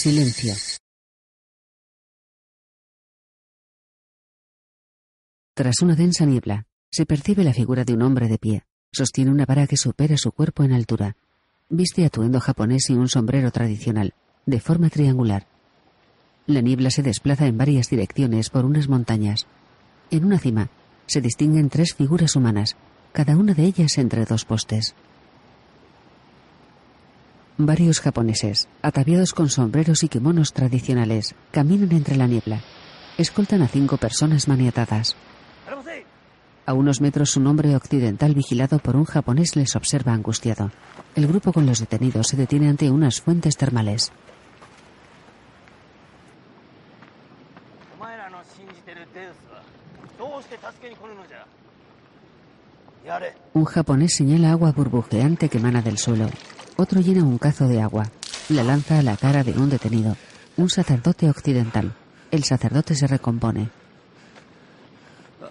Silencio. Tras una densa niebla, se percibe la figura de un hombre de pie. Sostiene una vara que supera su cuerpo en altura. Viste atuendo japonés y un sombrero tradicional, de forma triangular. La niebla se desplaza en varias direcciones por unas montañas. En una cima, se distinguen tres figuras humanas, cada una de ellas entre dos postes. Varios japoneses, ataviados con sombreros y kimonos tradicionales, caminan entre la niebla. Escoltan a cinco personas maniatadas. A unos metros un hombre occidental vigilado por un japonés les observa angustiado. El grupo con los detenidos se detiene ante unas fuentes termales. Un japonés señala agua burbujeante que emana del suelo. Otro llena un cazo de agua. La lanza a la cara de un detenido. Un sacerdote occidental. El sacerdote se recompone.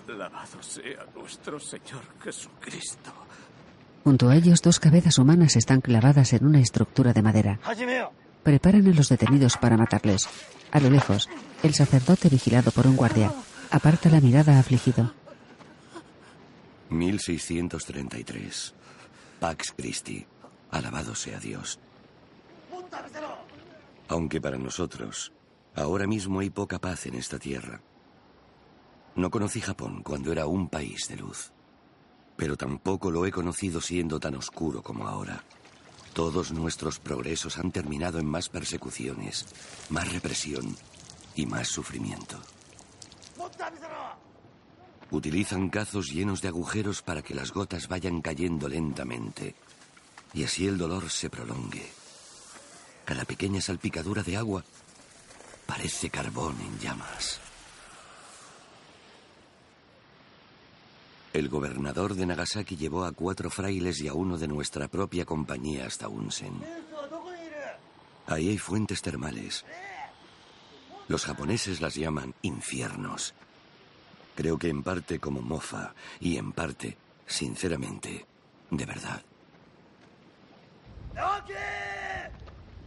Alabado sea nuestro Señor Jesucristo. Junto a ellos, dos cabezas humanas están clavadas en una estructura de madera. Preparan a los detenidos para matarles. A lo lejos, el sacerdote vigilado por un guardia aparta la mirada afligido. 1633. Pax Christi. Alabado sea Dios. Aunque para nosotros, ahora mismo hay poca paz en esta tierra. No conocí Japón cuando era un país de luz, pero tampoco lo he conocido siendo tan oscuro como ahora. Todos nuestros progresos han terminado en más persecuciones, más represión y más sufrimiento. Utilizan cazos llenos de agujeros para que las gotas vayan cayendo lentamente y así el dolor se prolongue. Cada pequeña salpicadura de agua parece carbón en llamas. El gobernador de Nagasaki llevó a cuatro frailes y a uno de nuestra propia compañía hasta Unsen. Ahí hay fuentes termales. Los japoneses las llaman infiernos. Creo que en parte como mofa y en parte, sinceramente, de verdad.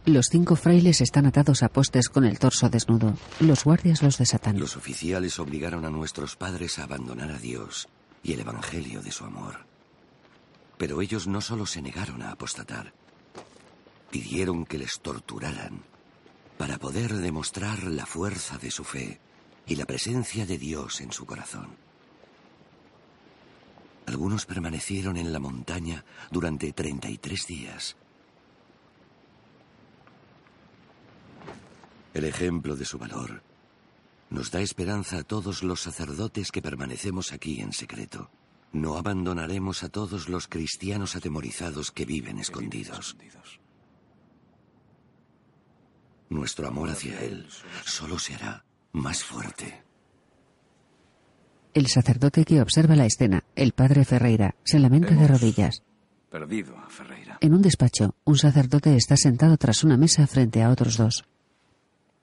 Los cinco frailes están atados a postes con el torso desnudo. Los guardias los desatan. Los oficiales obligaron a nuestros padres a abandonar a Dios y el Evangelio de su amor. Pero ellos no solo se negaron a apostatar, pidieron que les torturaran para poder demostrar la fuerza de su fe y la presencia de Dios en su corazón. Algunos permanecieron en la montaña durante 33 días. El ejemplo de su valor nos da esperanza a todos los sacerdotes que permanecemos aquí en secreto. No abandonaremos a todos los cristianos atemorizados que viven escondidos. Nuestro amor hacia Él solo se hará más fuerte. El sacerdote que observa la escena, el padre Ferreira, se lamenta de rodillas. Perdido a Ferreira. En un despacho, un sacerdote está sentado tras una mesa frente a otros dos.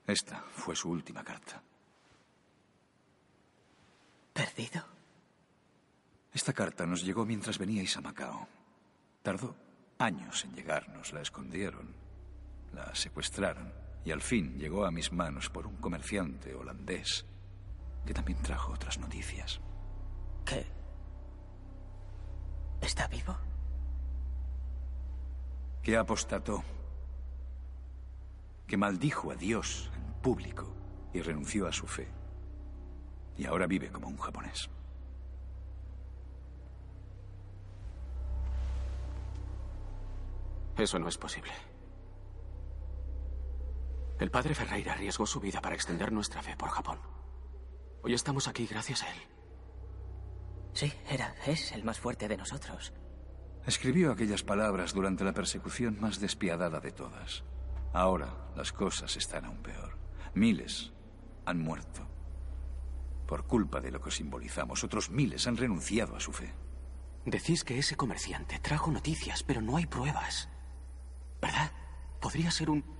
Esta fue su última carta. ¿Perdido? Esta carta nos llegó mientras veníais a Macao. Tardó años en llegarnos. La escondieron, la secuestraron y al fin llegó a mis manos por un comerciante holandés que también trajo otras noticias. ¿Qué? ¿Está vivo? Que apostató. Que maldijo a Dios en público y renunció a su fe. Y ahora vive como un japonés. Eso no es posible. El padre Ferreira arriesgó su vida para extender nuestra fe por Japón. Hoy estamos aquí gracias a él. Sí, era, es el más fuerte de nosotros. Escribió aquellas palabras durante la persecución más despiadada de todas. Ahora las cosas están aún peor. Miles han muerto. Por culpa de lo que simbolizamos, otros miles han renunciado a su fe. Decís que ese comerciante trajo noticias, pero no hay pruebas. ¿Verdad? Podría ser un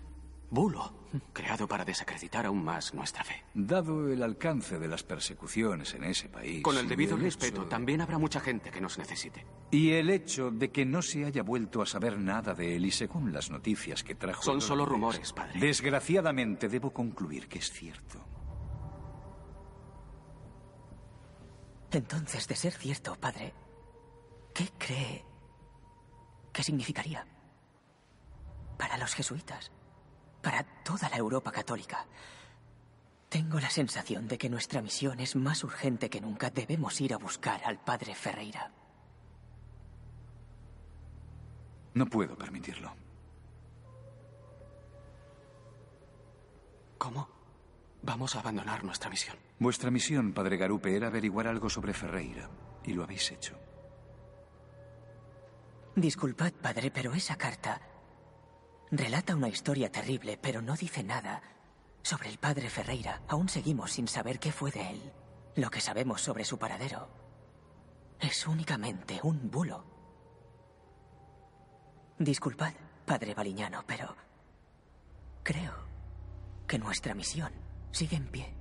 Bulo, creado para desacreditar aún más nuestra fe. Dado el alcance de las persecuciones en ese país. Con el debido el respeto, también habrá mucha gente que nos necesite. Y el hecho de que no se haya vuelto a saber nada de él y según las noticias que trajo... Son solo rumores, padre. Desgraciadamente debo concluir que es cierto. Entonces, de ser cierto, padre, ¿qué cree que significaría? Para los jesuitas, para toda la Europa católica. Tengo la sensación de que nuestra misión es más urgente que nunca. Debemos ir a buscar al padre Ferreira. No puedo permitirlo. ¿Cómo? Vamos a abandonar nuestra misión. Vuestra misión, padre Garupe, era averiguar algo sobre Ferreira. Y lo habéis hecho. Disculpad, padre, pero esa carta relata una historia terrible, pero no dice nada sobre el padre Ferreira. Aún seguimos sin saber qué fue de él. Lo que sabemos sobre su paradero es únicamente un bulo. Disculpad, padre Baliñano, pero creo que nuestra misión sigue en pie.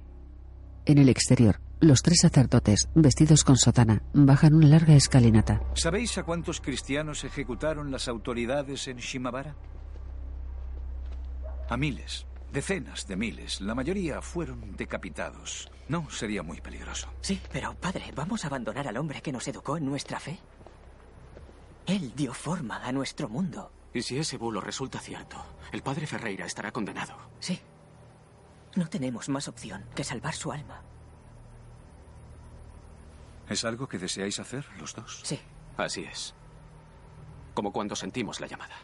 En el exterior, los tres sacerdotes, vestidos con sotana, bajan una larga escalinata. ¿Sabéis a cuántos cristianos ejecutaron las autoridades en Shimabara? A miles, decenas de miles. La mayoría fueron decapitados. No, sería muy peligroso. Sí, pero padre, ¿vamos a abandonar al hombre que nos educó en nuestra fe? Él dio forma a nuestro mundo. Y si ese bulo resulta cierto, el padre Ferreira estará condenado. Sí. No tenemos más opción que salvar su alma. ¿Es algo que deseáis hacer los dos? Sí. Así es. Como cuando sentimos la llamada.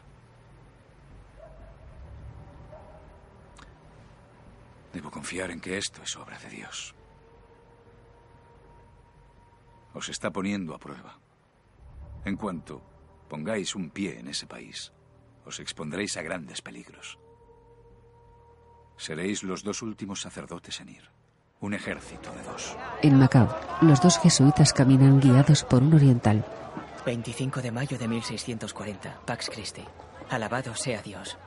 Debo confiar en que esto es obra de Dios. Os está poniendo a prueba. En cuanto pongáis un pie en ese país, os expondréis a grandes peligros. Seréis los dos últimos sacerdotes en ir. Un ejército de dos. En Macao, los dos jesuitas caminan guiados por un oriental. 25 de mayo de 1640, Pax Christi. Alabado sea Dios.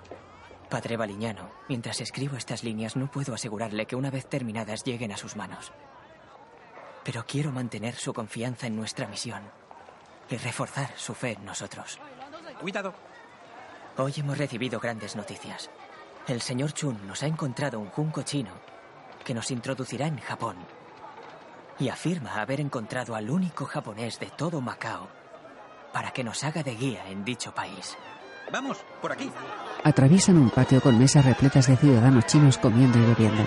Padre Baliñano, mientras escribo estas líneas no puedo asegurarle que una vez terminadas lleguen a sus manos. Pero quiero mantener su confianza en nuestra misión y reforzar su fe en nosotros. Cuidado. Hoy hemos recibido grandes noticias. El señor Chun nos ha encontrado un junco chino que nos introducirá en Japón y afirma haber encontrado al único japonés de todo Macao para que nos haga de guía en dicho país. Vamos, por aquí. Atraviesan un patio con mesas repletas de ciudadanos chinos comiendo y bebiendo.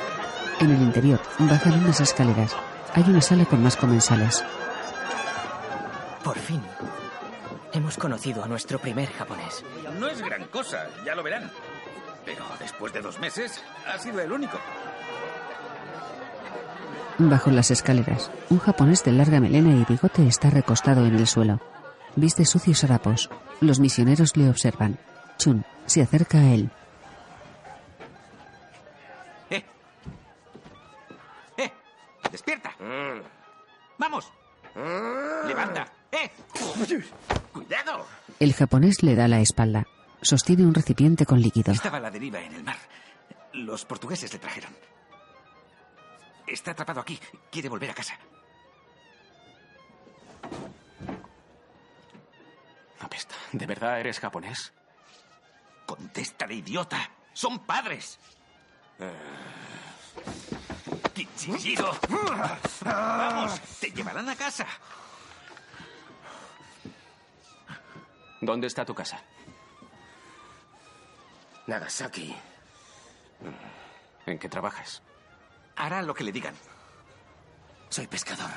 En el interior, bajan unas escaleras. Hay una sala con más comensales. Por fin, hemos conocido a nuestro primer japonés. No es gran cosa, ya lo verán. Pero después de dos meses, ha sido el único. Bajo las escaleras, un japonés de larga melena y bigote está recostado en el suelo. Viste sucios harapos. Los misioneros le observan. Chun se acerca a él. ¡Eh! ¡Eh! ¡Despierta! ¡Vamos! ¡Levanta! ¡Eh! ¡Cuidado! El japonés le da la espalda. Sostiene un recipiente con líquido. Estaba a la deriva en el mar. Los portugueses le trajeron. Está atrapado aquí. Quiere volver a casa. Apesta. ¿De verdad eres japonés? Contéstale, idiota. Son padres. Kichijiro. Vamos, te llevarán a casa. ¿Dónde está tu casa? Nagasaki. ¿En qué trabajas? Hará lo que le digan. Soy pescador.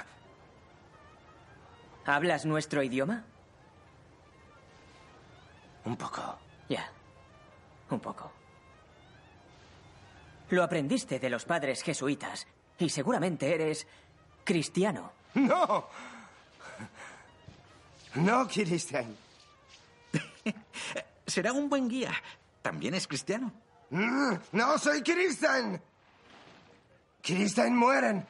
¿Hablas nuestro idioma? Un poco. Ya, un poco. Lo aprendiste de los padres jesuitas y seguramente eres cristiano. ¡No! No, Cristian. Será un buen guía. También es cristiano. Mm, No soy Cristian. Cristian mueren.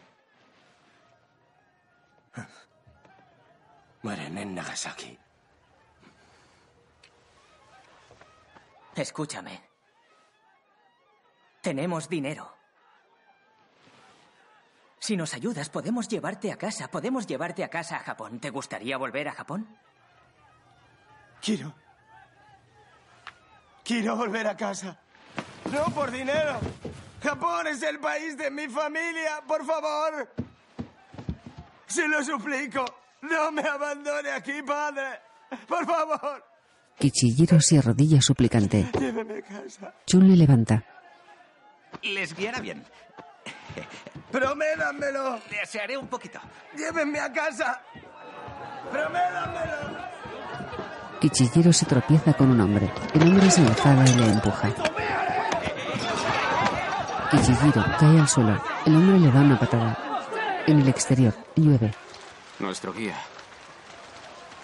Mueren en Nagasaki. Escúchame. Tenemos dinero. Si nos ayudas, podemos llevarte a casa. Podemos llevarte a casa a Japón. ¿Te gustaría volver a Japón? Quiero. Quiero volver a casa. No por dinero. Japón es el país de mi familia. Por favor. Se lo suplico. No me abandone aquí, padre. Por favor. Kichijiro se arrodilla suplicante. Lléveme a casa. Chun le levanta. Les guiará bien. Promédanmelo. Le asearé un poquito. Llévenme a casa. Promédanmelo. Kichijiro se tropieza con un hombre. El hombre se enfada y le empuja. Kichijiro cae al suelo. El hombre le da una patada. En el exterior, llueve. Nuestro guía.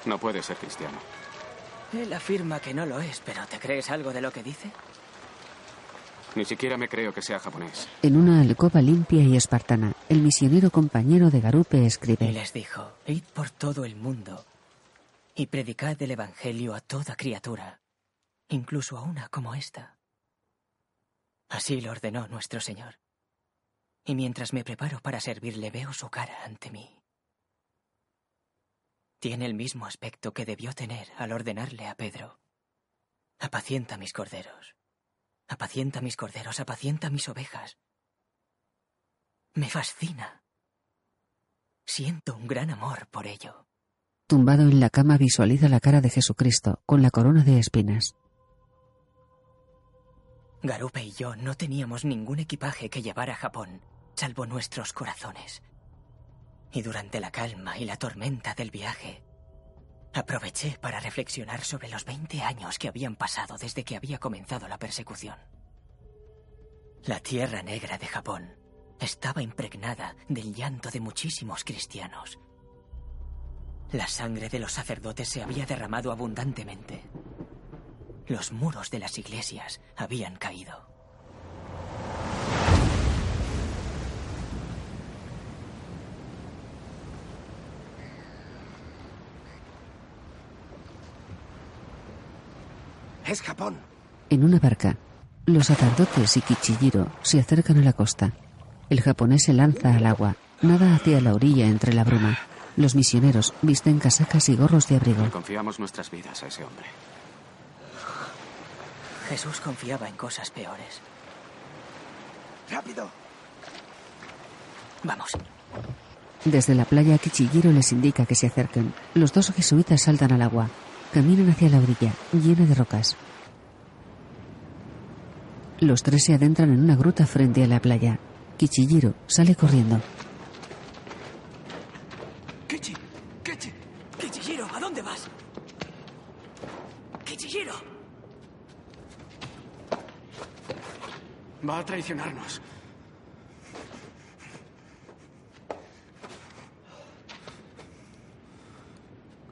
No puede ser cristiano. Él afirma que no lo es, pero ¿te crees algo de lo que dice? Ni siquiera me creo que sea japonés. En una alcoba limpia y espartana, el misionero compañero de Garupe Y escribe. les dijo, id por todo el mundo y predicad el Evangelio a toda criatura, incluso a una como esta. Así lo ordenó nuestro Señor. Y mientras me preparo para servirle veo su cara ante mí. Tiene el mismo aspecto que debió tener al ordenarle a Pedro. Apacienta mis corderos. Apacienta mis corderos, apacienta mis ovejas. Me fascina. Siento un gran amor por ello. Tumbado en la cama visualiza la cara de Jesucristo con la corona de espinas. Garupe y yo no teníamos ningún equipaje que llevar a Japón, salvo nuestros corazones. Y durante la calma y la tormenta del viaje, aproveché para reflexionar sobre los 20 años que habían pasado desde que había comenzado la persecución. La tierra negra de Japón estaba impregnada del llanto de muchísimos cristianos. La sangre de los sacerdotes se había derramado abundantemente. Los muros de las iglesias habían caído. Es Japón. En una barca, los sacerdotes y Kichijiro se acercan a la costa. El japonés se lanza al agua, nada hacia la orilla entre la bruma. Los misioneros visten casacas y gorros de abrigo. Le confiamos nuestras vidas a ese hombre. Jesús confiaba en cosas peores. Rápido. Vamos. Desde la playa, Kichijiro les indica que se acerquen. Los dos jesuitas saltan al agua. Caminan hacia la orilla, llena de rocas. Los tres se adentran en una gruta frente a la playa. Kichijiro sale corriendo. Kichi. Kichi. Kichijiro, ¿a dónde vas? Kichijiro. Va a traicionarnos.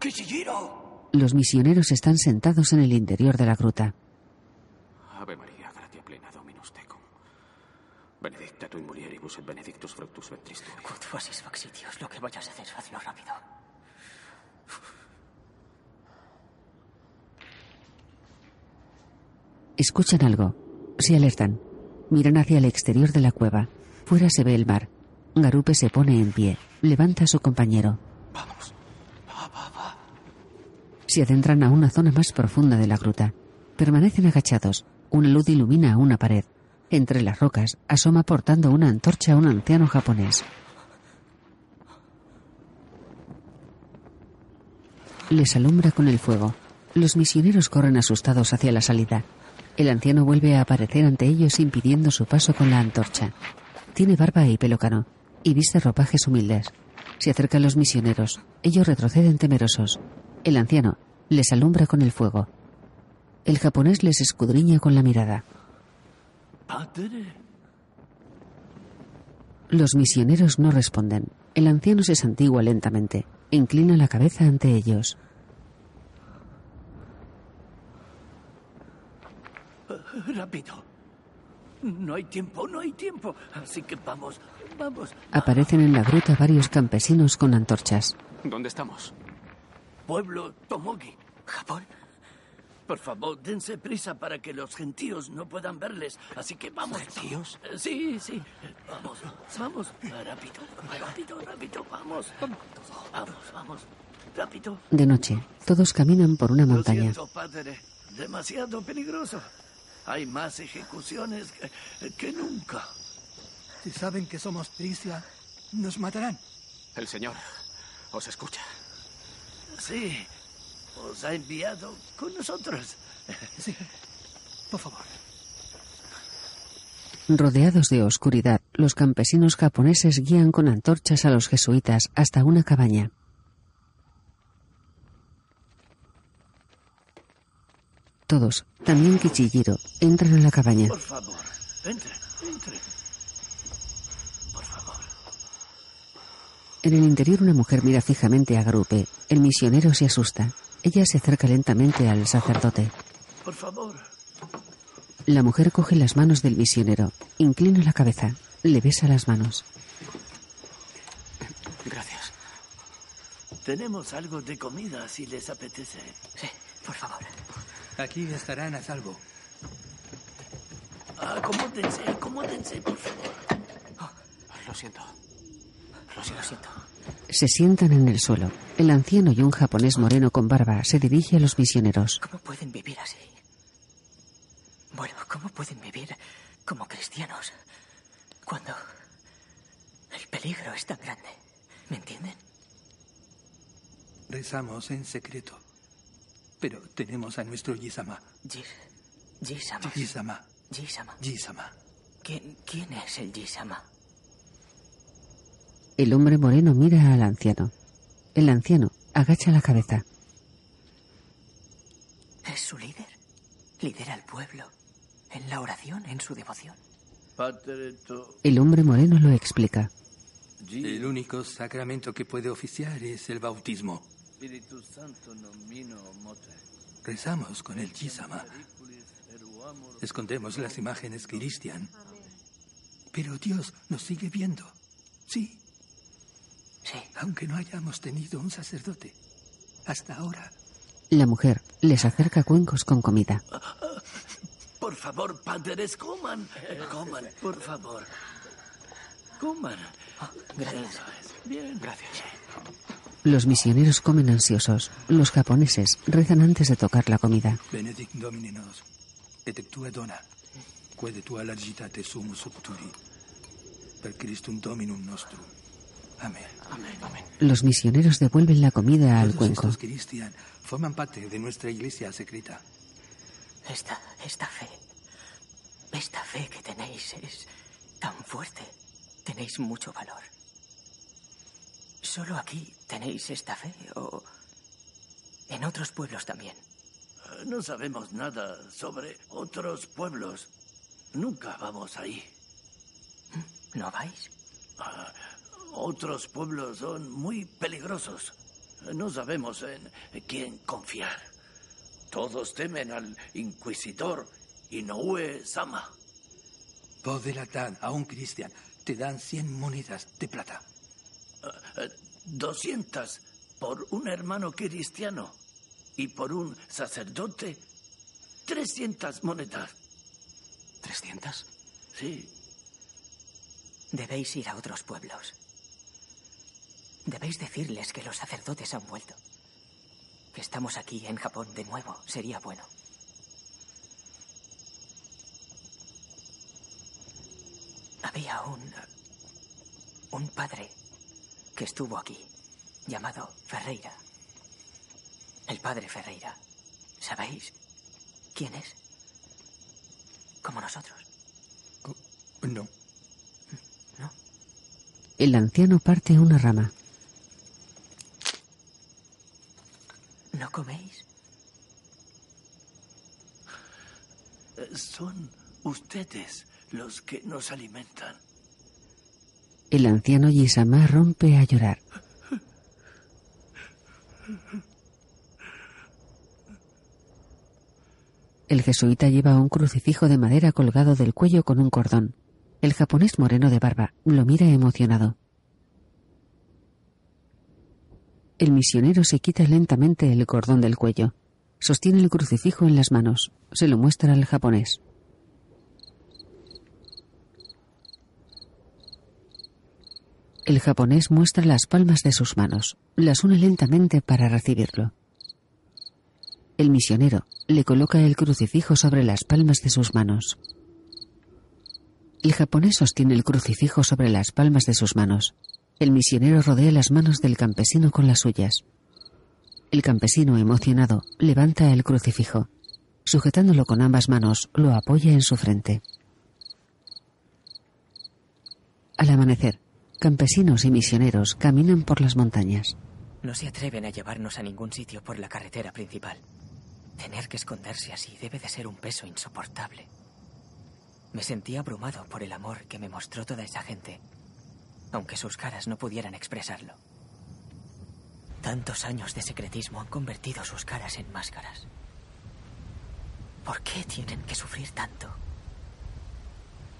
Kichijiro. Los misioneros están sentados en el interior de la gruta. Ave María, gratia plena Dominus tecum. Benedicta tu in mulieribus et benedictus fructus ventris tui. Quod facis faxitios, lo que vayas a hacer, hazlo rápido. Escuchan algo. Se alertan. Miran hacia el exterior de la cueva. Fuera se ve el mar. Garupe se pone en pie. Levanta a su compañero. Vamos. Se adentran a una zona más profunda de la gruta. Permanecen agachados. Una luz ilumina una pared. Entre las rocas asoma portando una antorcha un anciano japonés. Les alumbra con el fuego. Los misioneros corren asustados hacia la salida. El anciano vuelve a aparecer ante ellos impidiendo su paso con la antorcha. Tiene barba y pelo cano y viste ropajes humildes. Se acercan los misioneros. Ellos retroceden temerosos. El anciano les alumbra con el fuego. El japonés les escudriña con la mirada. Los misioneros no responden. El anciano se santigua lentamente. Inclina la cabeza ante ellos. Rápido. No hay tiempo, no hay tiempo. Así que vamos, vamos. Aparecen en la gruta varios campesinos con antorchas. ¿Dónde estamos? Pueblo Tomogi. ¿Japón? Por favor, dense prisa para que los gentíos no puedan verles. Así que vamos. ¿Gentíos? Eh, Sí, sí. Vamos, vamos. Rápido, rápido, rápido. Vamos. Vamos, vamos. Rápido. De noche, todos caminan por una Lo montaña. siento, padre. Demasiado peligroso. Hay más ejecuciones que, que nunca. Si saben que somos Tricia, nos matarán. El señor os escucha. Sí. Os ha enviado con nosotros. Sí. Por favor. Rodeados de oscuridad, los campesinos japoneses guían con antorchas a los jesuitas hasta una cabaña. Todos, también Kichijiro, entran a la cabaña. Por favor, entre, entre. Por favor. En el interior una mujer mira fijamente a Garupe. El misionero se asusta. Ella se acerca lentamente al sacerdote. Por favor. La mujer coge las manos del misionero, inclina la cabeza, le besa las manos. Gracias. Tenemos algo de comida si les apetece. Sí, por favor. Aquí estarán a salvo. Acomódense, acomódense, por favor. Siento. Lo siento. Se sientan en el suelo. El anciano y un japonés moreno con barba se dirige a los misioneros. ¿Cómo pueden vivir así? Bueno, ¿cómo pueden vivir como cristianos cuando el peligro es tan grande? ¿Me entienden? Rezamos en secreto. Pero tenemos a nuestro Yisama. Yisama. Jisama. Yisama. ¿Quién, ¿Quién es el Jisama? El hombre moreno mira al anciano. El anciano agacha la cabeza. ¿Es su líder? ¿Lidera al pueblo en la oración, en su devoción? El hombre moreno lo explica. El único sacramento que puede oficiar es el bautismo. Espíritu Santo nomino mote. Rezamos con el Yisama. Escondemos las imágenes cristian. Pero Dios nos sigue viendo. Sí. Sí. Aunque no hayamos tenido un sacerdote. Hasta ahora. La mujer les acerca cuencos con comida. Por favor, padres, coman. Coman, por favor. Coman. gracias. Bien. Gracias. Los misioneros comen ansiosos. Los japoneses rezan antes de tocar la comida. Benedict Domine nos. Et tua dona. Quede tua largitate sumus obturi. Per Christum Dominum nostrum. Amén. Amén, amén. Los misioneros devuelven la comida al Todos cuenco. estos cristian forman parte de nuestra iglesia secreta. Esta, esta fe, esta fe que tenéis es tan fuerte. Tenéis mucho valor. ¿Solo aquí tenéis esta fe o en otros pueblos también? No sabemos nada sobre otros pueblos. Nunca vamos ahí. ¿No vais? Ah, Otros pueblos son muy peligrosos. No sabemos en quién confiar. Todos temen al inquisidor Inoue Sama. Por delatar a un cristian te dan 100 monedas de plata. Eh, 200 por un hermano cristiano y por un sacerdote 300 monedas. ¿300? Sí, Debéis ir a otros pueblos. Debéis decirles que los sacerdotes han vuelto. Que estamos aquí en Japón de nuevo. Sería bueno. Había un... un padre que estuvo aquí, llamado Ferreira. El padre Ferreira. ¿Sabéis quién es? Como nosotros. No. El anciano parte una rama. Coméis? son ustedes los que nos alimentan. El anciano Yisama rompe a llorar. El jesuita lleva un crucifijo de madera colgado del cuello con un cordón. El japonés moreno de barba lo mira emocionado. El misionero se quita lentamente el cordón del cuello. Sostiene el crucifijo en las manos. Se lo muestra al japonés. El japonés muestra las palmas de sus manos. Las une lentamente para recibirlo. El misionero le coloca el crucifijo sobre las palmas de sus manos. El japonés sostiene el crucifijo sobre las palmas de sus manos. El misionero rodea las manos del campesino con las suyas. El campesino, emocionado, levanta el crucifijo. Sujetándolo con ambas manos, lo apoya en su frente. Al amanecer, campesinos y misioneros caminan por las montañas. No se atreven a llevarnos a ningún sitio por la carretera principal. Tener que esconderse así debe de ser un peso insoportable. Me sentí abrumado por el amor que me mostró toda esa gente, aunque sus caras no pudieran expresarlo. Tantos años de secretismo han convertido sus caras en máscaras. ¿Por qué tienen que sufrir tanto?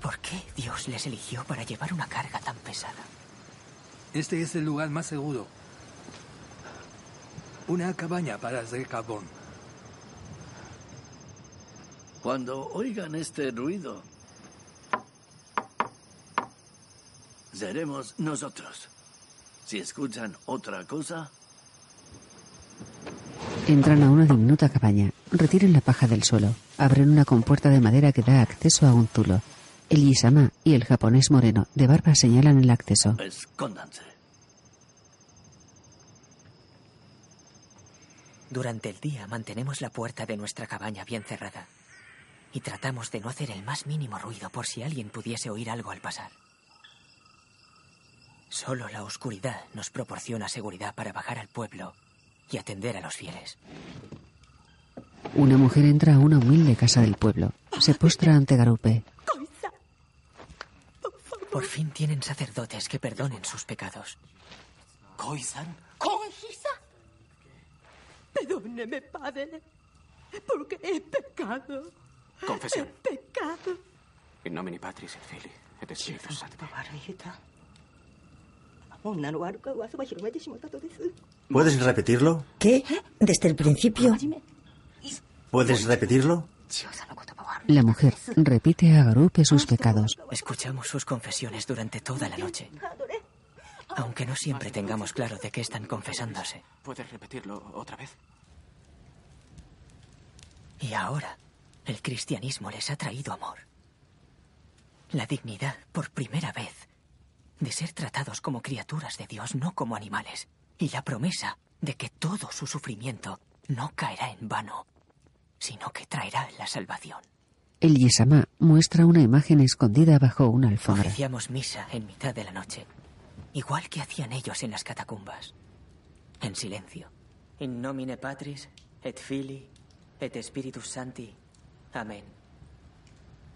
¿Por qué Dios les eligió para llevar una carga tan pesada? Este es el lugar más seguro. Una cabaña para hacer carbón. Cuando oigan este ruido, seremos nosotros. Si escuchan otra cosa, Entran a una diminuta cabaña, retiran la paja del suelo, abren una compuerta de madera que da acceso a un zulo. El Yisama y el japonés moreno de barba señalan el acceso. escóndanse. Durante el día mantenemos la puerta de nuestra cabaña bien cerrada y tratamos de no hacer el más mínimo ruido por si alguien pudiese oír algo al pasar. Solo la oscuridad nos proporciona seguridad para bajar al pueblo y atender a los fieles. Una mujer entra a una humilde casa del pueblo. Se postra ante Garupe. Por fin tienen sacerdotes que perdonen sus pecados. ¿Koizan? Perdóneme, padre, porque he pecado. Confesión. He pecado. In nomine Patris et Filii et Spiritus Sancti. 悪い歌女の悪か噂は広めてしまったとです ¿Puedes repetirlo? ¿Qué? Desde el principio. ¿Puedes repetirlo? La mujer repite a Garupe sus pecados. Escuchamos sus confesiones durante toda la noche. Aunque no siempre tengamos claro de qué están confesándose. ¿Puedes repetirlo otra vez? Y ahora, el cristianismo les ha traído amor. La dignidad, por primera vez, de ser tratados como criaturas de Dios, no como animales. Y la promesa de que todo su sufrimiento no caerá en vano, sino que traerá la salvación. El Yisama muestra una imagen escondida bajo una alfombra. Oficiamos misa en mitad de la noche, igual que hacían ellos en las catacumbas, en silencio. In nomine Patris, et Filii, et Spiritus Sancti. Amén.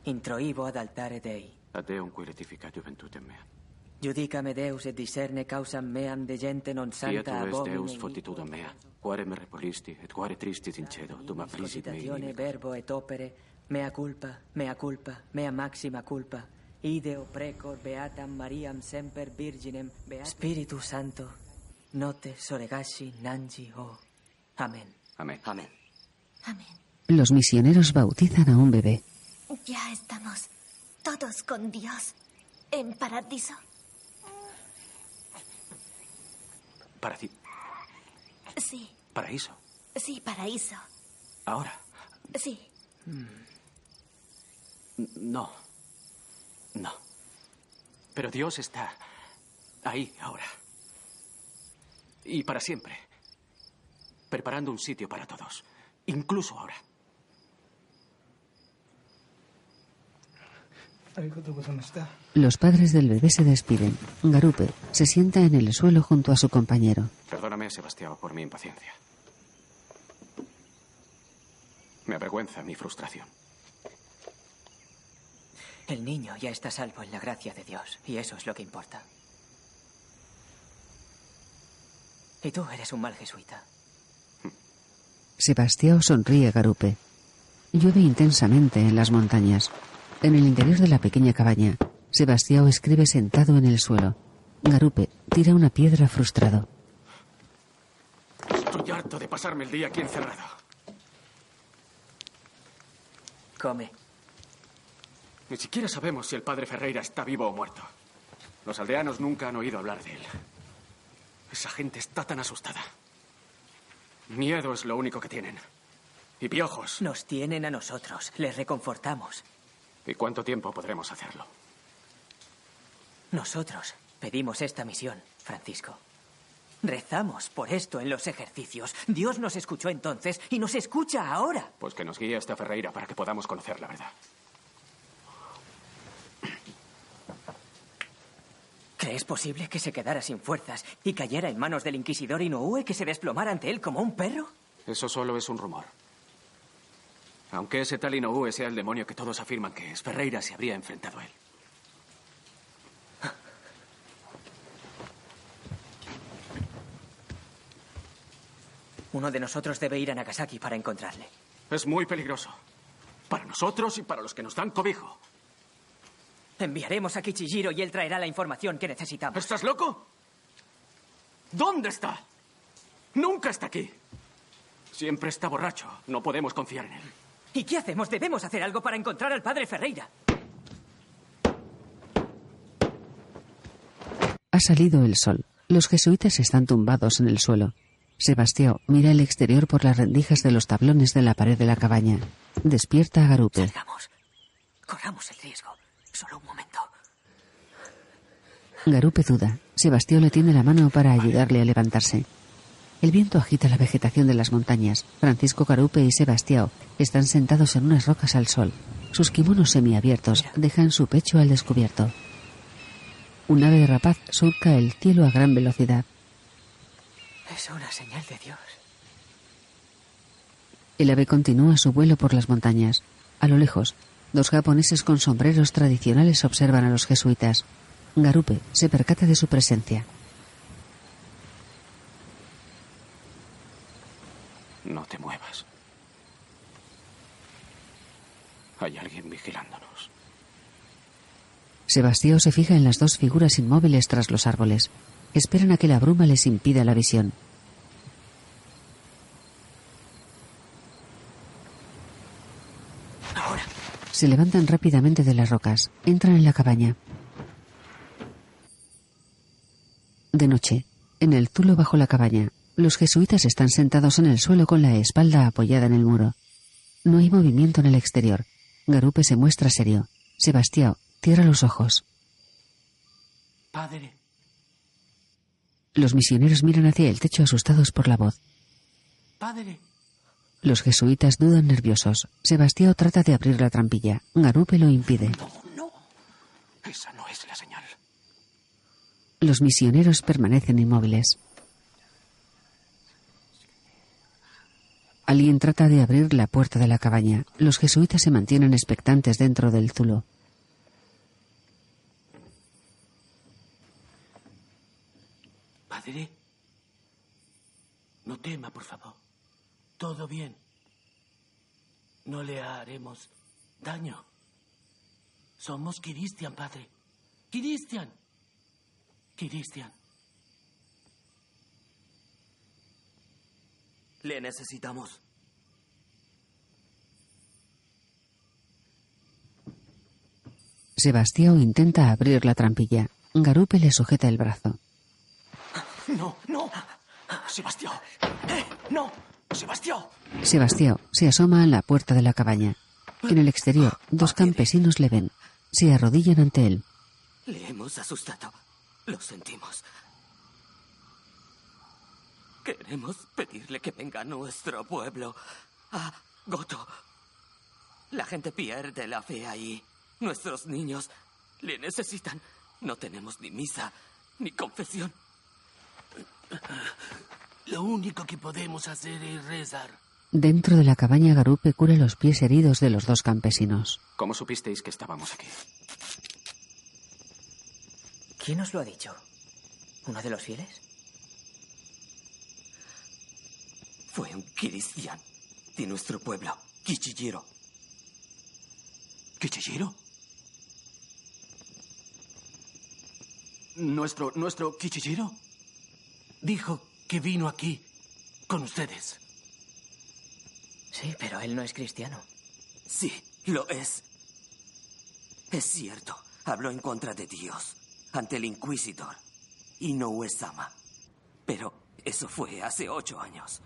Introibo ad altare Dei. Ad Deum qui retificat juventutem mea. Judicame Deus et discerne causam meam de gente non santa tu es abomine Deus fortitudem mea. Quare me repolisti et quare tristis in cedo, dum affligit me Cogitazione, inimico. verbo et opere, mea culpa, mea culpa, mea maxima culpa. Ideo precor beatam Mariam semper virginem beatam Spiritu Santo, note soregashi nanji o. Amén. Amén. Amén. Los misioneros bautizan a un bebé. Ya estamos todos con Dios en paradiso. Para ti. Sí, Paraíso. sí, paraíso. Ahora. Sí. N- No. No. Pero Dios está ahí ahora. Y para siempre. Preparando un sitio para todos. Incluso ahora. Los padres del bebé se despiden. Garupe se sienta en el suelo junto a su compañero. Perdóname, Sebastián, por mi impaciencia. Me avergüenza mi frustración. El niño ya está salvo en la gracia de Dios, y eso es lo que importa. Y tú eres un mal jesuita. Sebastián sonríe a Garupe. Llueve intensamente en las montañas. En el interior de la pequeña cabaña, Sebastián escribe sentado en el suelo. Garupe tira una piedra frustrado. Estoy harto de pasarme el día aquí encerrado. Come. Ni siquiera sabemos si el padre Ferreira está vivo o muerto. Los aldeanos nunca han oído hablar de él. Esa gente está tan asustada. Miedo es lo único que tienen. Y piojos. Nos tienen a nosotros. Les reconfortamos. ¿Y cuánto tiempo podremos hacerlo? Nosotros pedimos esta misión, Francisco. Rezamos por esto en los ejercicios. Dios nos escuchó entonces y nos escucha ahora. Pues que nos guíe hasta Ferreira para que podamos conocer la verdad. ¿Crees posible que se quedara sin fuerzas y cayera en manos del inquisidor Inoue que se desplomara ante él como un perro? Eso solo es un rumor. Aunque ese tal Inoue sea el demonio que todos afirman que es, Ferreira se habría enfrentado a él. Uno de nosotros debe ir a Nagasaki para encontrarle. Es muy peligroso. Para nosotros y para los que nos dan cobijo. Enviaremos a Kichijiro y él traerá la información que necesitamos. ¿Estás loco? ¿Dónde está? Nunca está aquí. Siempre está borracho. No podemos confiar en él. ¿Y qué hacemos? Debemos hacer algo para encontrar al padre Ferreira. Ha salido el sol. Los jesuitas están tumbados en el suelo. Sebastián mira el exterior por las rendijas de los tablones de la pared de la cabaña. Despierta a Garupe. Salgamos. Corramos el riesgo. Solo un momento. Garupe duda. Sebastián le tiene la mano para ayudarle a levantarse. El viento agita la vegetación de las montañas. Francisco Garupe y Sebastián están sentados en unas rocas al sol. Sus kimonos semiabiertos dejan su pecho al descubierto. Un ave rapaz surca el cielo a gran velocidad. Es una señal de Dios. El ave continúa su vuelo por las montañas. A lo lejos, dos japoneses con sombreros tradicionales observan a los jesuitas. Garupe se percata de su presencia. No te muevas. Hay alguien vigilándonos. Sebastián se fija en las dos figuras inmóviles tras los árboles. Esperan a que la bruma les impida la visión. Ahora. Se levantan rápidamente de las rocas. Entran en la cabaña. De noche, en el zulo bajo la cabaña, los jesuitas están sentados en el suelo con la espalda apoyada en el muro. No hay movimiento en el exterior. Garupe se muestra serio. Sebastián cierra los ojos. Padre, Los misioneros miran hacia el techo asustados por la voz. padre. Los jesuitas dudan nerviosos. Sebastián trata de abrir la trampilla. Garupe lo impide. Esa no es la señal. Los misioneros permanecen inmóviles. Alguien trata de abrir la puerta de la cabaña. Los jesuitas se mantienen expectantes dentro del zulo. Padre, no tema, por favor. Todo bien. No le haremos daño. Somos Cristian, padre. Cristian. Cristian. Le necesitamos. Sebastián intenta abrir la trampilla. Garupe le sujeta el brazo. No, no. Sebastián. ¡Eh! ¡No! Sebastián. Sebastián se asoma a la puerta de la cabaña. En el exterior, dos campesinos le ven. Se arrodillan ante él. Le hemos asustado. Lo sentimos. Queremos pedirle que venga a nuestro pueblo. A Goto. La gente pierde la fe ahí. Nuestros niños le necesitan. No tenemos ni misa ni confesión. Lo único que podemos hacer es rezar. Dentro de la cabaña, Garupe cura los pies heridos de los dos campesinos. ¿Cómo supisteis que estábamos aquí? ¿Quién os lo ha dicho? ¿Uno de los fieles? Fue un cristian de nuestro pueblo, Kichijiro. ¿Kichijiro? ¿Nuestro, nuestro Kichijiro? Dijo que vino aquí con ustedes. Sí, pero él no es cristiano. Sí, Lo es. Es cierto. Habló en contra de Dios ante el Inquisidor y no Uesama. Pero eso fue hace ocho años.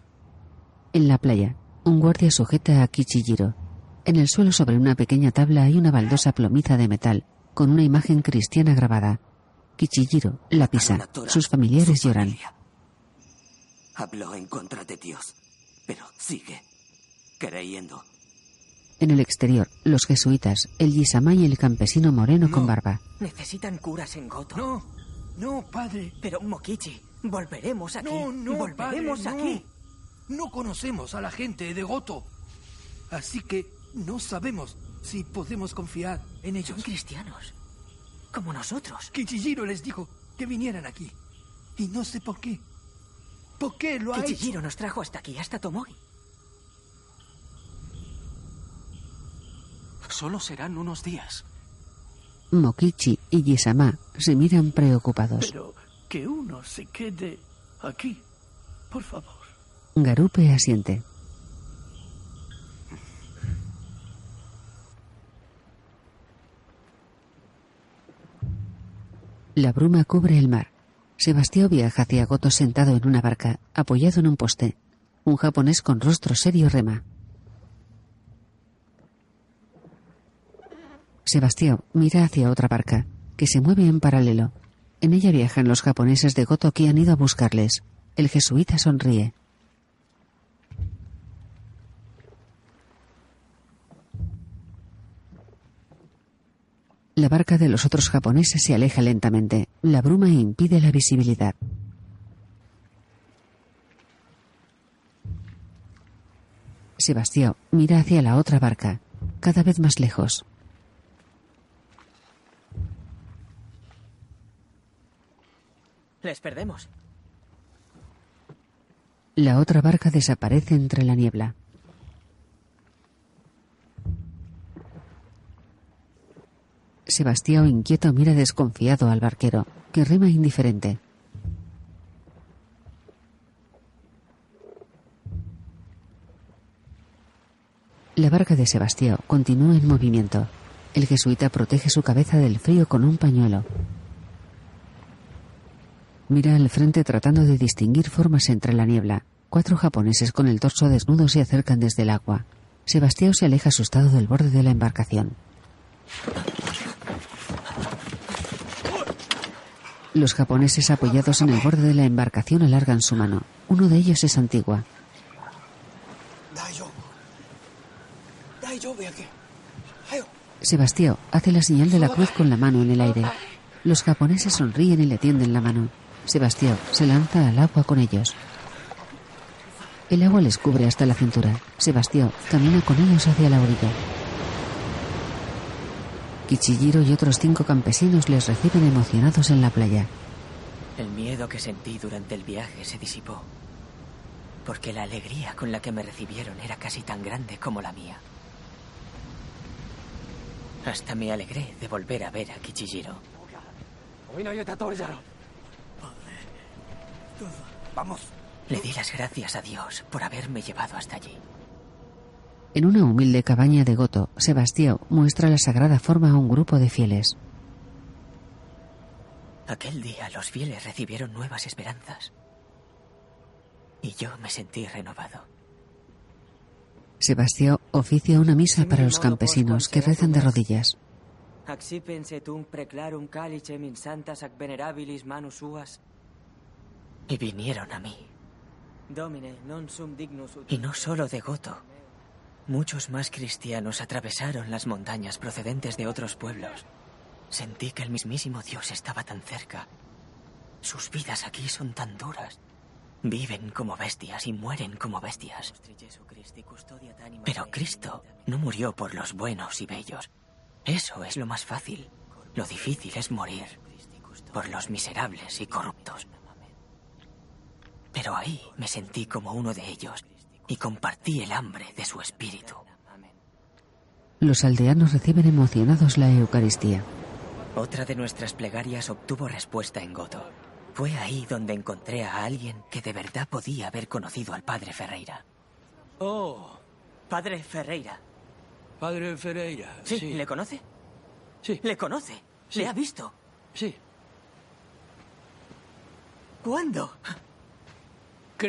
En la playa, un guardia sujeta a Kichijiro. En el suelo sobre una pequeña tabla hay una baldosa plomiza de metal con una imagen cristiana grabada. Kichijiro la pisa. Sus familiares lloran. Habló en contra de Dios, pero sigue creyendo. En el exterior, los jesuitas, el Yisama y el campesino moreno con barba. Necesitan curas en Goto. No, no, padre. Pero, Mokichi, volveremos aquí. No, no, volveremos padre, aquí. No. no conocemos a la gente de Goto. Así que no sabemos si podemos confiar en ellos. Son cristianos. Como nosotros. Kichijiro les dijo que vinieran aquí. Y no sé por qué. ¿Por qué lo ha Kichijiro hecho? nos trajo hasta aquí, hasta Tomogi. Solo serán unos días. Mokichi y Yisama se miran preocupados. Pero que uno se quede aquí, por favor. Garupe asiente. La bruma cubre el mar. Sebastián viaja hacia Goto sentado en una barca, apoyado en un poste. Un japonés con rostro serio rema. Sebastián mira hacia otra barca, que se mueve en paralelo. En ella viajan los japoneses de Goto que han ido a buscarles. El jesuita sonríe. La barca de los otros japoneses se aleja lentamente. La bruma impide la visibilidad. Sebastián mira hacia la otra barca, cada vez más lejos. Les perdemos. La otra barca desaparece entre la niebla. Sebastián inquieto mira desconfiado al barquero, que rema indiferente. La barca de Sebastián continúa en movimiento. El jesuita protege su cabeza del frío con un pañuelo. Mira al frente tratando de distinguir formas entre la niebla. Cuatro japoneses con el torso desnudo se acercan desde el agua. Sebastián se aleja asustado del borde de la embarcación. Los japoneses apoyados en el borde de la embarcación alargan su mano. Uno de ellos es Antigua. Sebastián hace la señal de la cruz con la mano en el aire. Los japoneses sonríen y le tienden la mano. Sebastián se lanza al agua con ellos. El agua les cubre hasta la cintura. Sebastián camina con ellos hacia la orilla. Kichijiro y otros cinco campesinos les reciben emocionados en la playa. El miedo que sentí durante el viaje se disipó. Porque la alegría con la que me recibieron era casi tan grande como la mía. Hasta me alegré de volver a ver a Kichijiro. Le di las gracias a Dios por haberme llevado hasta allí. En una humilde cabaña de Goto, Sebastián muestra la sagrada forma a un grupo de fieles. Aquel día los fieles recibieron nuevas esperanzas. Y yo me sentí renovado. Sebastián oficia una misa para los campesinos que rezan de rodillas. Y vinieron a mí. Domine, non sum dignus ut- Y no solo de Goto. Muchos más cristianos atravesaron las montañas procedentes de otros pueblos. Sentí que el mismísimo Dios estaba tan cerca. Sus vidas aquí son tan duras. Viven como bestias y mueren como bestias. Pero Cristo no murió por los buenos y bellos. Eso es lo más fácil. Lo difícil es morir por los miserables y corruptos. Pero ahí me sentí como uno de ellos y compartí el hambre de su espíritu. Los aldeanos reciben emocionados la Eucaristía. Otra de nuestras plegarias obtuvo respuesta en Goto. Fue ahí donde encontré a alguien que de verdad podía haber conocido al padre Ferreira. Oh, padre Ferreira. Padre Ferreira. Sí, Sí. ¿le conoce? Sí. ¿Le conoce? Sí. ¿Le ha visto? Sí. ¿Cuándo?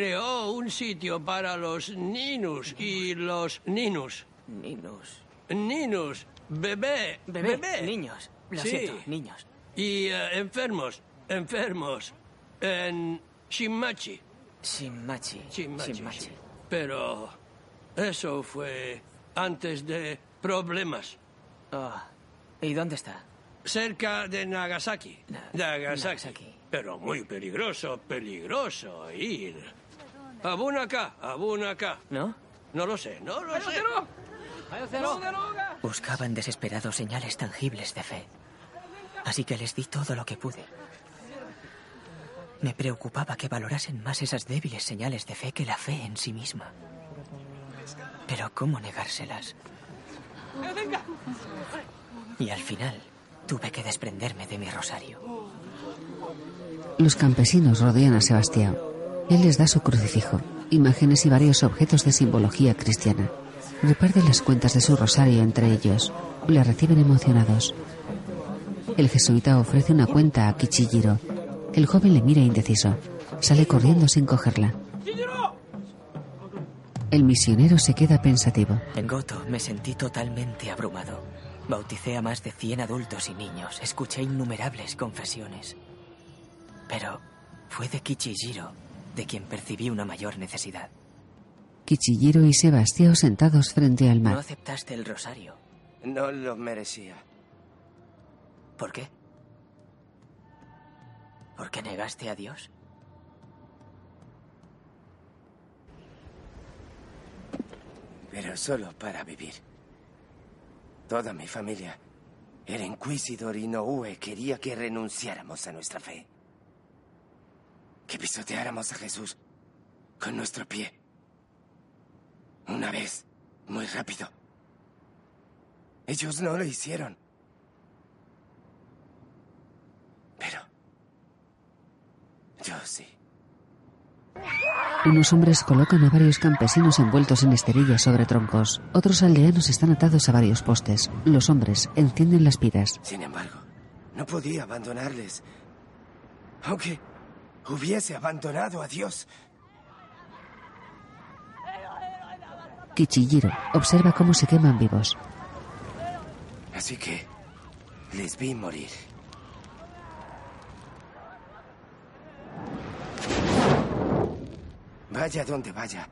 Creó un sitio para los ninus y los ninus. Ninus. Ninus. Bebé. Bebé, Bebé. niños. Lo Sí. siento, niños. Y eh, enfermos. Enfermos. En Shimachi. Shinmachi. Shimachi. Shinmachi. sí. Pero eso fue antes de problemas. Oh. ¿Y dónde está? Cerca de Nagasaki. Na- Nagasaki. Nagasaki. Pero muy peligroso, peligroso ir. Abunaka, Abunaka. ¿No? No lo sé, no lo sé. Buscaban desesperados señales tangibles de fe. Así que les di todo lo que pude. Me preocupaba que valorasen más esas débiles señales de fe que la fe en sí misma. Pero ¿cómo negárselas? Y al final tuve que desprenderme de mi rosario. Los campesinos rodean a Sebastián. Él les da su crucifijo, imágenes y varios objetos de simbología cristiana. Reparte las cuentas de su rosario entre ellos. Le reciben emocionados. El jesuita ofrece una cuenta a Kichijiro. El joven le mira indeciso. Sale corriendo sin cogerla. El misionero se queda pensativo. En Goto me sentí totalmente abrumado. Bauticé a más de 100 adultos y niños. Escuché innumerables confesiones. Pero fue de Kichijiro de quien percibí una mayor necesidad. Kichijiro y Sebastián sentados frente al No mar. aceptaste el rosario. No lo merecía. ¿Por qué? ¿Por qué negaste a Dios? Pero solo para vivir. Toda mi familia era inquisidor y Noue quería que renunciáramos a nuestra fe. Que pisoteáramos a Jesús con nuestro pie. Una vez, muy rápido. Ellos no lo hicieron. Pero... Yo sí. Unos hombres colocan a varios campesinos envueltos en esterillas sobre troncos. Otros aldeanos están atados a varios postes. Los hombres encienden las piras. Sin embargo, no podía abandonarles. Aunque hubiese abandonado a Dios. Kichijiro observa cómo se queman vivos. Así que les vi morir. Vaya donde vaya,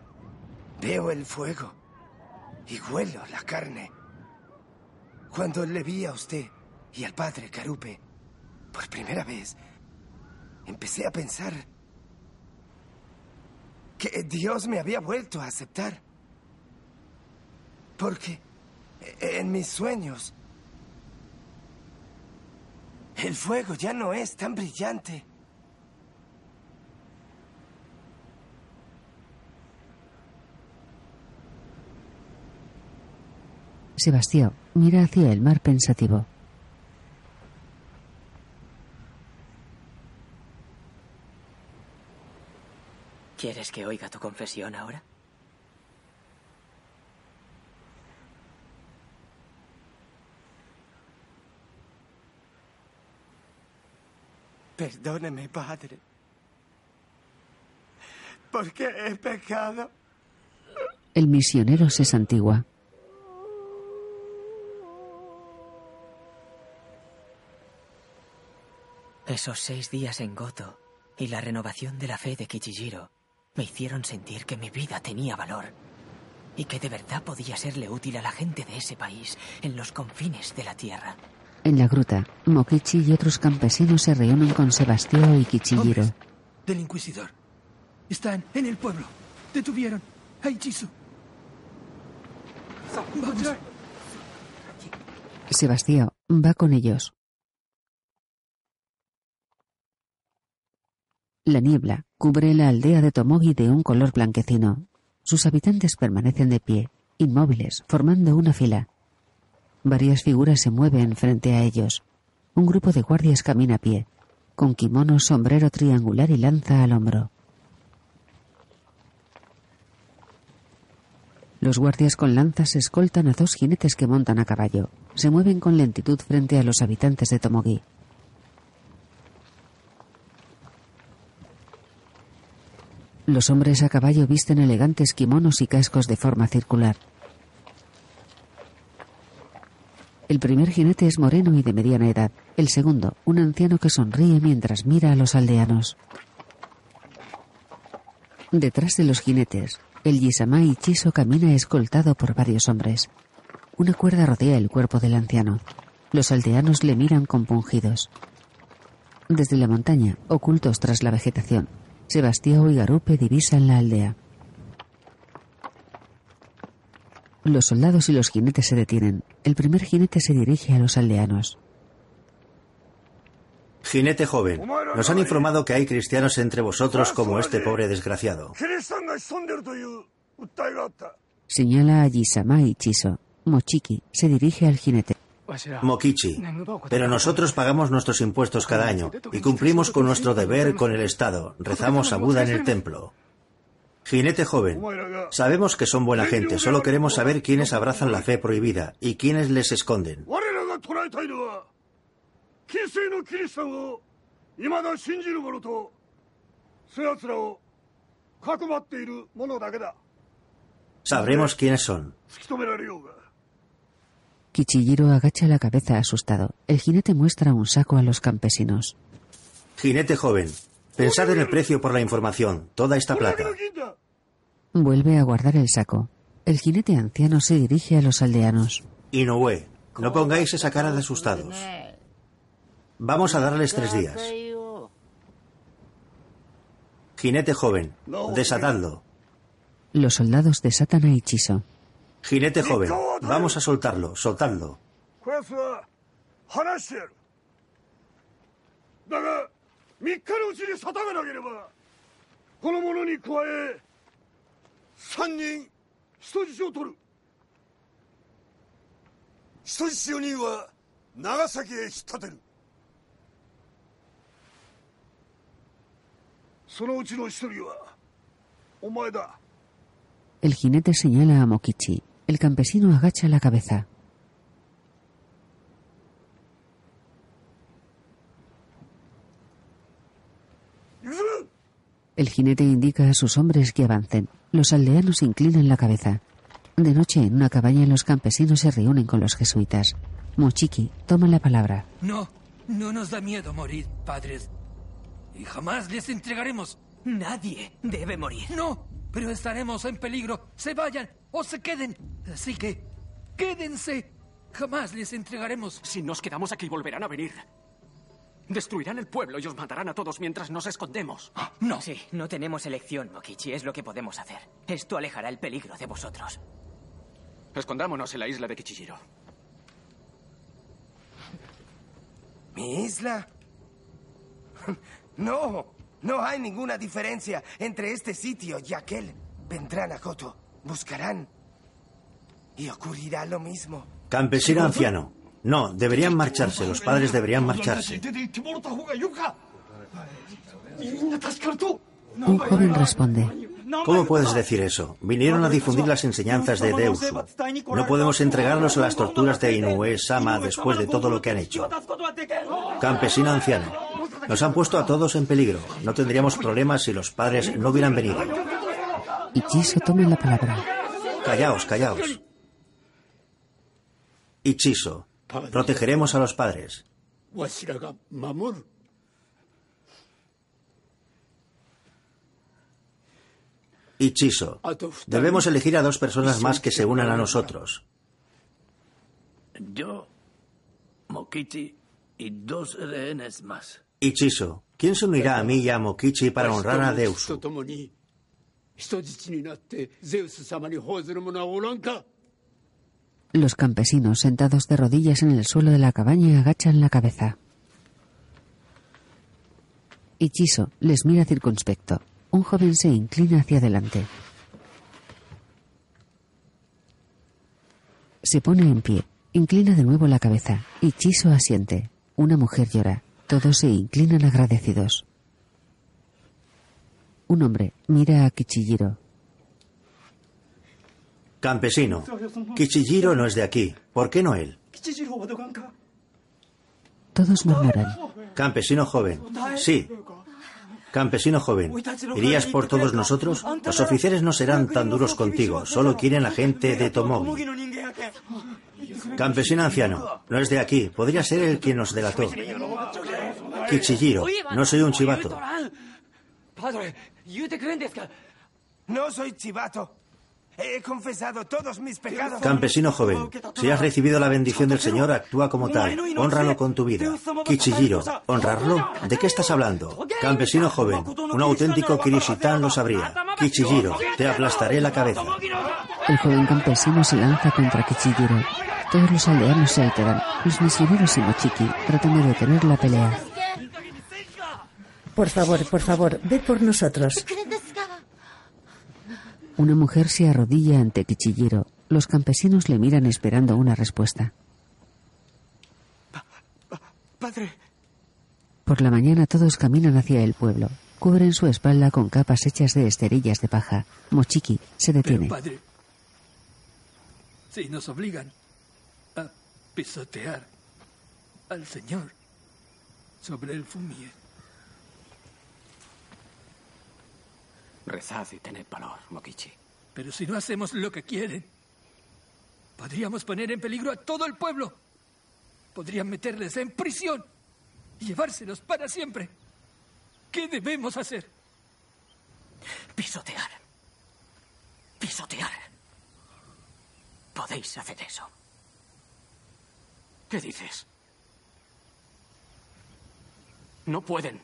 veo el fuego y huelo la carne. Cuando le vi a usted y al padre Carupe por primera vez, empecé a pensar que Dios me había vuelto a aceptar. Porque en mis sueños el fuego ya no es tan brillante. Sebastián mira hacia el mar pensativo. ¿Quieres que oiga tu confesión ahora? Perdóneme, padre. Porque he pecado. El misionero se santigua. Esos seis días en Goto y la renovación de la fe de Kichijiro me hicieron sentir que mi vida tenía valor y que de verdad podía serle útil a la gente de ese país en los confines de la tierra. En la gruta, Mokichi y otros campesinos se reúnen con Sebastián y Kichijiro. Del inquisidor. Están en el pueblo. Detuvieron a Ichizu. Vamos. Sebastián va con ellos. La niebla cubre la aldea de Tomogi de un color blanquecino. Sus habitantes permanecen de pie, inmóviles, formando una fila. Varias figuras se mueven frente a ellos. Un grupo de guardias camina a pie, con kimono, sombrero triangular y lanza al hombro. Los guardias con lanzas escoltan a dos jinetes que montan a caballo. Se mueven con lentitud frente a los habitantes de Tomogi. Los hombres a caballo visten elegantes kimonos y cascos de forma circular. El primer jinete es moreno y de mediana edad. El segundo, un anciano que sonríe mientras mira a los aldeanos. Detrás de los jinetes, el Yisama Ichiso camina escoltado por varios hombres. Una cuerda rodea el cuerpo del anciano. Los aldeanos le miran compungidos. Desde la montaña, ocultos tras la vegetación, Sebastián y Garupe divisan la aldea. Los soldados y los jinetes se detienen. El primer jinete se dirige a los aldeanos. Jinete joven, nos han informado que hay cristianos entre vosotros como este pobre desgraciado. Señala a Yisama Ichiso. Mochiki se dirige al jinete. Mokichi, pero nosotros pagamos nuestros impuestos cada año y cumplimos con nuestro deber con el Estado. Rezamos a Buda en el templo. Jinete joven, sabemos que son buena gente, solo queremos saber quiénes abrazan la fe prohibida y quiénes les esconden. Sabremos quiénes son. Kichijiro agacha la cabeza asustado. El jinete muestra un saco a los campesinos. Jinete joven, pensad en el precio por la información, toda esta plata. Vuelve a guardar el saco. El jinete anciano se dirige a los aldeanos. Inoue, no pongáis esa cara de asustados. Vamos a darles tres días. Jinete joven, desatadlo. Los soldados desatan a Ichiso. Jinete joven, vamos a soltarlo, soltadlo. El jinete señala a Mokichi. El campesino agacha la cabeza. El jinete indica a sus hombres que avancen. Los aldeanos inclinan la cabeza. De noche, en una cabaña, los campesinos se reúnen con los jesuitas. Mochiki toma la palabra. No, no nos da miedo morir, padres. Y jamás les entregaremos. Nadie debe morir. No, pero estaremos en peligro. Se vayan o se queden. Así que, quédense. Jamás les entregaremos. Si nos quedamos aquí, volverán a venir. Destruirán el pueblo y os matarán a todos mientras nos escondemos. No. Sí, no tenemos elección, Mokichi. Es lo que podemos hacer. Esto alejará el peligro de vosotros. Escondámonos en la isla de Kichijiro. ¿Mi isla? No, no hay ninguna diferencia entre este sitio y aquel. Vendrán a Koto, buscarán. Y ocurrirá lo mismo. Campesino anciano. No, deberían marcharse, los padres deberían marcharse. Un joven responde. ¿Cómo puedes decir eso? Vinieron a difundir las enseñanzas de Deusu. No podemos entregarlos a las torturas de Inoue Sama después de todo lo que han hecho. Campesino anciano. Nos han puesto a todos en peligro. No tendríamos problemas si los padres no hubieran venido. Ichiso toma la palabra. Callaos, callaos. Ichiso, protegeremos a los padres. Ichiso, debemos elegir a dos personas más que se unan a nosotros. Yo, Mokichi y dos rehenes más. Ichiso, ¿quién se unirá a mí y a Mokichi para honrar a Deus? Los campesinos sentados de rodillas en el suelo de la cabaña agachan la cabeza. Ichiso les mira circunspecto. Un joven se inclina hacia adelante. Se pone en pie, inclina de nuevo la cabeza. Ichiso asiente. Una mujer llora. Todos se inclinan agradecidos. Un hombre mira a Kichijiro. Campesino. Kichijiro no es de aquí. ¿Por qué no él? Todos murmuran. Campesino joven. Sí. Campesino joven. ¿Irías por todos nosotros? Los oficiales no serán tan duros contigo. Solo quieren a gente de Tomogi. Campesino anciano. No es de aquí. Podría ser el que nos delató. Kichijiro. No soy un chivato. No soy chivato. He confesado todos mis pecados. Campesino joven, si has recibido la bendición del Señor, actúa como tal. Honralo con tu vida. Kichijiro, ¿honrarlo? ¿De qué estás hablando? Campesino joven, un auténtico Kirishitan lo sabría. Kichijiro, te aplastaré la cabeza. El joven campesino se lanza contra Kichijiro. Todos los aldeanos se alteran. Los misioneros y Mochiki tratan de detener la pelea. Por favor, por favor, ve por nosotros. Una mujer se arrodilla ante Kichijiro. Los campesinos le miran esperando una respuesta. Padre. Por la mañana todos caminan hacia el pueblo. Cubren su espalda con capas hechas de esterillas de paja. Mochiki se detiene. Pero, padre, si nos obligan a pisotear al Señor sobre el fumier. Rezad y tened valor, Mokichi. Pero si no hacemos lo que quieren, podríamos poner en peligro a todo el pueblo. Podrían meterles en prisión y llevárselos para siempre. ¿Qué debemos hacer? Pisotear. Pisotear. Podéis hacer eso. ¿Qué dices? No pueden.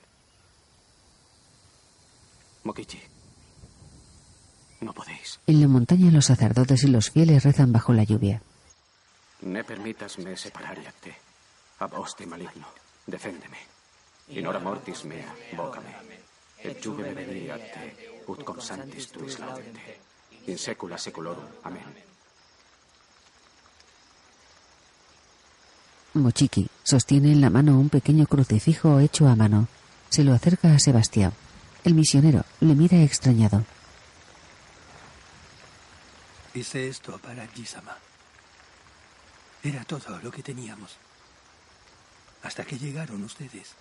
Mokichi. No podéis. En la montaña los sacerdotes y los fieles rezan bajo la lluvia. Ne permitas me separare a vos te maligno. Deféndeme. In hora mortis mea, vocame. Et juve me veniri a te, ut consantis tuis laudente. In secula seculorum. Amén. Mochiki sostiene en la mano un pequeño crucifijo hecho a mano. Se lo acerca a Sebastián. El misionero le mira extrañado. Hice esto para Gisama. Era todo lo que teníamos. Hasta que llegaron ustedes.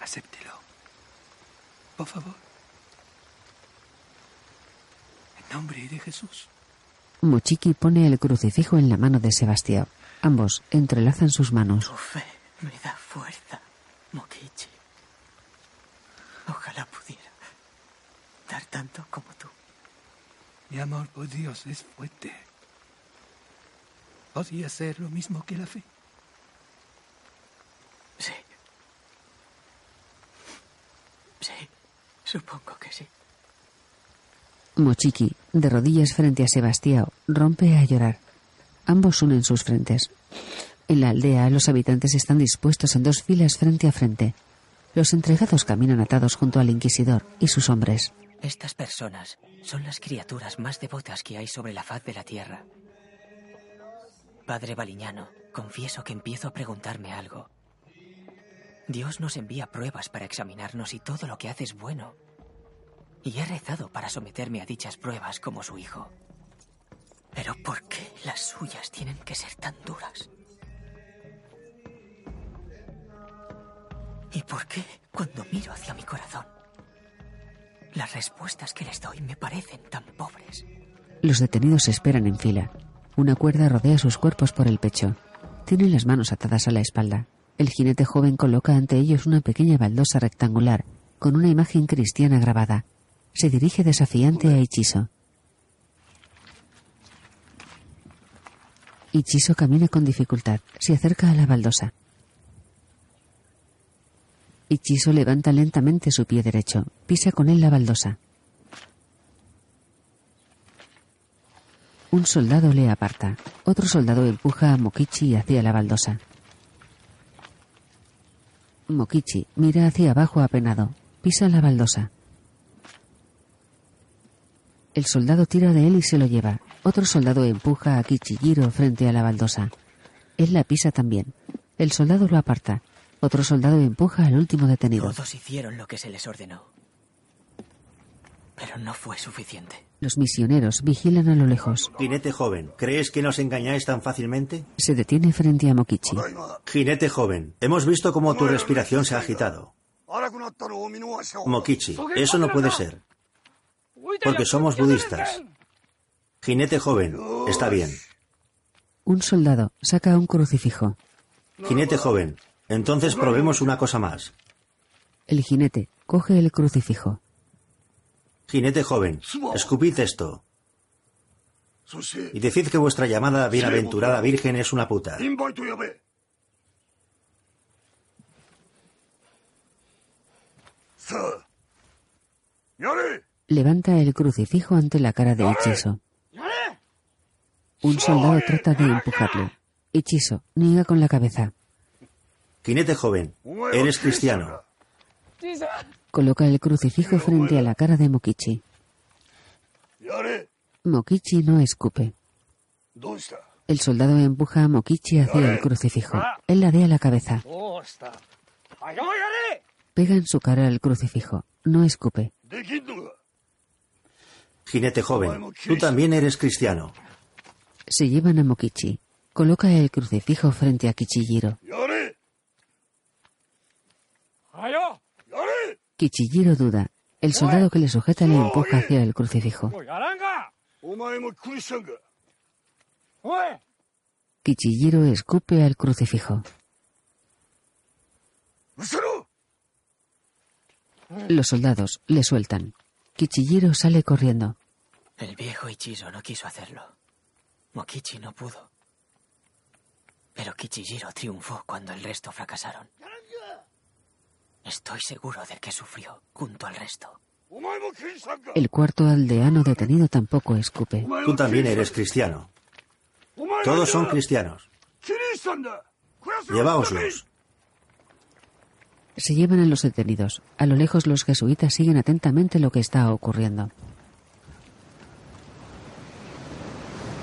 Acéptelo. Por favor. En nombre de Jesús. Mochiki pone el crucifijo en la mano de Sebastián. Ambos entrelazan sus manos. Tu fe me da fuerza, Mokichi. Ojalá pudiera dar tanto como tú. Mi amor por Dios es fuerte. ¿Podría ser lo mismo que la fe? Sí. Sí, supongo que sí. Mochiki, de rodillas frente a Sebastián, rompe a llorar. Ambos unen sus frentes. En la aldea, los habitantes están dispuestos en dos filas frente a frente. Los entregados caminan atados junto al inquisidor y sus hombres. Estas personas son las criaturas más devotas que hay sobre la faz de la tierra. Padre Baliñano, confieso que empiezo a preguntarme algo. Dios nos envía pruebas para examinarnos y todo lo que hace es bueno. Y he rezado para someterme a dichas pruebas como su hijo. Pero ¿por qué las suyas tienen que ser tan duras? ¿Y por qué cuando miro hacia mi corazón, las respuestas que les doy me parecen tan pobres? Los detenidos esperan en fila. Una cuerda rodea sus cuerpos por el pecho. Tienen las manos atadas a la espalda. El jinete joven coloca ante ellos una pequeña baldosa rectangular con una imagen cristiana grabada. Se dirige desafiante a Ichiso. Ichiso camina con dificultad. Se acerca a la baldosa. Ichiso levanta lentamente su pie derecho. Pisa con él la baldosa. Un soldado le aparta. Otro soldado empuja a Mokichi hacia la baldosa. Mokichi mira hacia abajo apenado. Pisa la baldosa. El soldado tira de él y se lo lleva. Otro soldado empuja a Kichijiro frente a la baldosa. Él la pisa también. El soldado lo aparta. Otro soldado empuja al último detenido. Todos hicieron lo que se les ordenó. Pero no fue suficiente. Los misioneros vigilan a lo lejos. Jinete joven, ¿crees que nos engañáis tan fácilmente? Se detiene frente a Mokichi. Jinete joven, hemos visto cómo tu respiración se ha agitado. Mokichi, eso no puede ser. Porque somos budistas. Jinete joven, está bien. Un soldado saca un crucifijo. Jinete joven, entonces probemos una cosa más. El jinete coge el crucifijo. Jinete joven, escupid esto. Y decid que vuestra llamada bienaventurada virgen es una puta. Levanta el crucifijo ante la cara de Ichizo. Un soldado trata de empujarle. Ichizo niega con la cabeza. Jinete joven, eres cristiano. Coloca el crucifijo frente a la cara de Mokichi. Mokichi no escupe. El soldado empuja a Mokichi hacia el crucifijo. Él ladea la cabeza. Pega en su cara el crucifijo. No escupe. Jinete joven, tú también eres cristiano. Se llevan a Mokichi. Coloca el crucifijo frente a Kichijiro. Kichijiro duda. El soldado que le sujeta le empuja hacia el crucifijo. Kichijiro escupe al crucifijo. Los soldados le sueltan. Kichijiro sale corriendo. El viejo Ichizo no quiso hacerlo. Mokichi no pudo. Pero Kichijiro triunfó cuando el resto fracasaron. Estoy seguro de que sufrió junto al resto. El cuarto aldeano detenido tampoco escupe. Tú también eres cristiano. Todos son cristianos. Lleváoslos. Se llevan a los detenidos. A lo lejos los jesuitas siguen atentamente lo que está ocurriendo.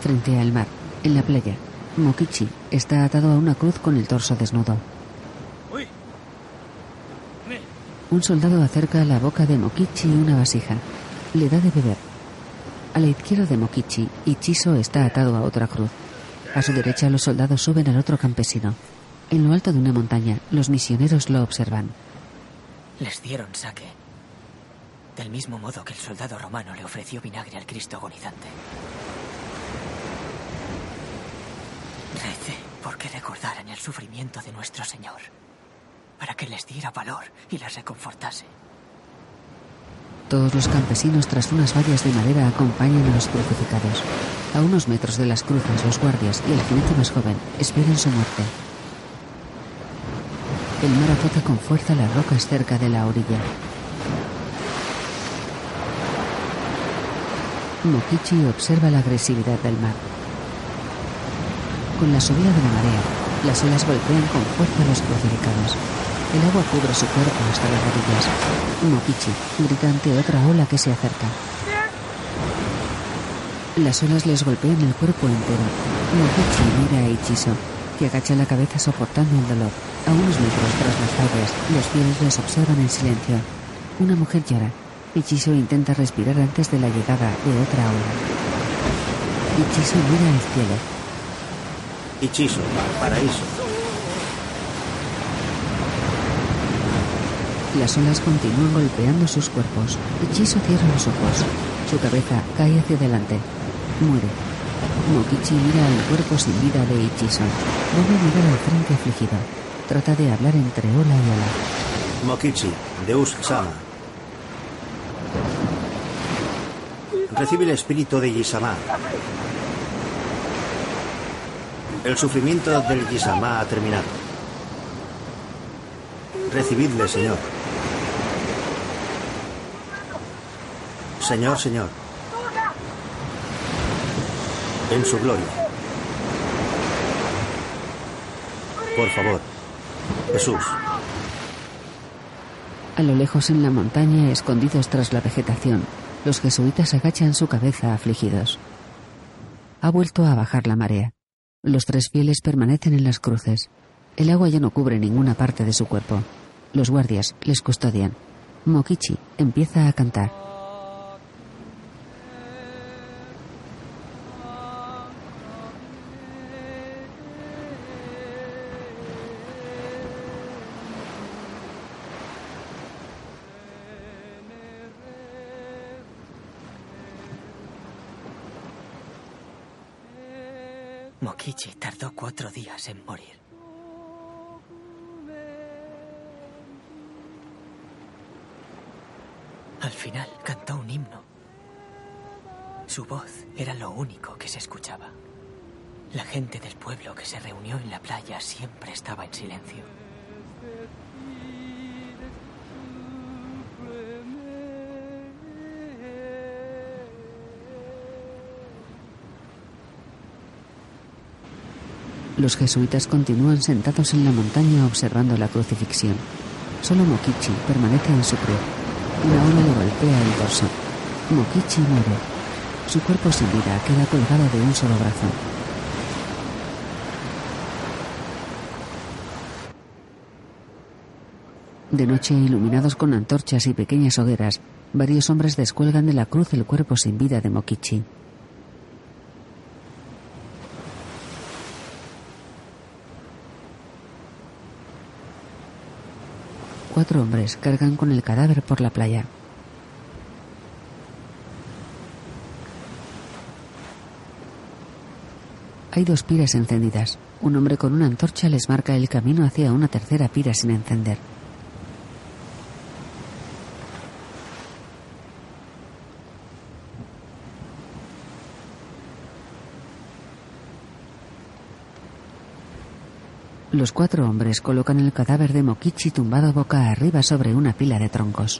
Frente al mar, en la playa, Mokichi está atado a una cruz con el torso desnudo. Un soldado acerca a la boca de Mokichi una vasija. Le da de beber. A la izquierda de Mokichi, Ichizo está atado a otra cruz. A su derecha los soldados suben al otro campesino. En lo alto de una montaña, los misioneros lo observan. Les dieron saque. Del mismo modo que el soldado romano le ofreció vinagre al Cristo agonizante. Recé porque recordaran el sufrimiento de nuestro Señor, para que les diera valor y les reconfortase. Todos los campesinos tras unas vallas de madera acompañan a los crucificados. A unos metros de las cruces, los guardias y el jinete más joven esperan su muerte. El mar azota con fuerza las rocas cerca de la orilla. Mokichi observa la agresividad del mar. Con la subida de la marea, las olas golpean con fuerza a los crucificados. El agua cubre su cuerpo hasta las rodillas. Mokichi grita ante otra ola que se acerca. Las olas les golpean el cuerpo entero. Mokichi mira a Ichizo, que agacha la cabeza soportando el dolor. A unos metros tras las fallas, los fieles les observan en silencio. Una mujer llora. Ichizo intenta respirar antes de la llegada de otra ola. Ichizo mira al cielo. Ichizo, paraíso. Las olas continúan golpeando sus cuerpos. Ichizo cierra los ojos. Su cabeza cae hacia adelante. Muere. Mokichi mira al cuerpo sin vida de Ichizo. Vuelve a mirar al frente afligido. Trata de hablar entre ola y ola. Mokichi, Deus Sama. Recibe el espíritu de Yisama. El sufrimiento del Yisama ha terminado. Recibidle, Señor. Señor, Señor. En su gloria. Por favor. Jesús. A lo lejos en la montaña, escondidos tras la vegetación, los jesuitas agachan su cabeza afligidos. Ha vuelto a bajar la marea. Los tres fieles permanecen en las cruces. El agua ya no cubre ninguna parte de su cuerpo. Los guardias les custodian. Mokichi empieza a cantar. Mokichi tardó cuatro días en morir. Al final cantó un himno. Su voz era lo único que se escuchaba. La gente del pueblo que se reunió en la playa siempre estaba en silencio. Los jesuitas continúan sentados en la montaña observando la crucifixión. Solo Mokichi permanece en su cruz. Una ola le golpea el dorso. Mokichi muere. Su cuerpo sin vida queda colgado de un solo brazo. De noche, iluminados con antorchas y pequeñas hogueras, varios hombres descuelgan de la cruz el cuerpo sin vida de Mokichi. Cuatro hombres cargan con el cadáver por la playa. Hay dos piras encendidas. Un hombre con una antorcha les marca el camino hacia una tercera pira sin encender. Los cuatro hombres colocan el cadáver de Mokichi tumbado boca arriba sobre una pila de troncos.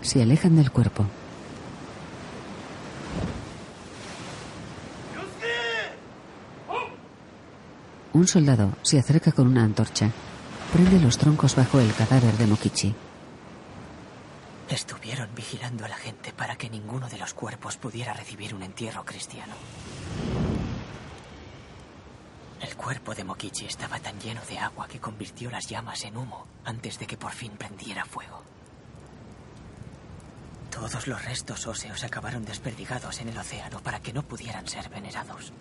Se alejan del cuerpo. Un soldado se acerca con una antorcha. Prende los troncos bajo el cadáver de Mokichi. Estuvieron vigilando a la gente para que ninguno de los cuerpos pudiera recibir un entierro cristiano. El cuerpo de Mokichi estaba tan lleno de agua que convirtió las llamas en humo antes de que por fin prendiera fuego. Todos los restos óseos acabaron desperdigados en el océano para que no pudieran ser venerados.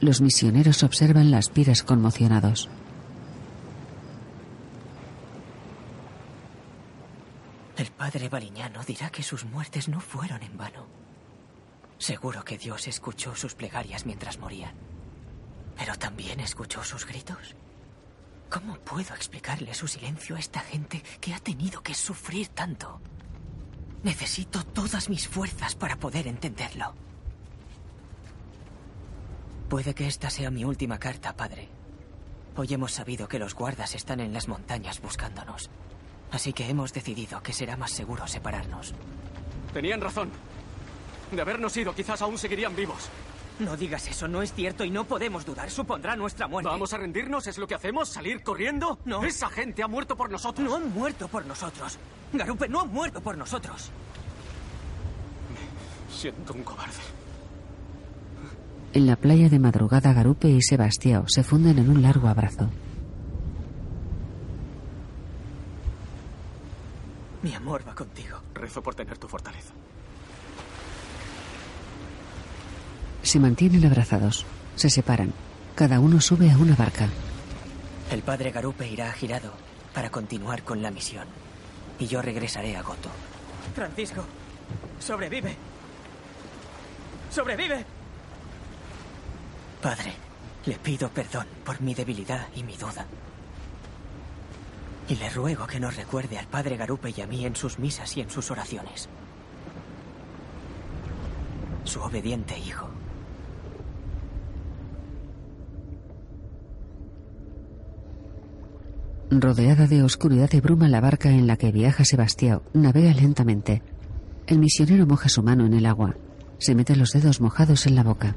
Los misioneros observan las piras conmocionados. El padre Baliñano dirá que sus muertes no fueron en vano. Seguro que Dios escuchó sus plegarias mientras morían. Pero también escuchó sus gritos. ¿Cómo puedo explicarle su silencio a esta gente que ha tenido que sufrir tanto? Necesito todas mis fuerzas para poder entenderlo. Puede que esta sea mi última carta, padre. Hoy hemos sabido que los guardas están en las montañas buscándonos. Así que hemos decidido que será más seguro separarnos. Tenían razón. De habernos ido, quizás aún seguirían vivos. No digas eso, no es cierto y no podemos dudar. Supondrá nuestra muerte. ¿Vamos a rendirnos? ¿Es lo que hacemos? ¿Salir corriendo? No. Esa gente ha muerto por nosotros. No han muerto por nosotros. Garupe no ha muerto por nosotros. Siento un cobarde. En la playa de madrugada, Garupe y Sebastiao se funden en un largo abrazo. Mi amor va contigo. Rezo por tener tu fortaleza. Se mantienen abrazados. Se separan. Cada uno sube a una barca. El padre Garupe irá a Girado para continuar con la misión. Y yo regresaré a Goto. Francisco, sobrevive. ¡Sobrevive! Padre, le pido perdón por mi debilidad y mi duda. Y le ruego que nos recuerde al padre Garupe y a mí en sus misas y en sus oraciones. Su obediente hijo. Rodeada de oscuridad y bruma, la barca en la que viaja Sebastiao navega lentamente. El misionero moja su mano en el agua. Se mete los dedos mojados en la boca.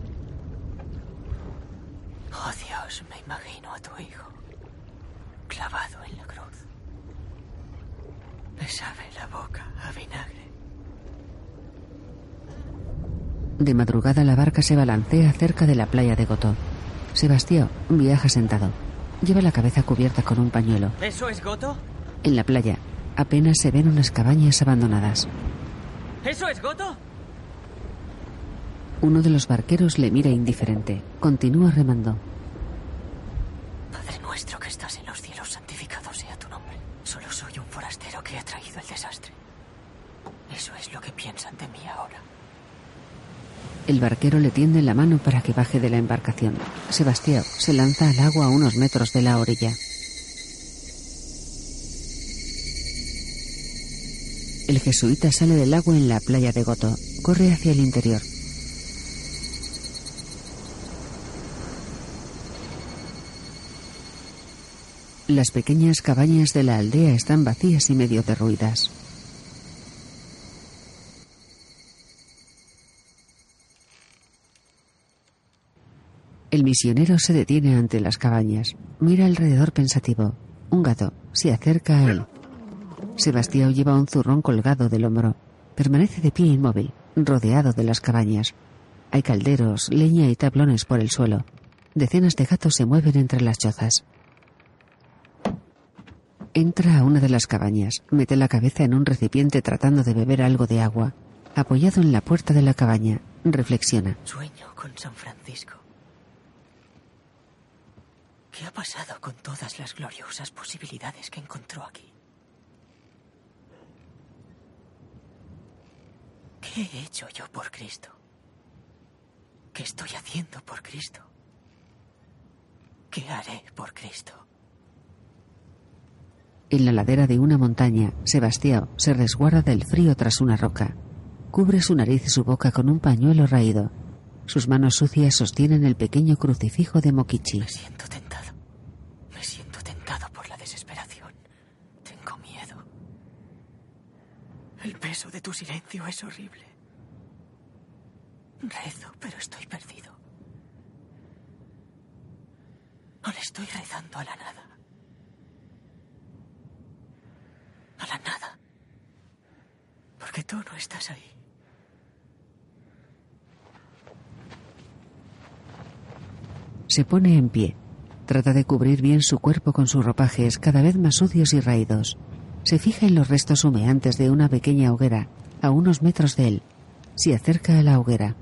Oh Dios, me imagino a tu hijo clavado en la cruz. Me sabe la boca a vinagre. De madrugada la barca se balancea cerca de la playa de Gotó. Sebastiao viaja sentado. Lleva la cabeza cubierta con un pañuelo. ¿Eso es Goto? En la playa apenas se ven unas cabañas abandonadas. ¿Eso es Goto? Uno de los barqueros le mira indiferente. Continúa remando. soy un forastero que ha traído el desastre. Eso es lo que piensan de mí ahora. El barquero le tiende la mano para que baje de la embarcación. Sebastián se lanza al agua a unos metros de la orilla. El jesuita sale del agua en la playa de Goto. Corre hacia el interior. Las pequeñas cabañas de la aldea están vacías y medio derruidas. El misionero se detiene ante las cabañas. Mira alrededor pensativo. Un gato se acerca a él. Sebastián lleva un zurrón colgado del hombro. Permanece de pie inmóvil, rodeado de las cabañas. Hay calderos, leña y tablones por el suelo. Decenas de gatos se mueven entre las chozas. Entra a una de las cabañas, mete la cabeza en un recipiente tratando de beber algo de agua. Apoyado en la puerta de la cabaña, reflexiona. Sueño con San Francisco. ¿Qué ha pasado con todas las gloriosas posibilidades que encontró aquí? ¿Qué he hecho yo por Cristo? ¿Qué estoy haciendo por Cristo? ¿Qué haré por Cristo? En la ladera de una montaña, Sebastián se resguarda del frío tras una roca. Cubre su nariz y su boca con un pañuelo raído. Sus manos sucias sostienen el pequeño crucifijo de Mokichi. Me siento tentado. Me siento tentado por la desesperación. Tengo miedo. El peso de tu silencio es horrible. Rezo, pero estoy perdido. No le estoy rezando a la nada. A la nada. Porque tú no estás ahí. Se pone en pie. Trata de cubrir bien su cuerpo con sus ropajes cada vez más sucios y raídos. Se fija en los restos humeantes de una pequeña hoguera, a unos metros de él. Se acerca a la hoguera.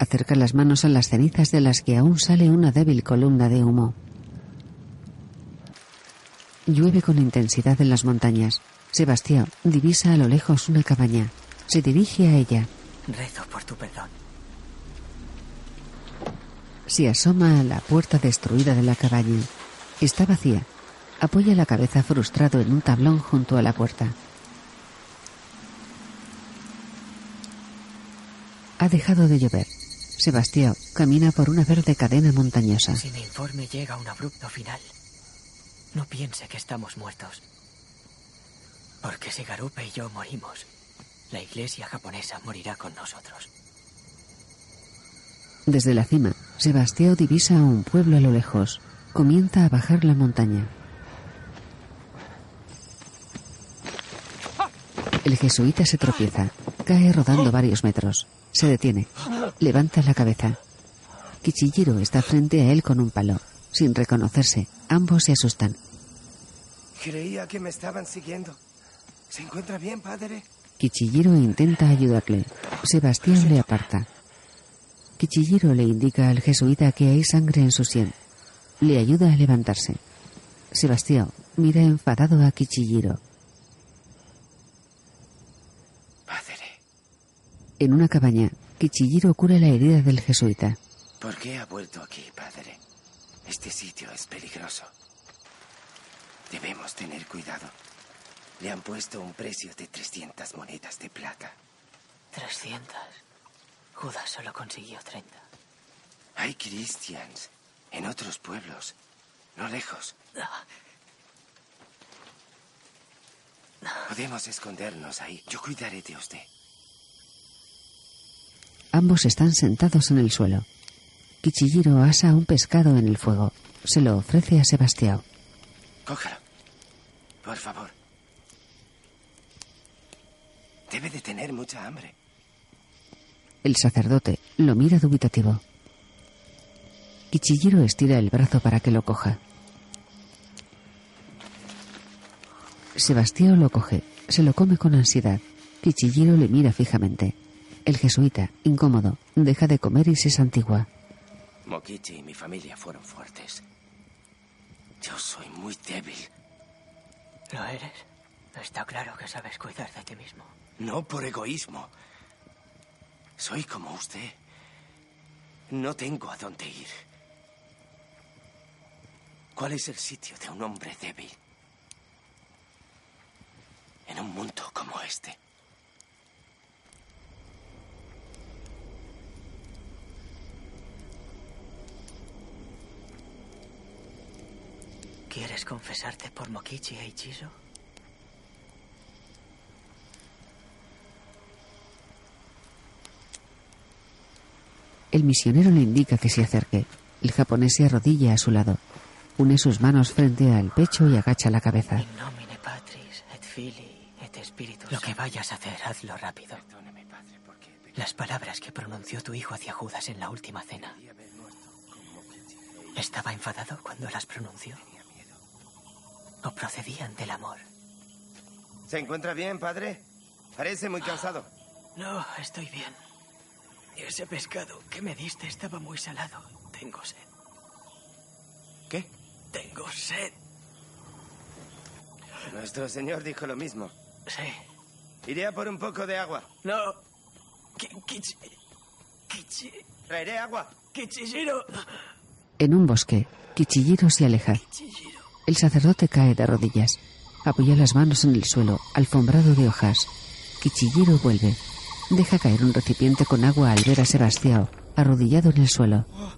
Acerca las manos a las cenizas de las que aún sale una débil columna de humo. Llueve con intensidad en las montañas. Sebastián divisa a lo lejos una cabaña. Se dirige a ella. Rezo por tu perdón. Se asoma a la puerta destruida de la cabaña. Está vacía. Apoya la cabeza frustrado en un tablón junto a la puerta. Ha dejado de llover. Sebastián camina por una verde cadena montañosa. Si mi informe llega a un abrupto final, no piense que estamos muertos. Porque si Garupe y yo morimos, la iglesia japonesa morirá con nosotros. Desde la cima, Sebastián divisa a un pueblo a lo lejos. Comienza a bajar la montaña. El jesuita se tropieza. Cae rodando varios metros. Se detiene. Levanta la cabeza. Kichijiro está frente a él con un palo. Sin reconocerse, ambos se asustan. Creía que me estaban siguiendo. ¿Se encuentra bien, padre? Kichijiro intenta ayudarle. Sebastián le aparta. Kichijiro le indica al jesuita que hay sangre en su sien. Le ayuda a levantarse. Sebastián mira enfadado a Kichijiro. Padre, En una cabaña, Kichijiro cura la herida del jesuita. ¿por qué ha vuelto aquí, padre? Este sitio es peligroso. Debemos tener cuidado. Le han puesto un precio de 300 monedas de plata. 300. Judas solo consiguió 30. Hay cristians en otros pueblos, no lejos. Podemos escondernos ahí. Yo cuidaré de usted. Ambos están sentados en el suelo. Kichijiro asa un pescado en el fuego. Se lo ofrece a Sebastián. Cójalo. Por favor. Debe de tener mucha hambre. El sacerdote lo mira dubitativo. Kichijiro estira el brazo para que lo coja. Sebastián lo coge, se lo come con ansiedad. Kichijiro le mira fijamente. El jesuita, incómodo, deja de comer y se santigua. Mokichi y mi familia fueron fuertes. Yo soy muy débil. ¿Lo eres? Está claro que sabes cuidar de ti mismo. No por egoísmo. Soy como usted. No tengo a dónde ir. ¿Cuál es el sitio de un hombre débil? En un mundo como este. ¿Quieres confesarte por Mokichi e Ichizo? El misionero le indica que se acerque. El japonés se arrodilla a su lado. Une sus manos frente al pecho y agacha la cabeza. Lo que vayas a hacer, hazlo rápido. Las palabras que pronunció tu hijo hacia Judas en la última cena. ¿Estaba enfadado cuando las pronunció? ¿O procedían del amor? ¿Se encuentra bien, padre? Parece muy cansado. No, estoy bien. Ese pescado que me diste estaba muy salado. Tengo sed. ¿Qué? Tengo sed. Nuestro señor dijo lo mismo. Sí. Iré a por un poco de agua. No. Ki- Kichi. Kichi. Traeré agua. Kichijiro. En un bosque, Kichijiro se aleja. El sacerdote cae de rodillas. Apoya las manos en el suelo, alfombrado de hojas. Kichijiro vuelve. Deja caer un recipiente con agua al ver a Sebastián, arrodillado en el suelo. Oh,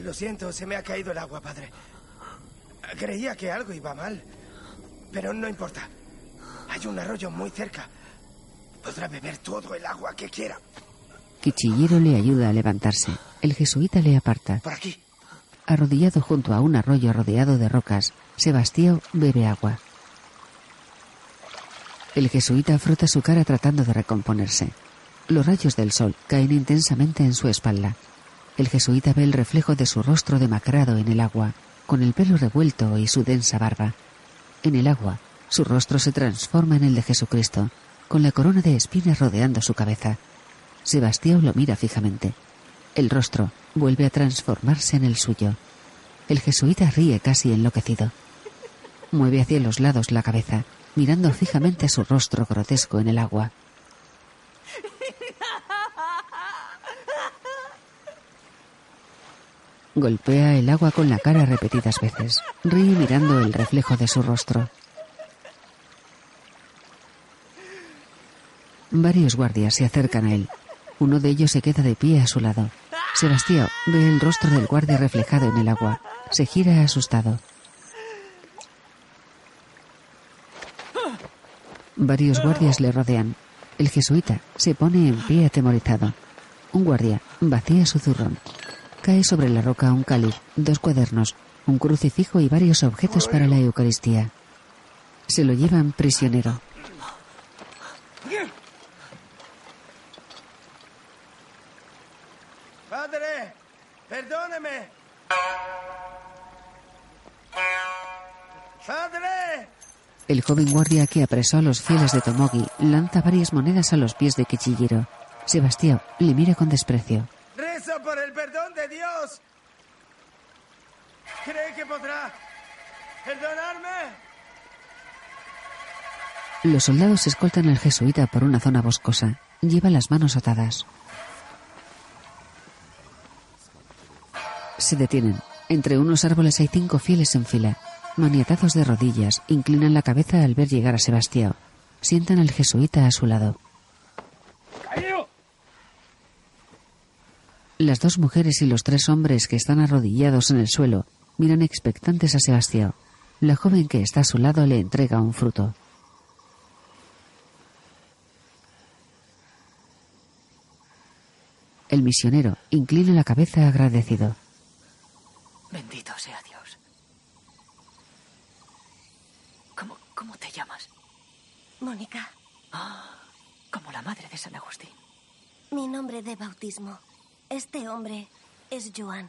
lo siento, se me ha caído el agua, padre. Creía que algo iba mal. Pero no importa. Hay un arroyo muy cerca. Podrá beber todo el agua que quiera. Kichijiro le ayuda a levantarse. El jesuita le aparta. Por aquí. Arrodillado junto a un arroyo rodeado de rocas, Sebastián bebe agua. El jesuita frota su cara tratando de recomponerse. Los rayos del sol caen intensamente en su espalda. El jesuita ve el reflejo de su rostro demacrado en el agua, con el pelo revuelto y su densa barba. En el agua, su rostro se transforma en el de Jesucristo, con la corona de espinas rodeando su cabeza. Sebastián lo mira fijamente. El rostro vuelve a transformarse en el suyo. El jesuita ríe casi enloquecido. Mueve hacia los lados la cabeza, mirando fijamente su rostro grotesco en el agua. Golpea el agua con la cara repetidas veces. Ríe mirando el reflejo de su rostro. Varios guardias se acercan a él. Uno de ellos se queda de pie a su lado. Sebastián ve el rostro del guardia reflejado en el agua. Se gira asustado. Varios guardias le rodean. El jesuita se pone en pie atemorizado. Un guardia vacía su zurrón. Cae sobre la roca un cáliz, dos cuadernos, un crucifijo y varios objetos para la Eucaristía. Se lo llevan prisionero. Padre, perdóneme. Padre. El joven guardia que apresó a los fieles de Tomogi lanza varias monedas a los pies de Kichijiro. Sebastián le mira con desprecio. Rezo por el perdón de Dios. ¿Cree que podrá perdonarme? Los soldados escoltan al jesuita por una zona boscosa. Lleva las manos atadas. Se detienen. Entre unos árboles hay cinco fieles en fila. Maniatados de rodillas, inclinan la cabeza al ver llegar a Sebastián. Sientan al jesuita a su lado. Las dos mujeres y los tres hombres que están arrodillados en el suelo miran expectantes a Sebastián. La joven que está a su lado le entrega un fruto. El misionero inclina la cabeza agradecido. Bendito sea Dios. Mónica. Ah, como la madre de San Agustín. Mi nombre de bautismo. Este hombre es Joan.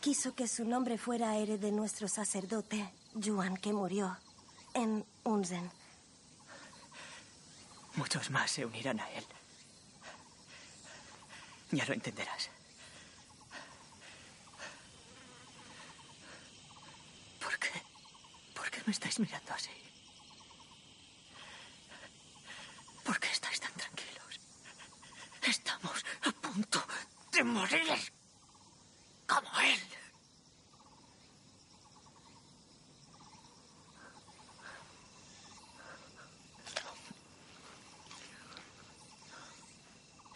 Quiso que su nombre fuera heredero de nuestro sacerdote, Joan, que murió en Unzen. Muchos más se unirán a él. Ya lo entenderás. ¿Por qué? ¿Por qué me estáis mirando así? ¿Por qué estáis tan tranquilos? Estamos a punto de morir. Como él.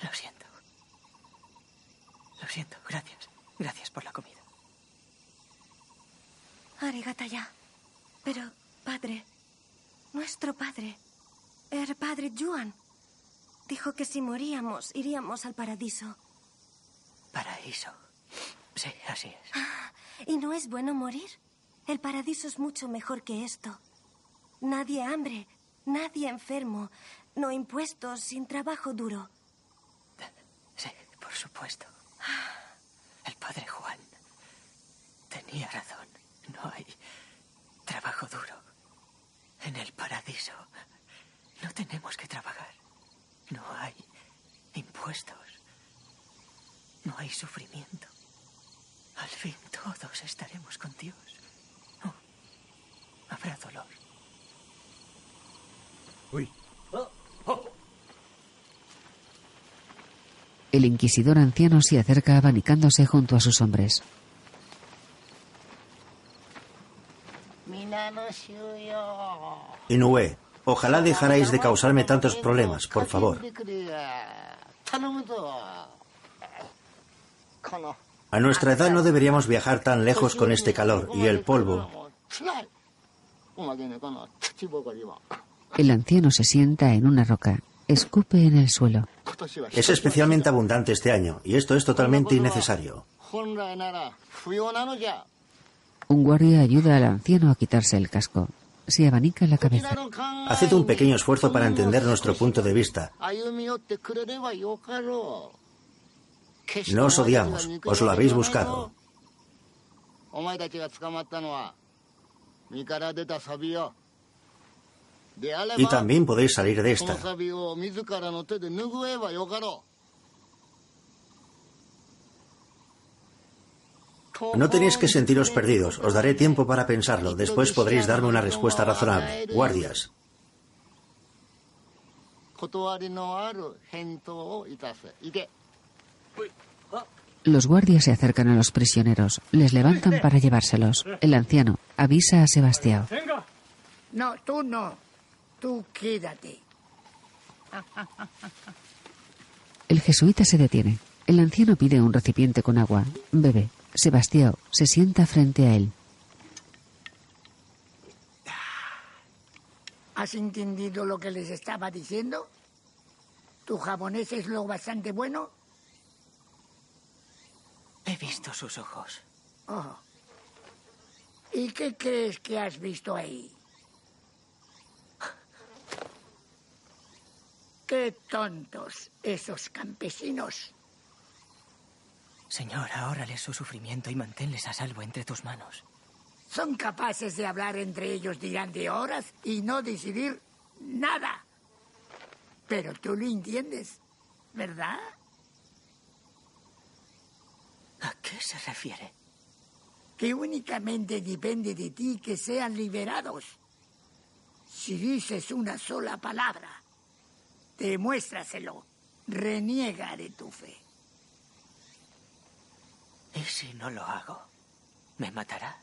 Lo siento. Lo siento. Gracias. Gracias por la comida. Arigataya. Pero, padre, nuestro padre, el padre Juan, dijo que si moríamos iríamos al paraíso. Paraíso. Sí, así es. Ah, ¿Y no es bueno morir? El paraíso es mucho mejor que esto. Nadie hambre, nadie enfermo, no impuestos, sin trabajo duro. Sí, por supuesto. El padre Juan tenía razón. No hay trabajo duro. En el paraíso no tenemos que trabajar. No hay impuestos. No hay sufrimiento. Al fin todos estaremos con Dios. No, habrá dolor. Uy. El inquisidor anciano se acerca abanicándose junto a sus hombres. Inoue, ojalá dejarais de causarme tantos problemas, por favor. A nuestra edad no deberíamos viajar tan lejos con este calor y el polvo. El anciano se sienta en una roca. Escupe en el suelo. Es especialmente abundante este año y esto es totalmente innecesario. Un guardia ayuda al anciano a quitarse el casco. Se abanica la cabeza. Haced un pequeño esfuerzo para entender nuestro punto de vista. No os odiamos, os lo habéis buscado. Y también podéis salir de esta. No tenéis que sentiros perdidos. Os daré tiempo para pensarlo. Después podréis darme una respuesta razonable. Guardias. Los guardias se acercan a los prisioneros. Les levantan para llevárselos. El anciano avisa a Sebastián. No, tú no. Tú quédate. El jesuita se detiene. El anciano pide un recipiente con agua. Bebe. Sebastián se sienta frente a él. ¿Has entendido lo que les estaba diciendo? ¿Tu japonés es lo bastante bueno? He visto sus ojos. Oh. ¿Y qué crees que has visto ahí? Qué tontos esos campesinos. Señor, ahórrales su sufrimiento y manténles a salvo entre tus manos. Son capaces de hablar entre ellos durante horas y no decidir nada. Pero tú lo entiendes, ¿verdad? ¿A qué se refiere? Que únicamente depende de ti que sean liberados. Si dices una sola palabra, demuéstraselo. Reniega de tu fe. ¿Y si no lo hago? ¿Me matará?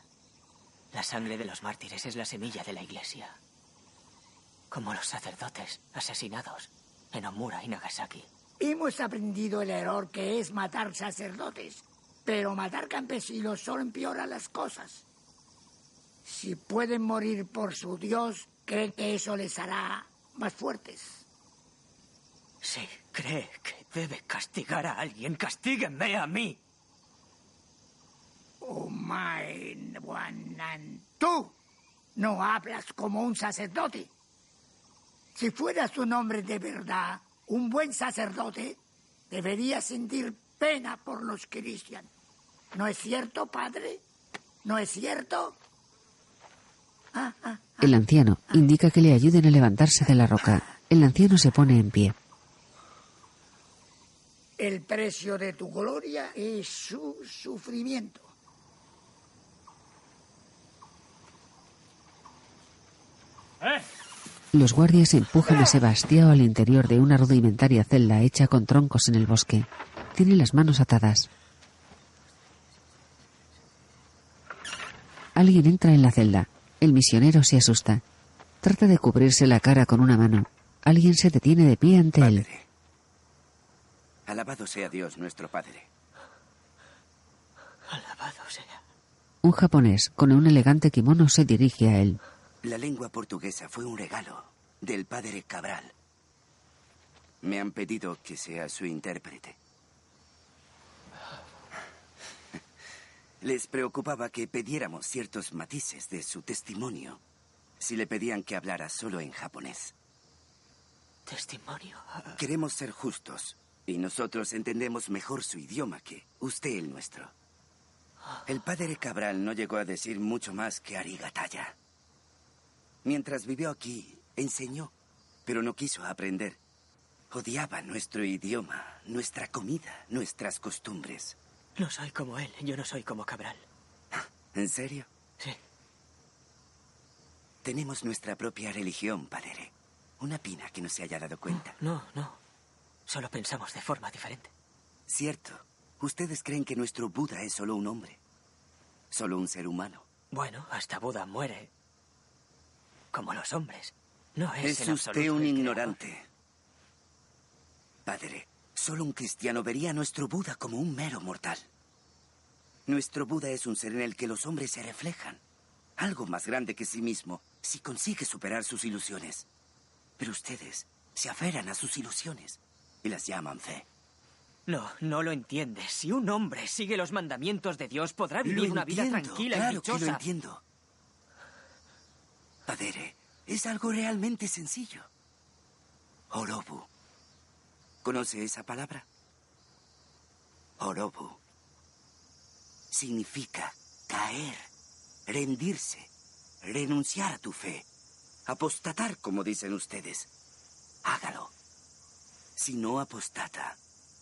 La sangre de los mártires es la semilla de la iglesia. Como los sacerdotes asesinados en Omura y Nagasaki. Hemos aprendido el error que es matar sacerdotes, pero matar campesinos solo empeora las cosas. Si pueden morir por su Dios, creen que eso les hará más fuertes. Si cree que debe castigar a alguien, castíguenme a mí. Tú no hablas como un sacerdote. Si fueras un hombre de verdad, un buen sacerdote, debería sentir pena por los cristianos. ¿No es cierto, padre? ¿No es cierto? Ah, ah, ah. El anciano indica que le ayuden a levantarse de la roca. El anciano se pone en pie. El precio de tu gloria es su sufrimiento. Los guardias empujan a Sebastián al interior de una rudimentaria celda hecha con troncos en el bosque. Tiene las manos atadas. Alguien entra en la celda. El misionero se asusta. Trata de cubrirse la cara con una mano. Alguien se detiene de pie ante él. Alabado sea Dios nuestro Padre. Alabado sea. Un japonés con un elegante kimono se dirige a él. La lengua portuguesa fue un regalo del padre Cabral. Me han pedido que sea su intérprete. Les preocupaba que pidiéramos ciertos matices de su testimonio si le pedían que hablara solo en japonés. ¿Testimonio? Queremos ser justos y nosotros entendemos mejor su idioma que usted el nuestro. El padre Cabral no llegó a decir mucho más que arigataya. Mientras vivió aquí, enseñó, pero no quiso aprender. Odiaba nuestro idioma, nuestra comida, nuestras costumbres. No soy como él, yo no soy como Cabral. ¿En serio? Sí. Tenemos nuestra propia religión, padre. Una pina que no se haya dado cuenta. No, no. Solo pensamos de forma diferente. Cierto. Ustedes creen que nuestro Buda es solo un hombre. Solo un ser humano. Bueno, hasta Buda muere. Como los hombres. No es, Es usted un ignorante. Padre, solo un cristiano vería a nuestro Buda como un mero mortal. Nuestro Buda es un ser en el que los hombres se reflejan. Algo más grande que sí mismo, si consigue superar sus ilusiones. Pero ustedes se aferran a sus ilusiones y las llaman fe. No, no lo entiendes. Si un hombre sigue los mandamientos de Dios, podrá Lo vivir una vida tranquila y claro que dichosa. lo entiendo. Padre, es algo realmente sencillo. Orobu. ¿Conoce esa palabra? Orobu. Significa caer, rendirse, renunciar a tu fe, apostatar, como dicen ustedes. Hágalo. Si no apostata,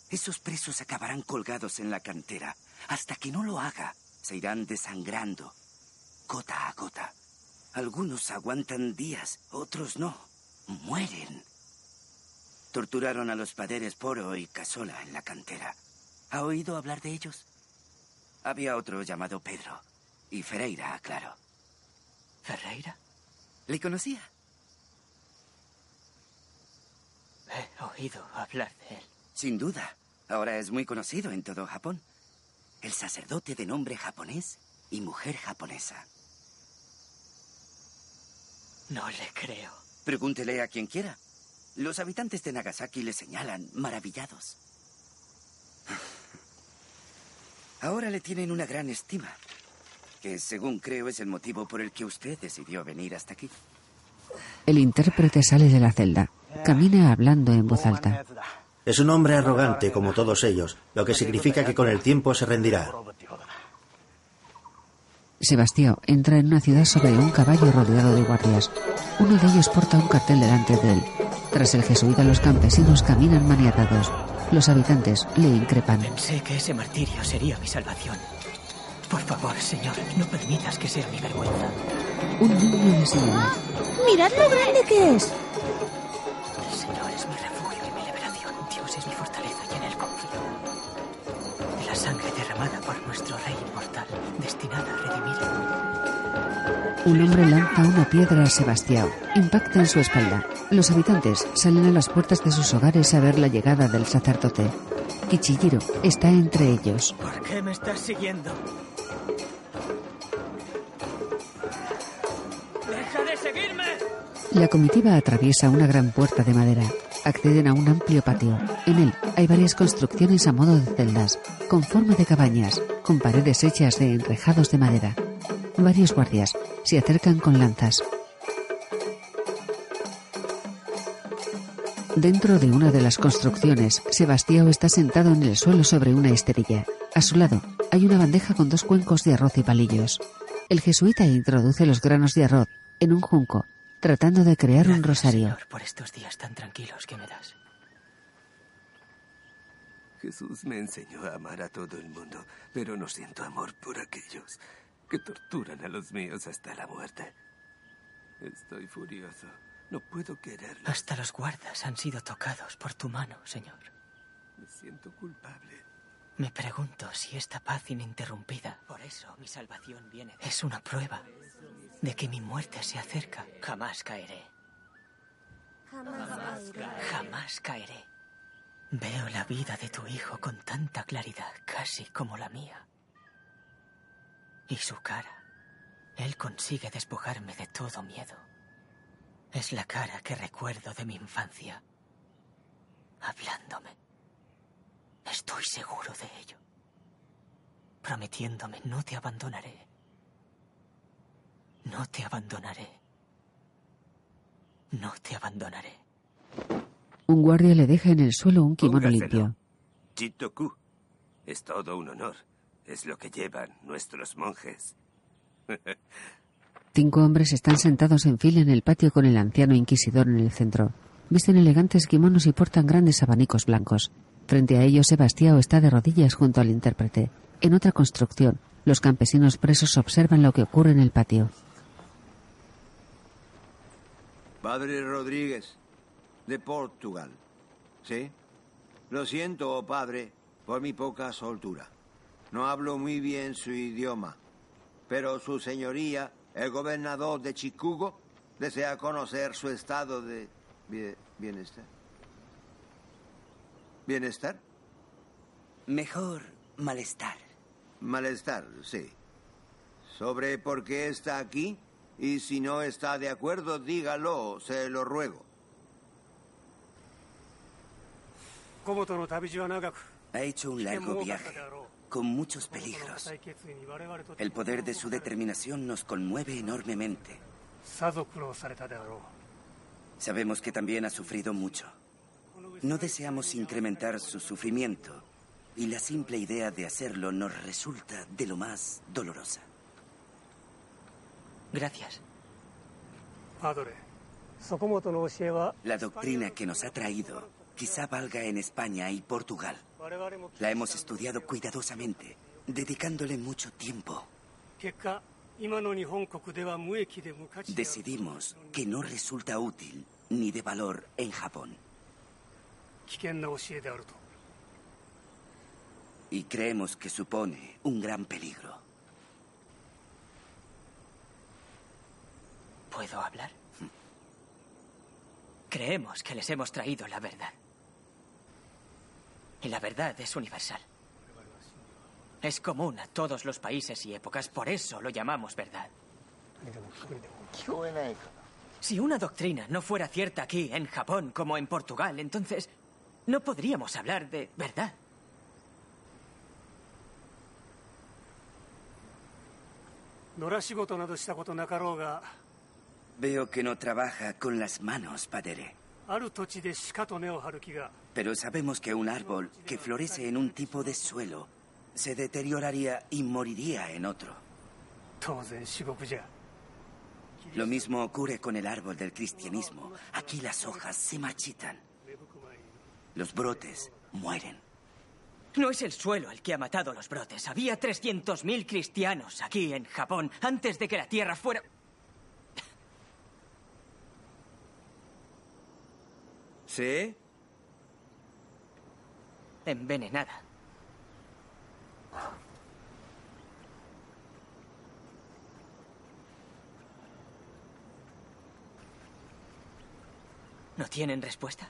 esos presos acabarán colgados en la cantera. Hasta que no lo haga, se irán desangrando, gota a gota. Algunos aguantan días, otros no. Mueren. Torturaron a los padres Poro y Casola en la cantera. ¿Ha oído hablar de ellos? Había otro llamado Pedro. Y Ferreira, claro. ¿Ferreira? ¿Le conocía? He oído hablar de él. Sin duda. Ahora es muy conocido en todo Japón. El sacerdote de nombre japonés y mujer japonesa. No le creo. Pregúntele a quien quiera. Los habitantes de Nagasaki le señalan maravillados. Ahora le tienen una gran estima, que según creo es el motivo por el que usted decidió venir hasta aquí. El intérprete sale de la celda. Camina hablando en voz alta. Es un hombre arrogante como todos ellos, lo que significa que con el tiempo se rendirá. Sebastián entra en una ciudad sobre un caballo rodeado de guardias. Uno de ellos porta un cartel delante de él. Tras el jesuita, los campesinos caminan maniatados. Los habitantes le increpan. Pensé que ese martirio sería mi salvación. Por favor, Señor, no permitas que sea mi vergüenza. Un niño le señala. Mirad lo grande que es. Destinada a redimir. Un hombre lanza una piedra a Sebastián. Impacta en su espalda. Los habitantes salen a las puertas de sus hogares a ver la llegada del sacerdote. Kichijiro está entre ellos. ¿Por qué me estás siguiendo? ¡Deja de seguirme! La comitiva atraviesa una gran puerta de madera. Acceden a un amplio patio. En él hay varias construcciones a modo de celdas, con forma de cabañas, con paredes hechas de enrejados de madera. Varios guardias se acercan con lanzas. Dentro de una de las construcciones, Sebastián está sentado en el suelo sobre una esterilla. A su lado hay una bandeja con dos cuencos de arroz y palillos. El jesuita introduce los granos de arroz en un junco, tratando de crear un rosario. Señor, por estos días tan tranquilos que me das. Jesús me enseñó a amar a todo el mundo, pero no siento amor por aquellos que torturan a los míos hasta la muerte. Estoy furioso. No puedo quererlo. Hasta los guardas han sido tocados por tu mano, Señor. Me siento culpable. Me pregunto si esta paz ininterrumpida, por eso mi salvación viene, es una prueba de que mi muerte se acerca. Jamás caeré. Jamás caeré. Jamás caeré. Veo la vida de tu hijo con tanta claridad, casi como la mía. Y su cara. Él consigue despojarme de todo miedo. Es la cara que recuerdo de mi infancia. Hablándome. Estoy seguro de ello. Prometiéndome, no te abandonaré. No te abandonaré. No te abandonaré. Un guardia le deja en el suelo un kimono Póngaselo. limpio. Jitoku. Es todo un honor. Es lo que llevan nuestros monjes. Cinco hombres están sentados en fila en el patio con el anciano inquisidor en el centro. Visten elegantes kimonos y portan grandes abanicos blancos. Frente a ellos, Sebastião está de rodillas junto al intérprete. En otra construcción, los campesinos presos observan lo que ocurre en el patio. Padre Rodríguez, de Portugal. ¿Sí? Lo siento, padre, por mi poca soltura. No hablo muy bien su idioma, pero su señoría, el gobernador de Chicugo, desea conocer su estado de bie- bienestar. ¿Bienestar? Mejor malestar. Malestar, sí. Sobre por qué está aquí y si no está de acuerdo, dígalo, se lo ruego. Ha hecho un largo viaje, con muchos peligros. El poder de su determinación nos conmueve enormemente. Sabemos que también ha sufrido mucho. No deseamos incrementar su sufrimiento y la simple idea de hacerlo nos resulta de lo más dolorosa. Gracias. La doctrina que nos ha traído quizá valga en España y Portugal. La hemos estudiado cuidadosamente, dedicándole mucho tiempo. Decidimos que no resulta útil ni de valor en Japón. Y creemos que supone un gran peligro. ¿Puedo hablar? Creemos que les hemos traído la verdad. Y la verdad es universal. Es común a todos los países y épocas, por eso lo llamamos verdad. Si una doctrina no fuera cierta aquí, en Japón, como en Portugal, entonces no podríamos hablar de verdad. Veo que no trabaja con las manos, padre. Pero sabemos que un árbol que florece en un tipo de suelo se deterioraría y moriría en otro. Lo mismo ocurre con el árbol del cristianismo. Aquí las hojas se marchitan. Los brotes mueren. No es el suelo el que ha matado los brotes. Había 300.000 cristianos aquí en Japón antes de que la tierra fuera... ¿Sí? envenenada. ¿No tienen respuesta?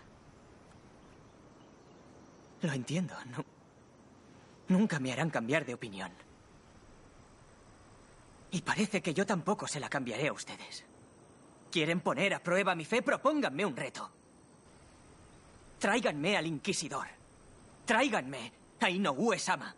Lo entiendo. No, nunca me harán cambiar de opinión. Y parece que yo tampoco se la cambiaré a ustedes. ¿Quieren poner a prueba mi fe? Propónganme un reto. Tráiganme al Inquisidor. Tráiganme a Inoue-sama.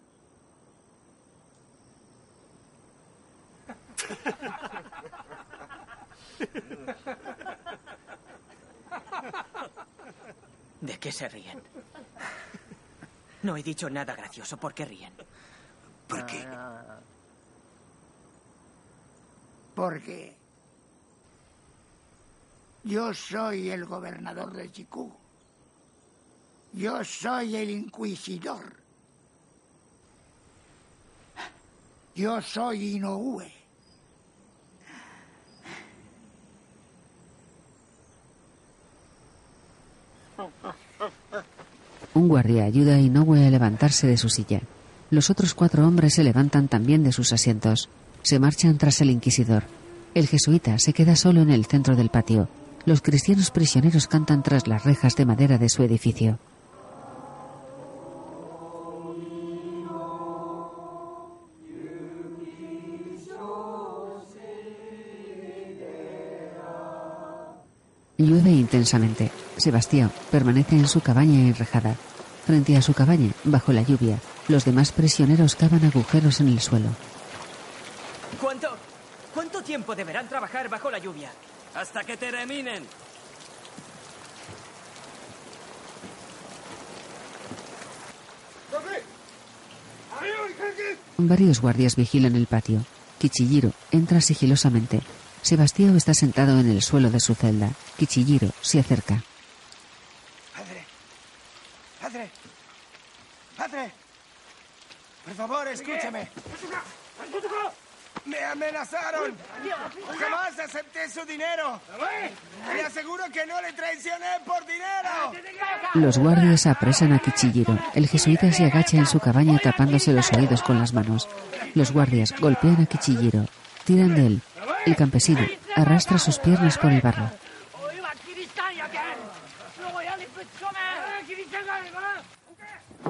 ¿De qué se ríen? No he dicho nada gracioso. ¿Por qué ríen? ¿Por qué? Porque yo soy el gobernador de Chikú. Yo soy el inquisidor. Yo soy Inoue. Un guardia ayuda a Inoue a levantarse de su silla. Los otros cuatro hombres se levantan también de sus asientos. Se marchan tras el inquisidor. El jesuita se queda solo en el centro del patio. Los cristianos prisioneros cantan tras las rejas de madera de su edificio. Llueve intensamente. Sebastián permanece en su cabaña enrejada. Frente a su cabaña, bajo la lluvia, los demás prisioneros cavan agujeros en el suelo. ¿Cuánto, cuánto tiempo deberán trabajar bajo la lluvia? Hasta que terminen. Varios guardias vigilan el patio. Kichijiro entra sigilosamente. Sebastián está sentado en el suelo de su celda. Kichijiro se acerca. Padre. Padre. Padre. Por favor, escúchame. Me amenazaron. Jamás acepté su dinero. Le aseguro que no le traicioné por dinero. Los guardias apresan a Kichijiro. El jesuita se agacha en su cabaña tapándose los oídos con las manos. Los guardias golpean a Kichijiro. Tiran de él. El campesino arrastra sus piernas por el barro.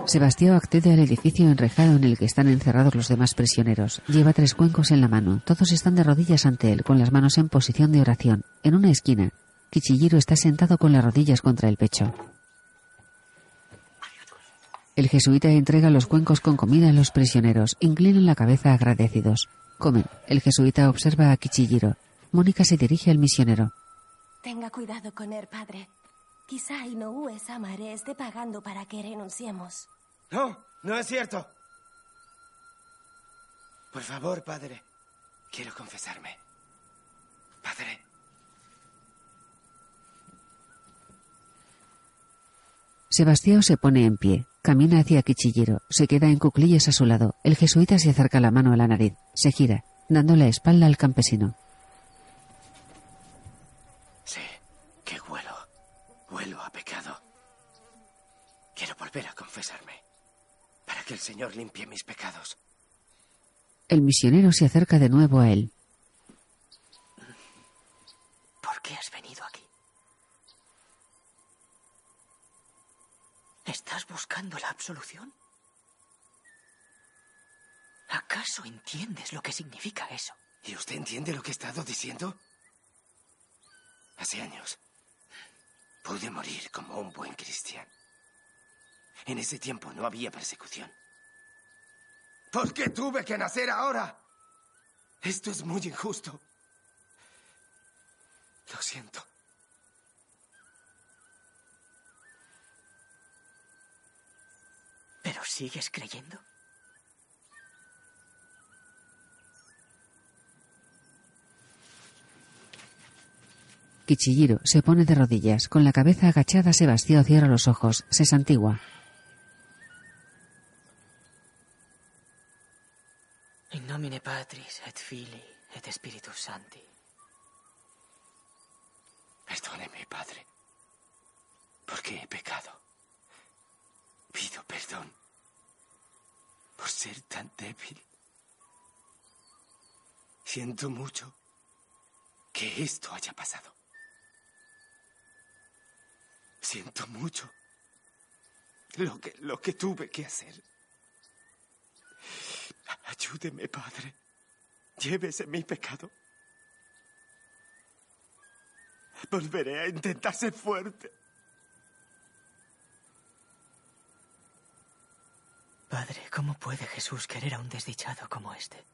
Sebastián accede al edificio enrejado en el que están encerrados los demás prisioneros. Lleva tres cuencos en la mano. Todos están de rodillas ante él, con las manos en posición de oración. En una esquina, Kichijiro está sentado con las rodillas contra el pecho. El jesuita entrega los cuencos con comida a los prisioneros. Inclinan la cabeza agradecidos. Comen. El jesuita observa a Kichijiro. Mónica se dirige al misionero. Tenga cuidado con él, padre. Quizá Inoue Samare esté pagando para que renunciemos. No, no es cierto. Por favor, padre. Quiero confesarme. Padre. Sebastián se pone en pie. Camina hacia Kichijiro. Se queda en cuclillas a su lado. El jesuita se acerca la mano a la nariz. Se gira, dando la espalda al campesino. Sí, que huelo. Huelo a pecado. Quiero volver a confesarme. Para que el Señor limpie mis pecados. El misionero se acerca de nuevo a él. ¿Por qué has venido ¿Estás buscando la absolución? ¿Acaso entiendes lo que significa eso? ¿Y usted entiende lo que he estado diciendo? Hace años pude morir como un buen cristiano. En ese tiempo no había persecución. ¿Por qué tuve que nacer ahora? Esto es muy injusto. Lo siento. ¿Pero sigues creyendo? Kichijiro se pone de rodillas. Con la cabeza agachada, Sebastián cierra los ojos. Se santigua. In nomine Patris et Filii et Spiritus Sancti. Perdóneme, Padre, porque he pecado. Pido perdón por ser tan débil. Siento mucho que esto haya pasado. Siento mucho lo que, lo que tuve que hacer. Ayúdeme, Padre. Llévese mi pecado. Volveré a intentar ser fuerte. Padre, ¿cómo puede Jesús querer a un desdichado como este?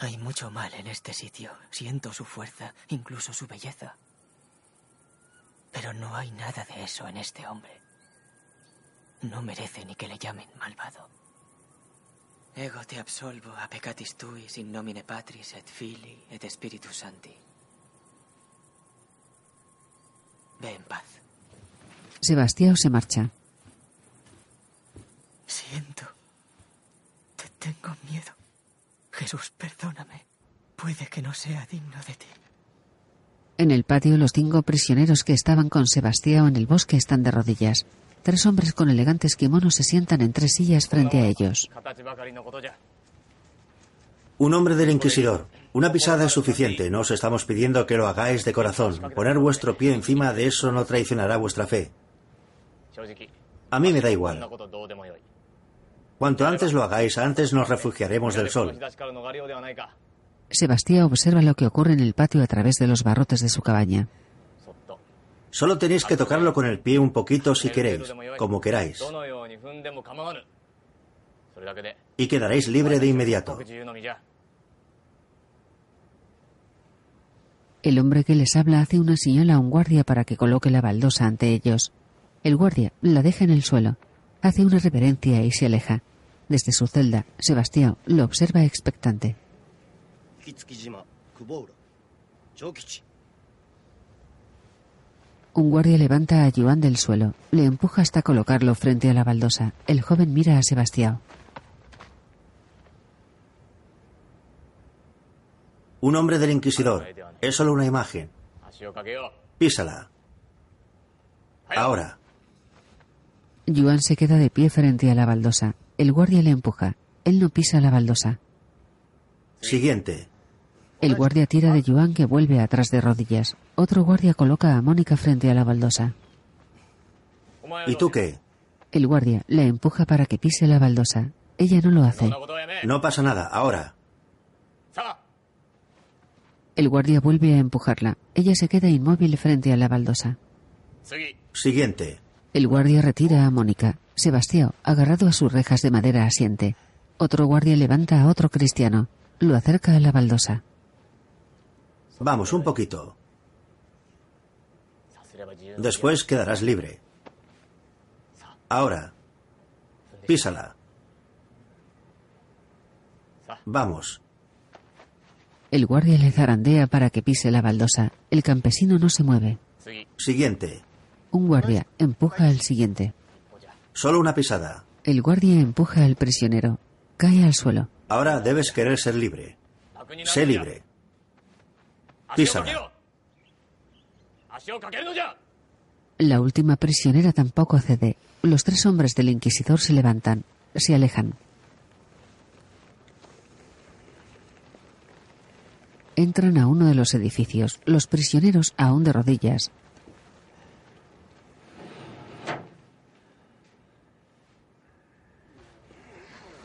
Hay mucho mal en este sitio. Siento su fuerza, incluso su belleza. Pero no hay nada de eso en este hombre. No merece ni que le llamen malvado. Ego te absolvo a peccatis tuis in nomine Patris et Filii et Spiritus Sancti. Ve en paz. Sebastián se marcha. Siento. Te tengo miedo. Jesús, perdóname. Puede que no sea digno de ti. En el patio, los cinco prisioneros que estaban con Sebastián en el bosque están de rodillas. Tres hombres con elegantes kimonos se sientan en tres sillas frente a ellos. Un hombre del Inquisidor. Una pisada es suficiente. No os estamos pidiendo que lo hagáis de corazón. Poner vuestro pie encima de eso no traicionará vuestra fe. A mí me da igual. Cuanto antes lo hagáis, antes nos refugiaremos del sol. Sebastián observa lo que ocurre en el patio a través de los barrotes de su cabaña. Solo tenéis que tocarlo con el pie un poquito si queréis, como queráis. Y quedaréis libre de inmediato. El hombre que les habla hace una señal a un guardia para que coloque la baldosa ante ellos. El guardia la deja en el suelo, hace una reverencia y se aleja. Desde su celda, Sebastián lo observa expectante. Un guardia levanta a Yuan del suelo, le empuja hasta colocarlo frente a la baldosa. El joven mira a Sebastián. Un hombre del Inquisidor. Es solo una imagen. Písala. Ahora. Yuan se queda de pie frente a la baldosa. El guardia le empuja. Él no pisa la baldosa. Siguiente. El guardia tira de Yuan que vuelve atrás de rodillas. Otro guardia coloca a Mónica frente a la baldosa. ¿Y tú qué? El guardia la empuja para que pise la baldosa. Ella no lo hace. No pasa nada, ahora. El guardia vuelve a empujarla. Ella se queda inmóvil frente a la baldosa. Siguiente. El guardia retira a Mónica. Sebastián, agarrado a sus rejas de madera, asiente. Otro guardia levanta a otro cristiano. Lo acerca a la baldosa. Vamos, un poquito. Después quedarás libre. Ahora. Písala. Vamos. El guardia le zarandea para que pise la baldosa. El campesino no se mueve. Siguiente. Un guardia empuja al siguiente. Solo una pisada. El guardia empuja al prisionero. Cae al suelo. Ahora debes querer ser libre. Sé libre. Písala. La última prisionera tampoco cede. Los tres hombres del inquisidor se levantan. Se alejan. Entran a uno de los edificios. Los prisioneros, aún de rodillas,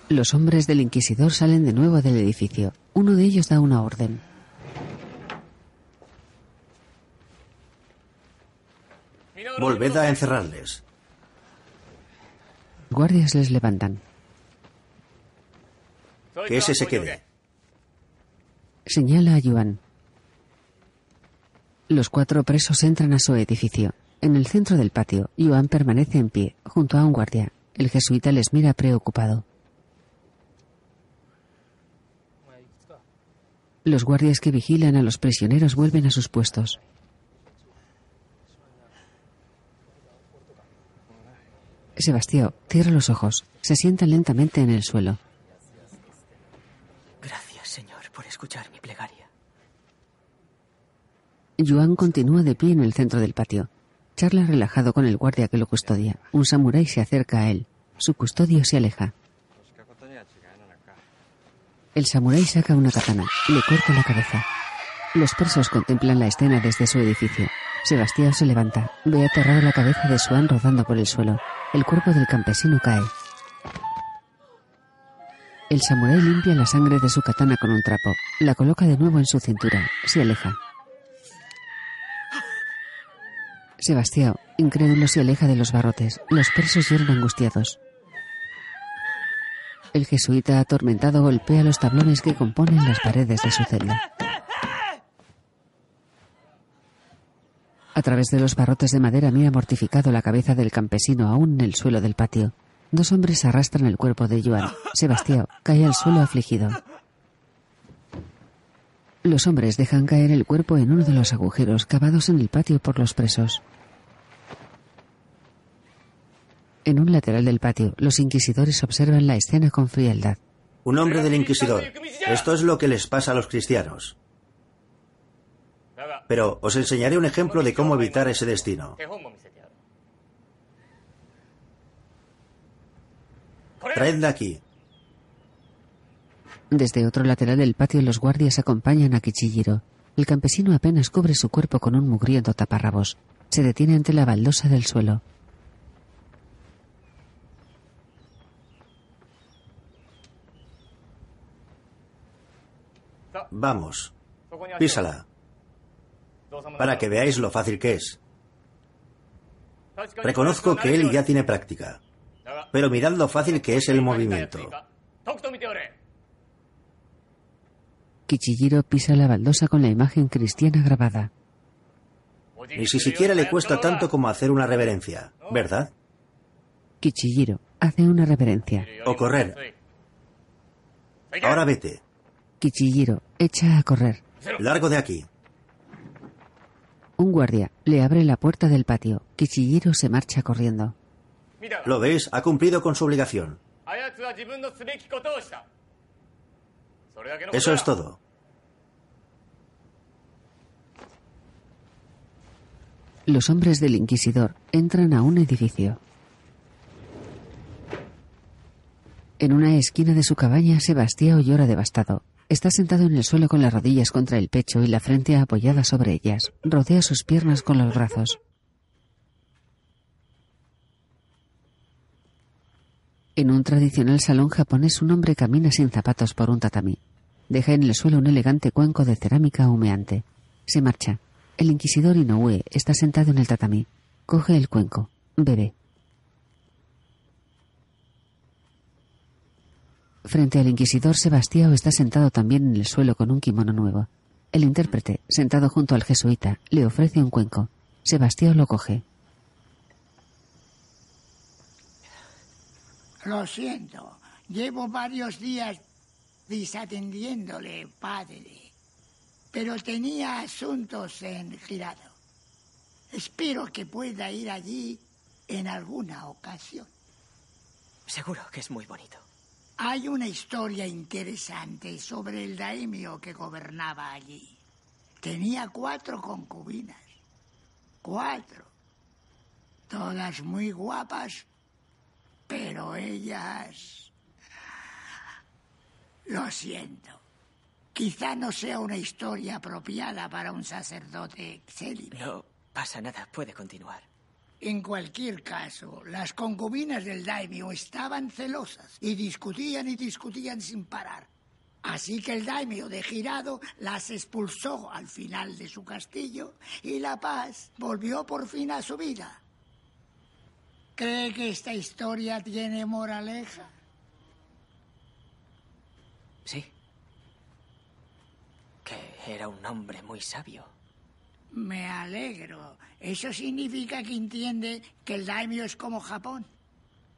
Los hombres del inquisidor salen de nuevo del edificio. Uno de ellos da una orden. Volved a encerrarles. Guardias les levantan. Que ese se quede. Señala a Yuan. Los cuatro presos entran a su edificio. En el centro del patio, Yuan permanece en pie, junto a un guardia. El jesuita les mira preocupado. Los guardias que vigilan a los prisioneros vuelven a sus puestos. Sebastián cierra los ojos. Se sienta lentamente en el suelo. Gracias, Señor, por escuchar mi plegaria. Yuan continúa de pie en el centro del patio. Charla relajado con el guardia que lo custodia. Un samurái se acerca a él. Su custodio se aleja. El samurái saca una katana, le corta la cabeza. Los presos contemplan la escena desde su edificio. Sebastián se levanta, ve aterrado la cabeza de Swan rodando por el suelo. El cuerpo del campesino cae. El samurái limpia la sangre de su katana con un trapo, la coloca de nuevo en su cintura, se aleja. Sebastián, incrédulo, se aleja de los barrotes. Los presos lloran angustiados. El jesuita atormentado golpea los tablones que componen las paredes de su celda. A través de los barrotes de madera mira mortificado la cabeza del campesino aún en el suelo del patio. Dos hombres arrastran el cuerpo de Joan. Sebastián cae al suelo afligido. Los hombres dejan caer el cuerpo en uno de los agujeros cavados en el patio por los presos. En un lateral del patio, los inquisidores observan la escena con frialdad. Un hombre del inquisidor. Esto es lo que les pasa a los cristianos. Pero os enseñaré un ejemplo de cómo evitar ese destino. Traedla aquí. Desde otro lateral del patio los guardias acompañan a Kichijiro. El campesino apenas cubre su cuerpo con un mugriento taparrabos. Se detiene ante la baldosa del suelo. Vamos. Písala. Para que veáis lo fácil que es. Reconozco que él ya tiene práctica. Pero mirad lo fácil que es el movimiento. Kichijiro pisa la baldosa con la imagen cristiana grabada. Ni si siquiera le cuesta tanto como hacer una reverencia, ¿verdad? Kichijiro hace una reverencia. O correr. Ahora vete. Kichijiro echa a correr. Largo de aquí. Un guardia le abre la puerta del patio. Kichijiro se marcha corriendo. ¿Lo ves? Ha cumplido con su obligación. Eso es todo. Los hombres del inquisidor entran a un edificio. En una esquina de su cabaña, Sebastián llora devastado. Está sentado en el suelo con las rodillas contra el pecho y la frente apoyada sobre ellas. Rodea sus piernas con los brazos. En un tradicional salón japonés, un hombre camina sin zapatos por un tatami. Deja en el suelo un elegante cuenco de cerámica humeante. Se marcha. El inquisidor Inoue está sentado en el tatami. Coge el cuenco. Bebe. Frente al inquisidor, Sebastián está sentado también en el suelo con un kimono nuevo. El intérprete, sentado junto al jesuita, le ofrece un cuenco. Sebastián lo coge. Lo siento. Llevo varios días desatendiéndole, padre. Pero tenía asuntos en girado. Espero que pueda ir allí en alguna ocasión. Seguro que es muy bonito. Hay una historia interesante sobre el daimio que gobernaba allí. Tenía cuatro concubinas. Cuatro. Todas muy guapas, pero ellas... Lo siento. Quizá no sea una historia apropiada para un sacerdote célibe. No pasa nada, puede continuar. En cualquier caso, las concubinas del daimio estaban celosas y discutían y discutían sin parar. Así que el daimio de Girado las expulsó al final de su castillo y la paz volvió por fin a su vida. ¿Cree que esta historia tiene moraleja? Sí. Que era un hombre muy sabio. Me alegro. Eso significa que entiende que el daimio es como Japón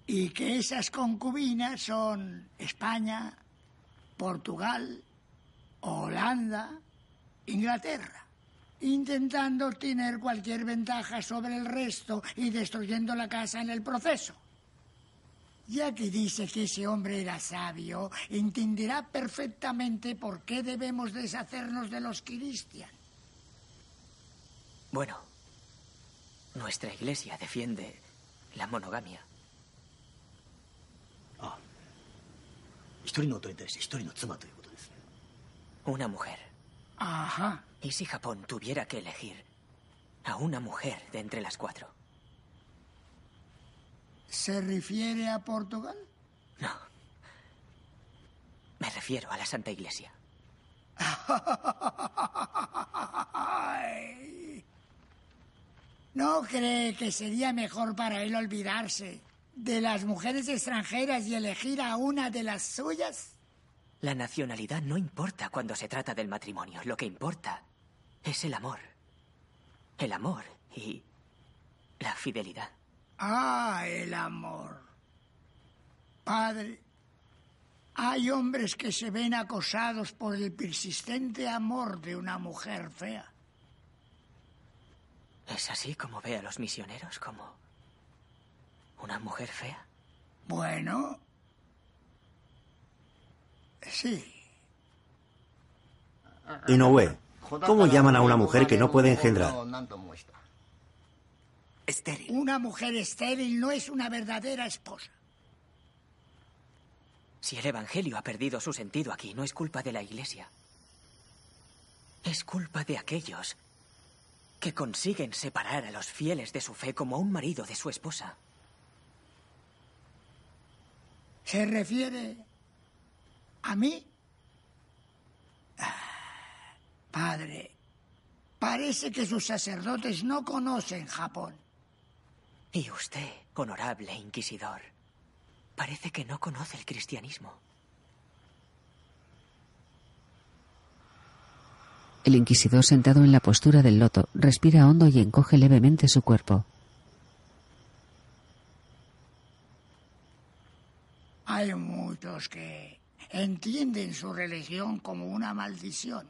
y que esas concubinas son España, Portugal, Holanda, Inglaterra, intentando obtener cualquier ventaja sobre el resto y destruyendo la casa en el proceso. Ya que dice que ese hombre era sabio, entenderá perfectamente por qué debemos deshacernos de los cristianos. Bueno, nuestra iglesia defiende la monogamia. Una mujer. Ajá. ¿Y si Japón tuviera que elegir a una mujer de entre las cuatro? ¿Se refiere a Portugal? No. Me refiero a la Santa Iglesia. ¿No cree que sería mejor para él olvidarse de las mujeres extranjeras y elegir a una de las suyas? La nacionalidad no importa cuando se trata del matrimonio. Lo que importa es el amor. El amor y la fidelidad. Ah, el amor. Padre, hay hombres que se ven acosados por el persistente amor de una mujer fea. ¿Es así como ve a los misioneros como una mujer fea? Bueno, sí. Inoue, ¿Cómo llaman a una mujer que no puede engendrar? Estéril. Una mujer estéril no es una verdadera esposa. Si el Evangelio ha perdido su sentido aquí, no es culpa de la Iglesia. Es culpa de aquellos que consiguen separar a los fieles de su fe como a un marido de su esposa. ¿Se refiere a mí? Ah, padre, parece que sus sacerdotes no conocen Japón. Y usted, honorable inquisidor, parece que no conoce el cristianismo. El inquisidor sentado en la postura del loto respira hondo y encoge levemente su cuerpo. Hay muchos que entienden su religión como una maldición.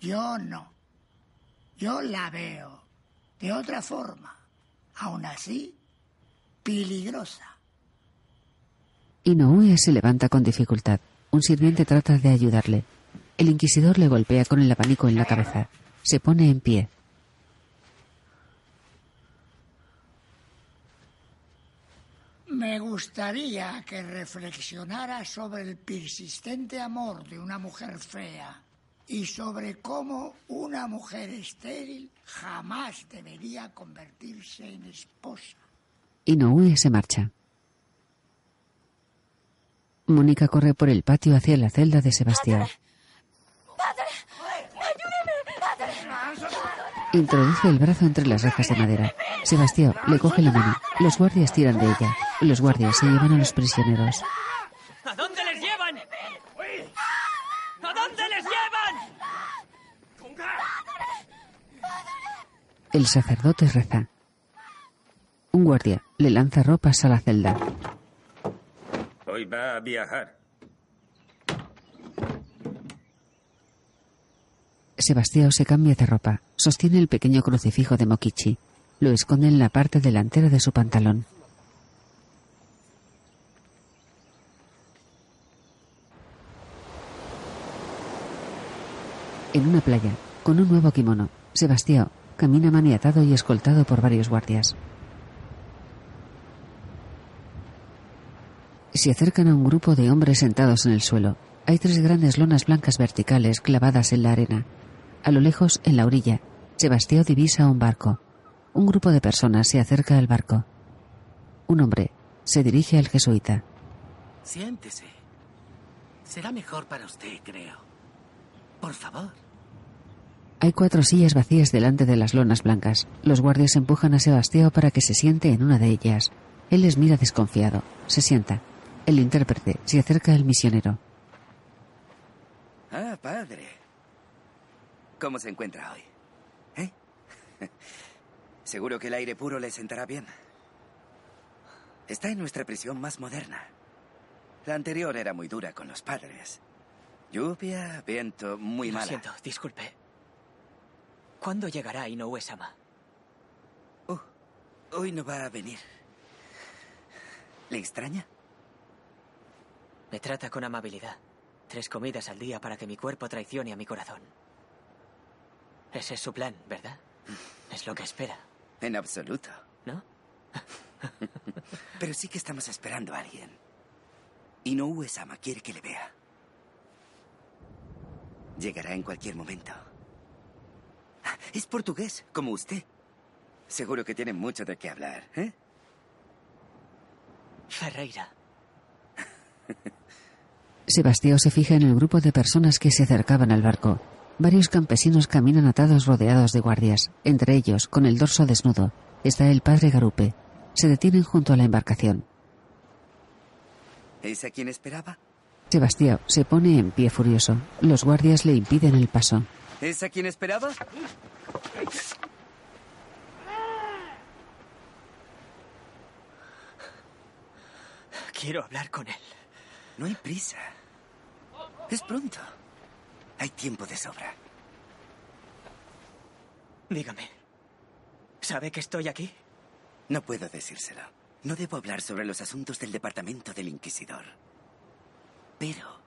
Yo no. Yo la veo de otra forma. Aún así, peligrosa. Inoue se levanta con dificultad. Un sirviente trata de ayudarle. El inquisidor le golpea con el abanico en la cabeza. Se pone en pie. Me gustaría que reflexionara sobre el persistente amor de una mujer fea y sobre cómo una mujer estéril jamás debería convertirse en esposa. Inoue se marcha. Mónica corre por el patio hacia la celda de Sebastián. Introduce el brazo entre las rejas de madera. Sebastián le coge la mano. Los guardias tiran de ella. Los guardias se llevan a los prisioneros. ¿A dónde les llevan? ¿A dónde les llevan? El sacerdote reza. Un guardia le lanza ropas a la celda. Hoy va a viajar. Sebastián se cambia de ropa. Sostiene el pequeño crucifijo de Mokichi. Lo esconde en la parte delantera de su pantalón. En una playa, con un nuevo kimono, Sebastián camina maniatado y escoltado por varios guardias. Se acercan a un grupo de hombres sentados en el suelo. Hay tres grandes lonas blancas verticales clavadas en la arena. A lo lejos, en la orilla, Sebastián divisa un barco. Un grupo de personas se acerca al barco. Un hombre se dirige al jesuita. Siéntese. Será mejor para usted, creo. Por favor. Hay cuatro sillas vacías delante de las lonas blancas. Los guardias empujan a Sebastián para que se siente en una de ellas. Él les mira desconfiado. Se sienta. El intérprete se acerca al misionero. Ah, padre. ¿Cómo se encuentra hoy? ¿Eh? Seguro que el aire puro le sentará bien. Está en nuestra prisión más moderna. La anterior era muy dura con los padres. Lluvia, viento, muy Lo mala. siento, disculpe. ¿Cuándo llegará Inoue-sama? Uh, hoy no va a venir. ¿Le extraña? Me trata con amabilidad. Tres comidas al día para que mi cuerpo traicione a mi corazón. Ese es su plan, ¿verdad? Es lo que espera. En absoluto. ¿No? Pero sí que estamos esperando a alguien. Inoue-sama quiere que le vea. Llegará en cualquier momento. Es portugués, como usted. Seguro que tiene mucho de qué hablar, ¿eh? Ferreira. Sebastián se fija en el grupo de personas que se acercaban al barco. Varios campesinos caminan atados rodeados de guardias. Entre ellos, con el dorso desnudo, está el padre Garupe. Se detienen junto a la embarcación. ¿Es a quien esperaba? Sebastián se pone en pie furioso. Los guardias le impiden el paso. ¿Es a quien esperaba? Quiero hablar con él. No hay prisa. Es pronto. Hay tiempo de sobra. Dígame. ¿Sabe que estoy aquí? No puedo decírselo. No debo hablar sobre los asuntos del departamento del Inquisidor. Pero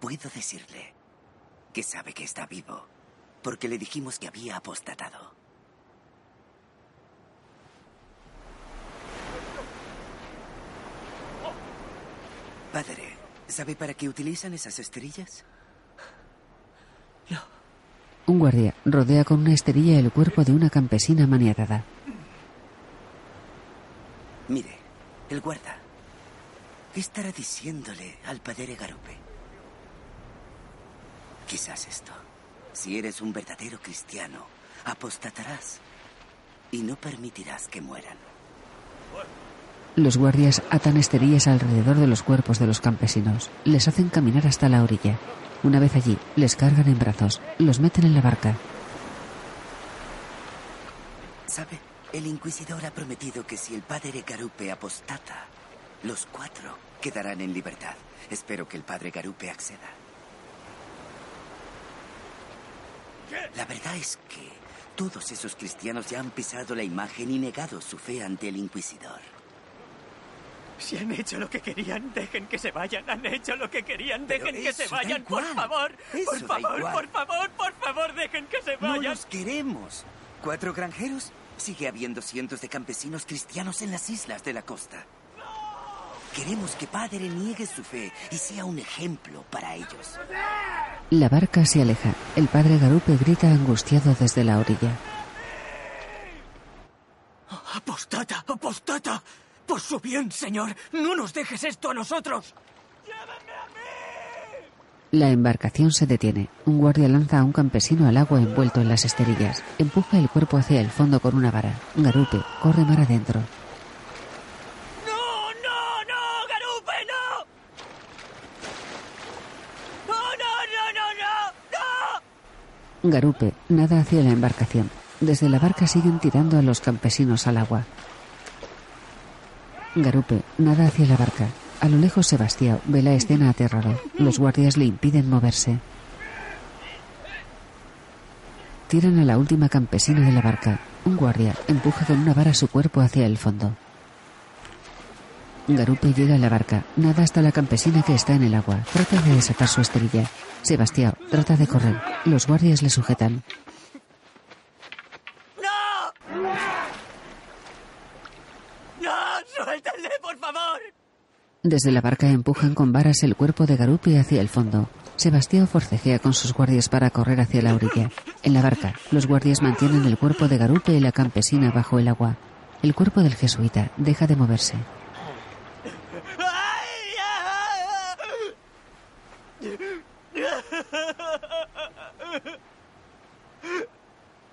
puedo decirle que sabe que está vivo porque le dijimos que había apostatado. Padre, ¿sabe para qué utilizan esas esterillas? Un guardia rodea con una esterilla el cuerpo de una campesina maniatada. Mire, el guarda. ¿Qué estará diciéndole al padre Garupe? Quizás esto. Si eres un verdadero cristiano, apostatarás y no permitirás que mueran. Los guardias atan esterillas alrededor de los cuerpos de los campesinos. Les hacen caminar hasta la orilla. Una vez allí, les cargan en brazos. Los meten en la barca. ¿Sabe? El inquisidor ha prometido que si el padre Garupe apostata, los cuatro quedarán en libertad. Espero que el padre Garupe acceda. La verdad es que todos esos cristianos ya han pisado la imagen y negado su fe ante el inquisidor. Si han hecho lo que querían, dejen que se vayan. Han hecho lo que querían, dejen que se vayan, por favor. Eso Por favor, por favor, por favor, dejen que se No vayan. los queremos. ¿Cuatro granjeros? Sigue habiendo cientos de campesinos cristianos en las islas de la costa. Queremos que Padre niegue su fe y sea un ejemplo para ellos. La barca se aleja. El padre Garupe grita angustiado desde la orilla. Apostata, apostata. Por su bien, señor. No nos dejes esto a nosotros. La embarcación se detiene. Un guardia lanza a un campesino al agua envuelto en las esterillas. Empuja el cuerpo hacia el fondo con una vara. Garupe corre mar adentro. ¡No, no, no! ¡Garupe, no! ¡No, no, no, no, no! Garupe nada hacia la embarcación. Desde la barca siguen tirando a los campesinos al agua. Garupe nada hacia la barca. A lo lejos Sebastián ve la escena aterrado. Los guardias le impiden moverse. Tiran a la última campesina de la barca. Un guardia empuja con una vara su cuerpo hacia el fondo. Garupe llega a la barca, nada hasta la campesina que está en el agua. Trata de desatar su esterilla. Sebastián trata de correr. Los guardias le sujetan. ¡No! ¡Suéltenle, por favor! Desde la barca empujan con varas el cuerpo de Garupe hacia el fondo. Sebastián forcejea con sus guardias para correr hacia la orilla. En la barca, los guardias mantienen el cuerpo de Garupe y la campesina bajo el agua. El cuerpo del jesuita deja de moverse.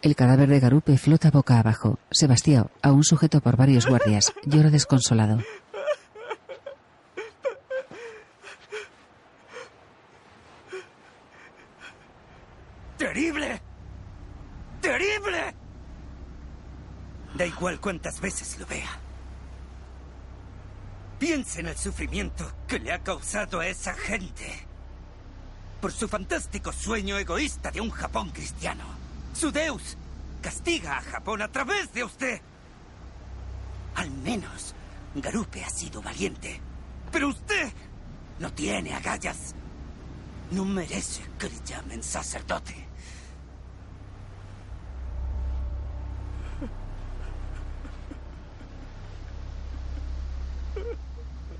El cadáver de Garupe flota boca abajo. Sebastián, aún sujeto por varios guardias, llora desconsolado. ¡Terrible! ¡Terrible! Da igual cuántas veces lo vea. Piense en el sufrimiento que le ha causado a esa gente. Por su fantástico sueño egoísta de un Japón cristiano. Su Deus castiga a Japón a través de usted. Al menos Garupe ha sido valiente. Pero usted no tiene agallas. No merece que le llamen sacerdote.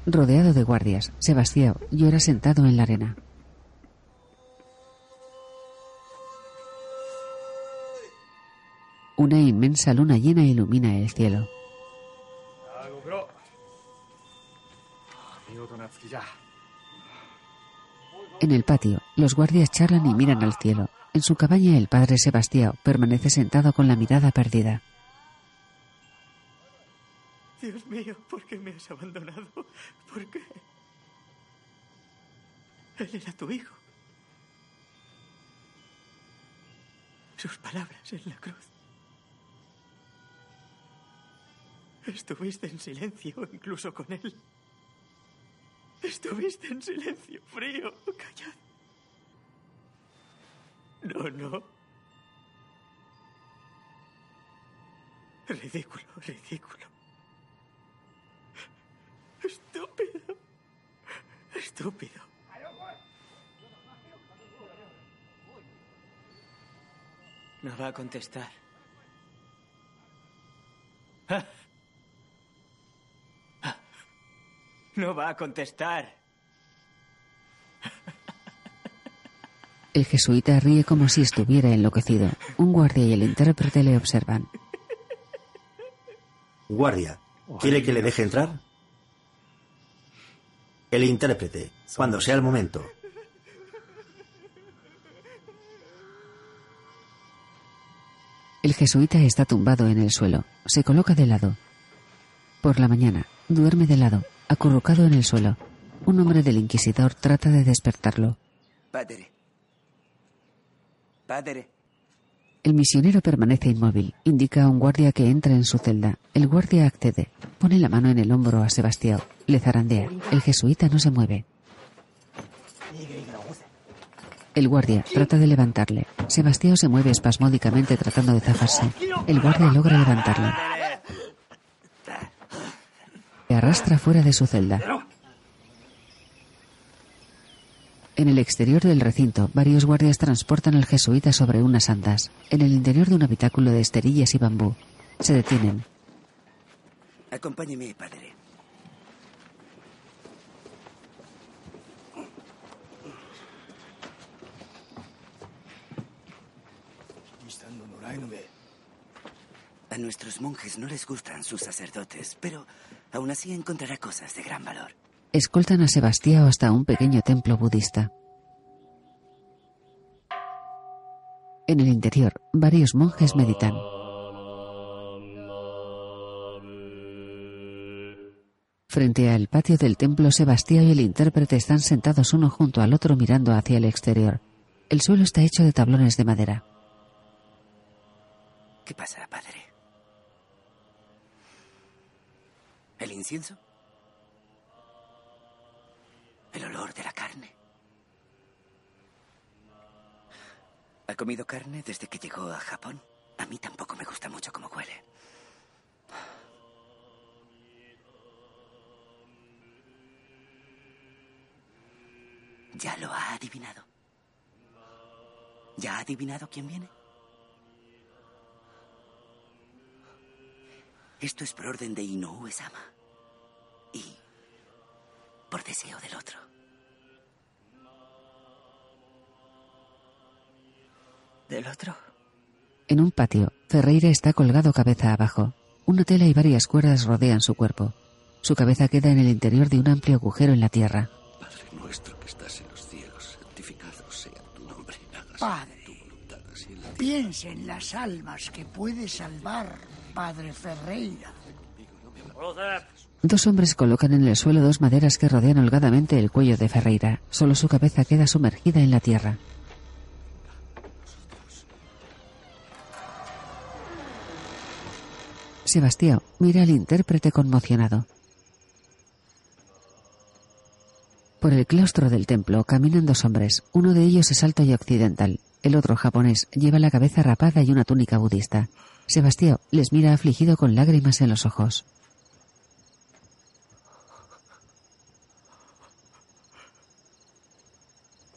Rodeado de guardias, Sebastián llora sentado en la arena. Una inmensa luna llena ilumina el cielo. En el patio, los guardias charlan y miran al cielo. En su cabaña, el padre Sebastián permanece sentado con la mirada perdida. Dios mío, ¿por qué me has abandonado? ¿Por qué? Él era tu hijo. Sus palabras en la cruz. Estuviste en silencio incluso con él. Estuviste en silencio, frío, callado. No, no. Ridículo, ridículo. Estúpido. Estúpido. No va a contestar. Ah. Ah. No va a contestar. El jesuita ríe como si estuviera enloquecido. Un guardia y el intérprete le observan. Guardia, ¿quiere que le deje entrar? El intérprete, cuando sea el momento. El jesuita está tumbado en el suelo. Se coloca de lado. Por la mañana, duerme de lado, acurrucado en el suelo. Un hombre del inquisidor trata de despertarlo. Padre. Padre. El misionero permanece inmóvil. Indica a un guardia que entra en su celda. El guardia accede. Pone la mano en el hombro a Sebastián. Le zarandea. El jesuita no se mueve. El guardia trata de levantarle. Sebastián se mueve espasmódicamente tratando de zafarse. El guardia logra levantarle. Arrastra fuera de su celda. En el exterior del recinto, varios guardias transportan al jesuita sobre unas andas. En el interior de un habitáculo de esterillas y bambú. Se detienen. Acompáñeme, padre. A nuestros monjes no les gustan sus sacerdotes, pero aún así encontrará cosas de gran valor. Escoltan a Sebastián hasta un pequeño templo budista. En el interior, varios monjes meditan. Frente al patio del templo, Sebastián y el intérprete están sentados uno junto al otro mirando hacia el exterior. El suelo está hecho de tablones de madera. ¿Qué pasa, padre? ¿El incienso? El olor de la carne. ¿Ha comido carne desde que llegó a Japón? A mí tampoco me gusta mucho cómo huele. ¿Ya lo ha adivinado? ¿Ya ha adivinado quién viene? Esto es por orden de Inoue Sama. Y por deseo del otro. ¿Del otro? En un patio, Ferreira está colgado cabeza abajo. Una tela y varias cuerdas rodean su cuerpo. Su cabeza queda en el interior de un amplio agujero en la tierra. Padre nuestro que estás en los cielos, santificado sea tu nombre. Hágase Padre, tu voluntad así en la piensa en las almas que puede salvar, Padre Ferreira. Dos hombres colocan en el suelo dos maderas que rodean holgadamente el cuello de Ferreira. Solo su cabeza queda sumergida en la tierra. Sebastián mira al intérprete conmocionado. Por el claustro del templo caminan dos hombres. Uno de ellos es alto y occidental. El otro, japonés, lleva la cabeza rapada y una túnica budista. Sebastián les mira afligido con lágrimas en los ojos.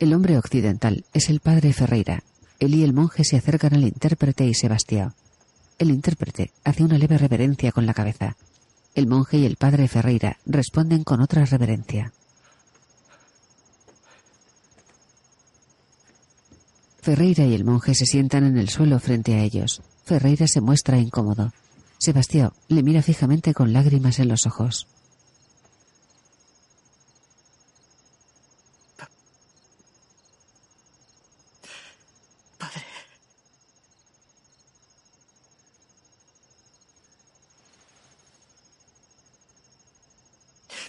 El hombre occidental es el padre Ferreira. Él y el monje se acercan al intérprete y Sebastián. El intérprete hace una leve reverencia con la cabeza. El monje y el padre Ferreira responden con otra reverencia. Ferreira y el monje se sientan en el suelo frente a ellos. Ferreira se muestra incómodo. Sebastián le mira fijamente con lágrimas en los ojos. Padre.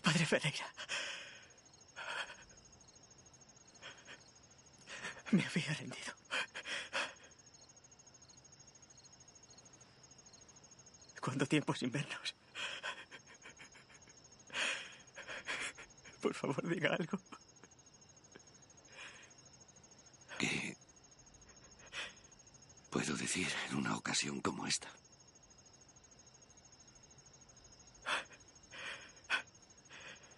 Padre Ferreira. Me había rendido. ¿Cuánto tiempo sin vernos? Por favor, diga algo. ¿Qué puedo decir en una ocasión como esta?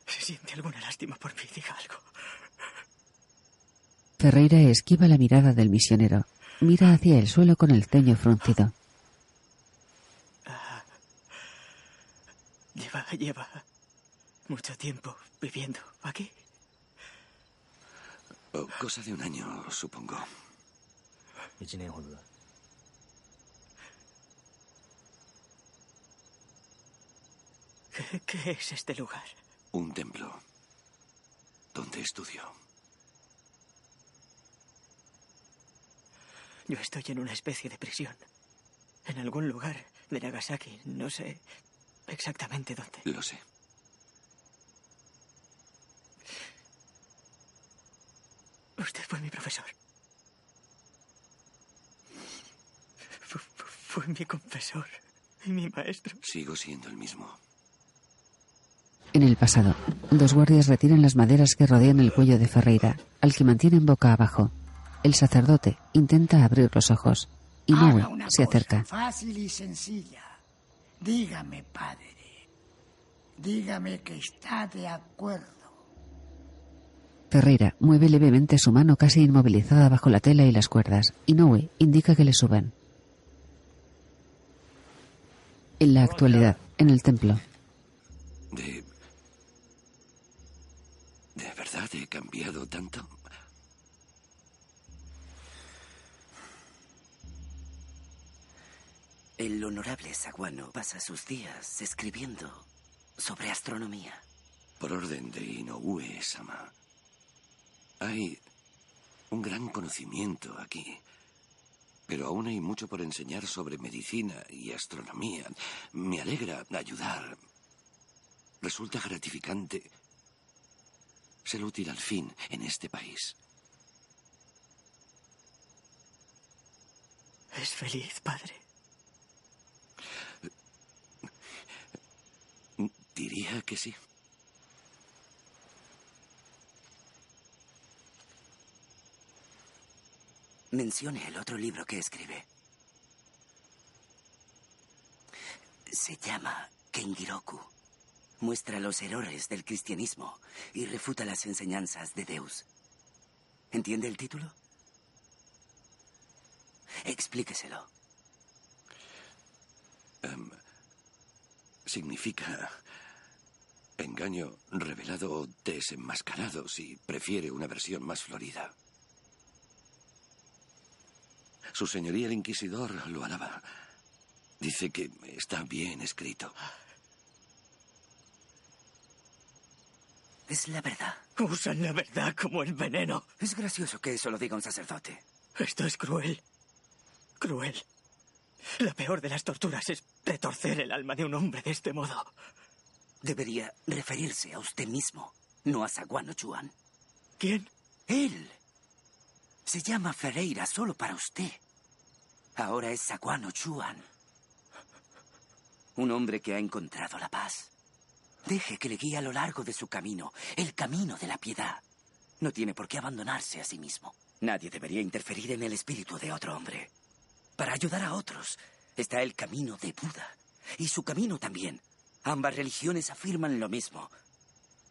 Si siente alguna lástima por mí, diga algo. Ferreira esquiva la mirada del misionero. Mira hacia el suelo con el ceño fruncido. Lleva, mucho tiempo viviendo aquí. Oh, cosa de un año, supongo. ¿Qué, qué es este lugar? Un templo donde estudio. Yo estoy en una especie de prisión. En algún lugar de Nagasaki. No sé exactamente dónde. Lo sé. Usted fue mi profesor. Fu- fu- Fue mi confesor y mi maestro. Sigo siendo el mismo. En el pasado, dos guardias retiran las maderas que rodean el cuello de Ferreira, al que mantienen boca abajo. El sacerdote intenta abrir los ojos. Inoue una se acerca. Fácil y sencilla. Dígame, padre. Dígame que está de acuerdo. Ferreira mueve levemente su mano casi inmovilizada bajo la tela y las cuerdas. Inoue indica que le suban. En la actualidad, en el templo, De... ¿De verdad he cambiado tanto? El honorable Saguano pasa sus días escribiendo sobre astronomía. Por orden de Inoue-sama. Hay un gran conocimiento aquí. Pero aún hay mucho por enseñar sobre medicina y astronomía. Me alegra ayudar. Resulta gratificante ser útil al fin en este país. ¿Es feliz, padre? Diría que sí. Mencione el otro libro que escribe. Se llama Kengiroku. Muestra los errores del cristianismo y refuta las enseñanzas de Deus. ¿Entiende el título? Explíqueselo. Em, significa engaño revelado o desenmascarado si prefiere una versión más florida. Su señoría el inquisidor lo alaba. Dice que está bien escrito. Es la verdad. Usan la verdad como el veneno. Es gracioso que eso lo diga un sacerdote. Esto es cruel. Cruel. La peor de las torturas es retorcer el alma de un hombre de este modo. Debería referirse a usted mismo, no a Saguano Chuan. ¿Quién? Él. Se llama Ferreira solo para usted. Ahora es Saguano Chuan. Un hombre que ha encontrado la paz. Deje que le guíe a lo largo de su camino, el camino de la piedad. No tiene por qué abandonarse a sí mismo. Nadie debería interferir en el espíritu de otro hombre. Para ayudar a otros está el camino de Buda. Y su camino también. Ambas religiones afirman lo mismo.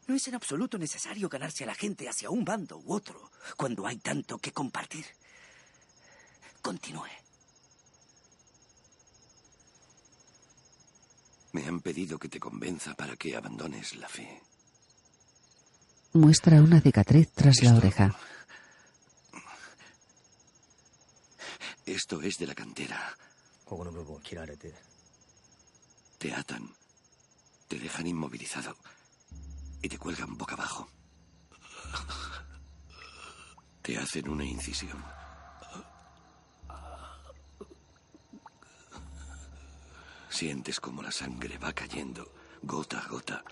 No es en absoluto necesario ganarse a la gente hacia un bando u otro cuando hay tanto que compartir. Continúe. Me han pedido que te convenza para que abandones la fe. muestra una cicatriz tras la oreja. Esto es de la cantera. Te atan, te dejan inmovilizado y te cuelgan boca abajo. Te hacen una incisión. Sientes como la sangre va cayendo gota a gota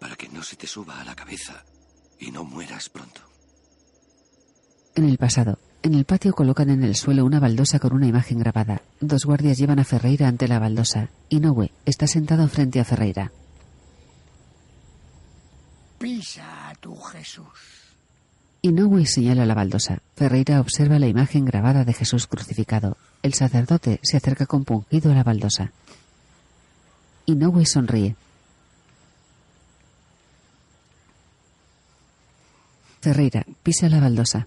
para que no se te suba a la cabeza y no mueras pronto. En el pasado, en el patio colocan en el suelo una baldosa con una imagen grabada. Dos guardias llevan a Ferreira ante la baldosa. Inoue está sentado frente a Ferreira. Pisa a tu Jesús. Inoue señala la baldosa. Ferreira observa la imagen grabada de Jesús crucificado. El sacerdote se acerca compungido a la baldosa. Inoue sonríe. Ferreira pisa la baldosa.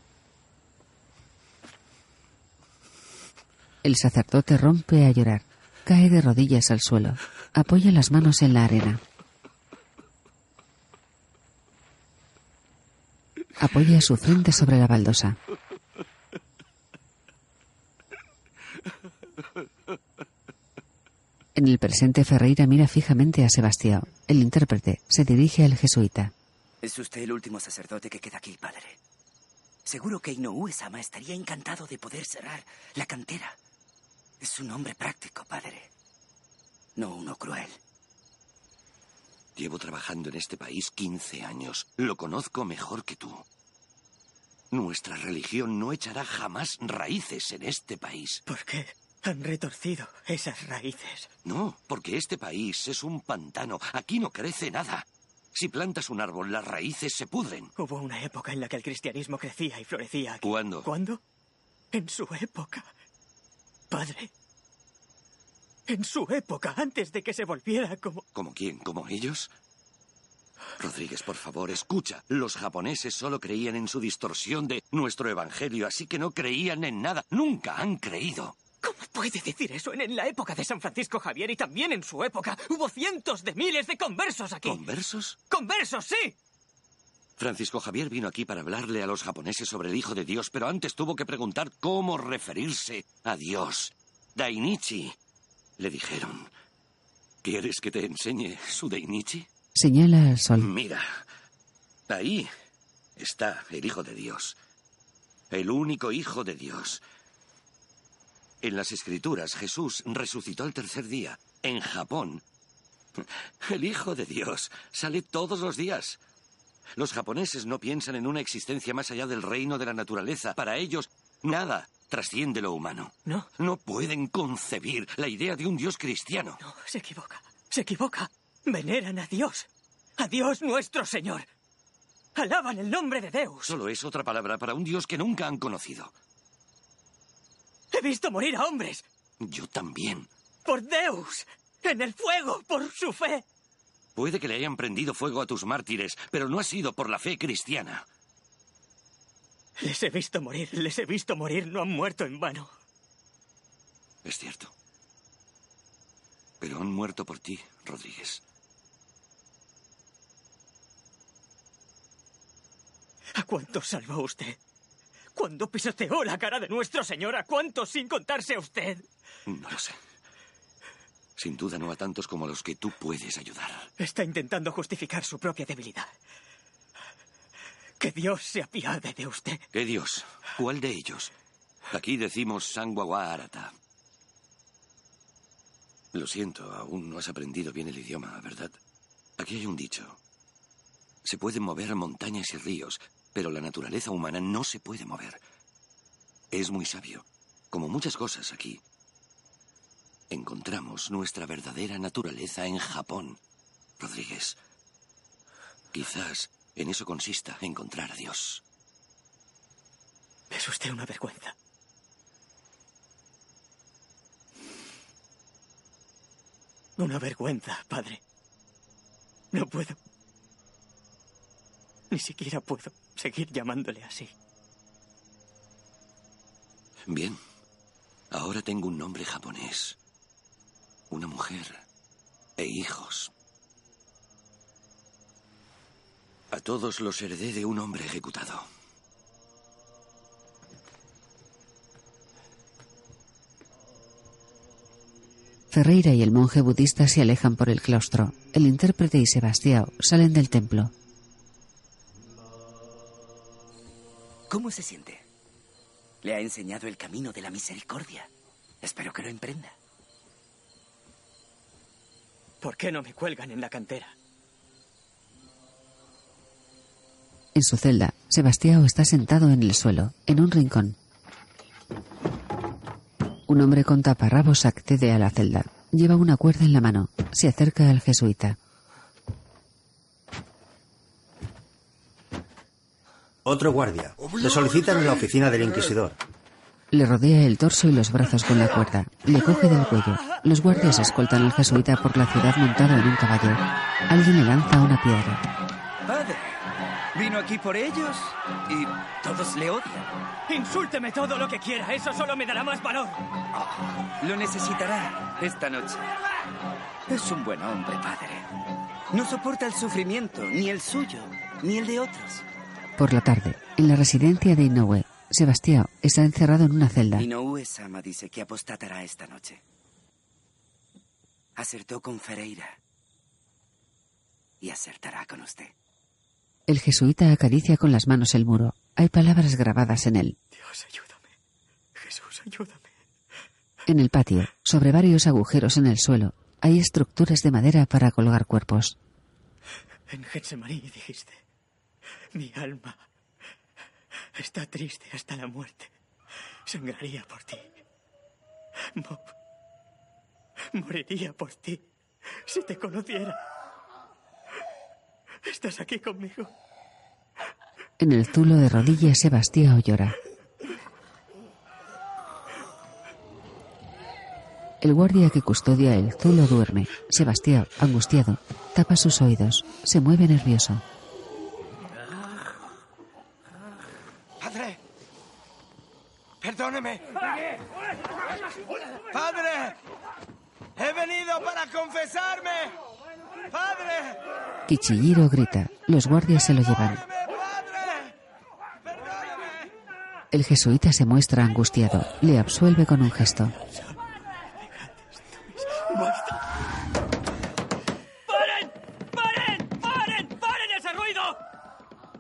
El sacerdote rompe a llorar. Cae de rodillas al suelo. Apoya las manos en la arena. Apoya su frente sobre la baldosa. En el presente Ferreira mira fijamente a Sebastián. El intérprete se dirige al jesuita. Es usted el último sacerdote que queda aquí, padre. Seguro que Inoue Sama estaría encantado de poder cerrar la cantera. Es un hombre práctico, padre. No uno cruel. Llevo trabajando en este país 15 años. Lo conozco mejor que tú. Nuestra religión no echará jamás raíces en este país. ¿Por qué han retorcido esas raíces? No, porque este país es un pantano. Aquí no crece nada. Si plantas un árbol, las raíces se pudren. Hubo una época en la que el cristianismo crecía y florecía. aquí. ¿Cuándo? ¿Cuándo? En su época. Padre. En su época, antes de que se volviera como... ¿Como quién? ¿Como ellos? Rodríguez, por favor, escucha. Los japoneses solo creían en su distorsión de nuestro evangelio, así que no creían en nada. Nunca han creído. ¿Cómo puede decir eso? En, en la época de San Francisco Javier y también en su época hubo cientos de miles de conversos aquí. ¿Conversos? ¡Conversos, sí! Francisco Javier vino aquí para hablarle a los japoneses sobre el Hijo de Dios, pero antes tuvo que preguntar cómo referirse a Dios. Dainichi. Le dijeron. ¿Quieres que te enseñe su Dainichi? Señala al sol. Mira, ahí está el Hijo de Dios. El único Hijo de Dios. En las Escrituras, Jesús resucitó el tercer día. En Japón, el Hijo de Dios sale todos los días. Los japoneses no piensan en una existencia más allá del reino de la naturaleza. Para ellos, nada trasciende lo humano. No. No pueden concebir la idea de un Dios cristiano. No, se equivoca. Se equivoca. Veneran a Dios. A Dios nuestro Señor. Alaban el nombre de Deus. Solo es otra palabra para un Dios que nunca han conocido. He visto morir a hombres. Yo también. Por Deus. En el fuego. Por su fe. Puede que le hayan prendido fuego a tus mártires, pero no ha sido por la fe cristiana. Les he visto morir. Les he visto morir. No han muerto en vano. Es cierto. Pero han muerto por ti, Rodríguez. ¿A cuántos salvó usted? ¿Cuándo pisoteó la cara de nuestro Señor? ¿A cuántos sin contarse a usted? No lo sé. Sin duda no a tantos como a los que tú puedes ayudar. Está intentando justificar su propia debilidad. Que Dios se apiade de usted. ¿Qué Dios? ¿Cuál de ellos? Aquí decimos Sanguagua Arata. Lo siento, aún no has aprendido bien el idioma, ¿verdad? Aquí hay un dicho. Se pueden mover montañas y ríos, pero la naturaleza humana no se puede mover. Es muy sabio. Como muchas cosas aquí, encontramos nuestra verdadera naturaleza en Japón. Rodríguez, quizás en eso consista encontrar a Dios. Es usted una vergüenza. Una vergüenza, padre. No puedo. Ni siquiera puedo seguir llamándole así. Bien. Ahora tengo un nombre japonés. Una mujer. E hijos. A todos los heredé de un hombre ejecutado. Ferreira y el monje budista se alejan por el claustro. El intérprete y Sebastián salen del templo. ¿Cómo se siente? Le ha enseñado el camino de la misericordia. Espero que lo emprenda. ¿Por qué no me cuelgan en la cantera? En su celda, Sebastián está sentado en el suelo, en un rincón. Un hombre con taparrabos accede a la celda. Lleva una cuerda en la mano. Se acerca al jesuita. Otro guardia. Le solicitan en la oficina del inquisidor. Le rodea el torso y los brazos con la cuerda. Le coge del cuello. Los guardias escoltan al jesuita por la ciudad montado en un caballo. Alguien le lanza una piedra. Padre, Vino aquí por ellos y todos le odian. Insúlteme todo lo que quiera, eso solo me dará más valor. Lo necesitará esta noche. Es un buen hombre, padre. No soporta el sufrimiento, ni el suyo, ni el de otros. Por la tarde, en la residencia de Inoue, Sebastián está encerrado en una celda. Inoue-sama dice que apostatará esta noche. Acertó con Ferreira. Y acertará con usted. El jesuita acaricia con las manos el muro. Hay palabras grabadas en él. Dios, ayúdame. Jesús, ayúdame. En el patio, sobre varios agujeros en el suelo, hay estructuras de madera para colgar cuerpos. En Getsemaní dijiste, mi alma está triste hasta la muerte. Sangraría por ti. Mo- moriría por ti si te conociera. ¿Estás aquí conmigo? En el zulo de rodillas, Sebastián llora. El guardia que custodia el zulo duerme. Sebastián, angustiado, tapa sus oídos. Se mueve nervioso. Padre. Perdóneme. Padre. He venido para confesarme. Padre. Kichijiro grita. Los guardias se lo llevan. El jesuita se muestra angustiado. Le absuelve con un gesto. ¡Paren! ¡Paren! ¡Paren! ¡Paren ese ruido!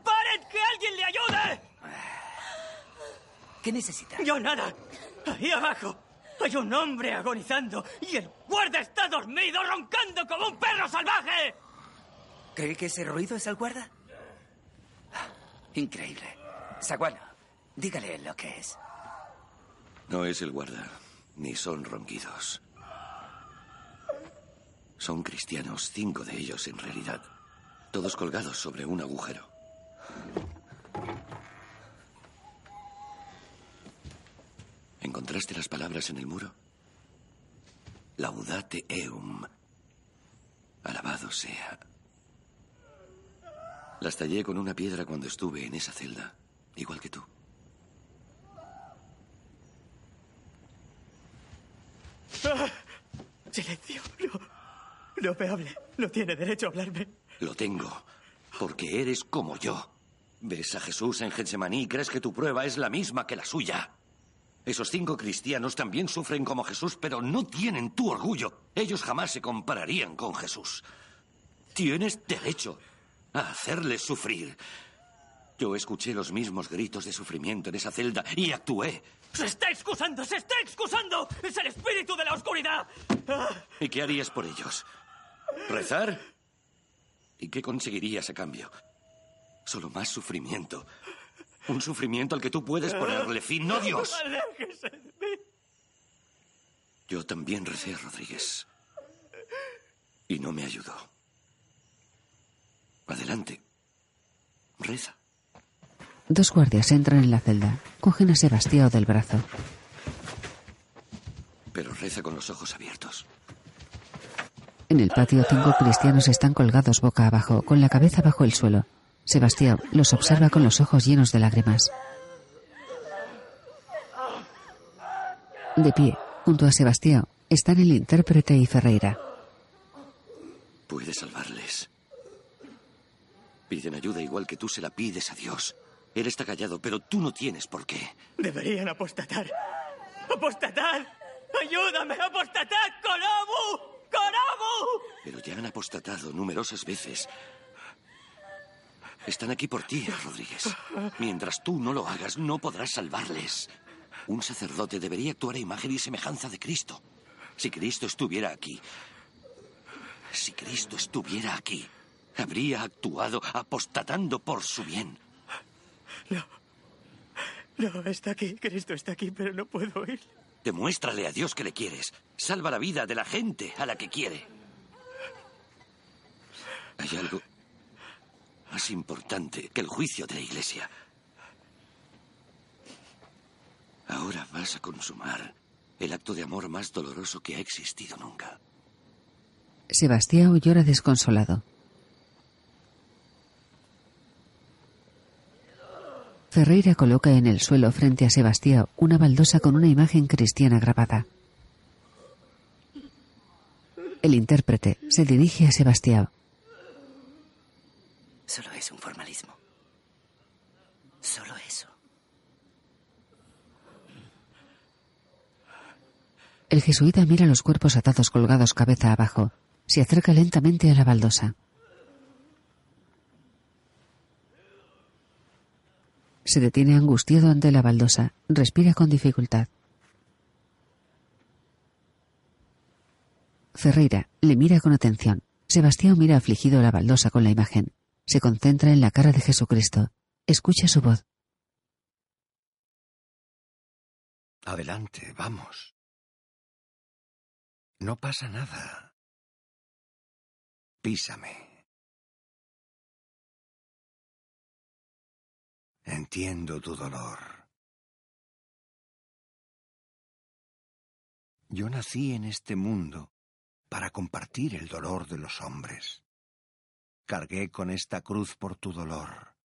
¡Paren! ¡Que alguien le ayude! ¿Qué necesita? Yo nada. Ahí abajo hay un hombre agonizando y el guarda está dormido roncando como un perro salvaje. ¿Cree que ese ruido es el guarda? Increíble. Saguano, dígale lo que es. No es el guarda, ni son ronquidos. Son cristianos, cinco de ellos en realidad. Todos colgados sobre un agujero. ¿Encontraste las palabras en el muro? Laudate eum. Alabado sea. Las tallé con una piedra cuando estuve en esa celda, igual que tú. Ah, silencio. No. No me hable. No tiene derecho a hablarme. Lo tengo, porque eres como yo. Ves a Jesús en Getsemaní y crees que tu prueba es la misma que la suya. Esos cinco cristianos también sufren como Jesús, pero no tienen tu orgullo. Ellos jamás se compararían con Jesús. Tienes derecho a hacerles sufrir. Yo escuché los mismos gritos de sufrimiento en esa celda y actué. ¡Se está excusando! ¡Se está excusando! ¡Es el espíritu de la oscuridad! Ah, ¿Y qué harías por ellos? ¿Rezar? ¿Y qué conseguirías a cambio? Solo más sufrimiento. Un sufrimiento al que tú puedes ponerle fin, no Dios. Yo también recé, Rodríguez. Y no me ayudó. Adelante. Reza. Dos guardias entran en la celda. Cogen a Sebastián del brazo. Pero reza con los ojos abiertos. En el patio, cinco cristianos están colgados boca abajo, con la cabeza bajo el suelo. Sebastián los observa con los ojos llenos de lágrimas. De pie, junto a Sebastián, están el intérprete y Ferreira. Puedes salvarles. Piden ayuda igual que tú se la pides a Dios. Él está callado, pero tú no tienes por qué. Deberían apostatar. ¡Apostatar! ¡Ayúdame! ¡Apostatar! ¡Konobu! ¡Konobu! Pero ya han apostatado numerosas veces. Están aquí por ti, Rodríguez. Mientras tú no lo hagas, no podrás salvarles. Un sacerdote debería actuar a imagen y semejanza de Cristo. Si Cristo estuviera aquí, si Cristo estuviera aquí, habría actuado apostatando por su bien. No. No, está aquí. Cristo está aquí, pero no puedo ir. Demuéstrale a Dios que le quieres. Salva la vida de la gente a la que quiere. Hay algo más importante que el juicio de la iglesia. Ahora vas a consumar el acto de amor más doloroso que ha existido nunca. Sebastián llora desconsolado. Ferreira coloca en el suelo frente a Sebastián una baldosa con una imagen cristiana grabada. El intérprete se dirige a Sebastián. Solo es un formalismo. Solo eso. El jesuita mira los cuerpos atados colgados cabeza abajo. Se acerca lentamente a la baldosa. Se detiene angustiado ante la baldosa. Respira con dificultad. Ferreira le mira con atención. Sebastián mira afligido la baldosa con la imagen. Se concentra en la cara de Jesucristo. Escucha su voz. Adelante, vamos. No pasa nada. Písame. Entiendo tu dolor. Yo nací en este mundo para compartir el dolor de los hombres. Cargué con esta cruz por tu dolor.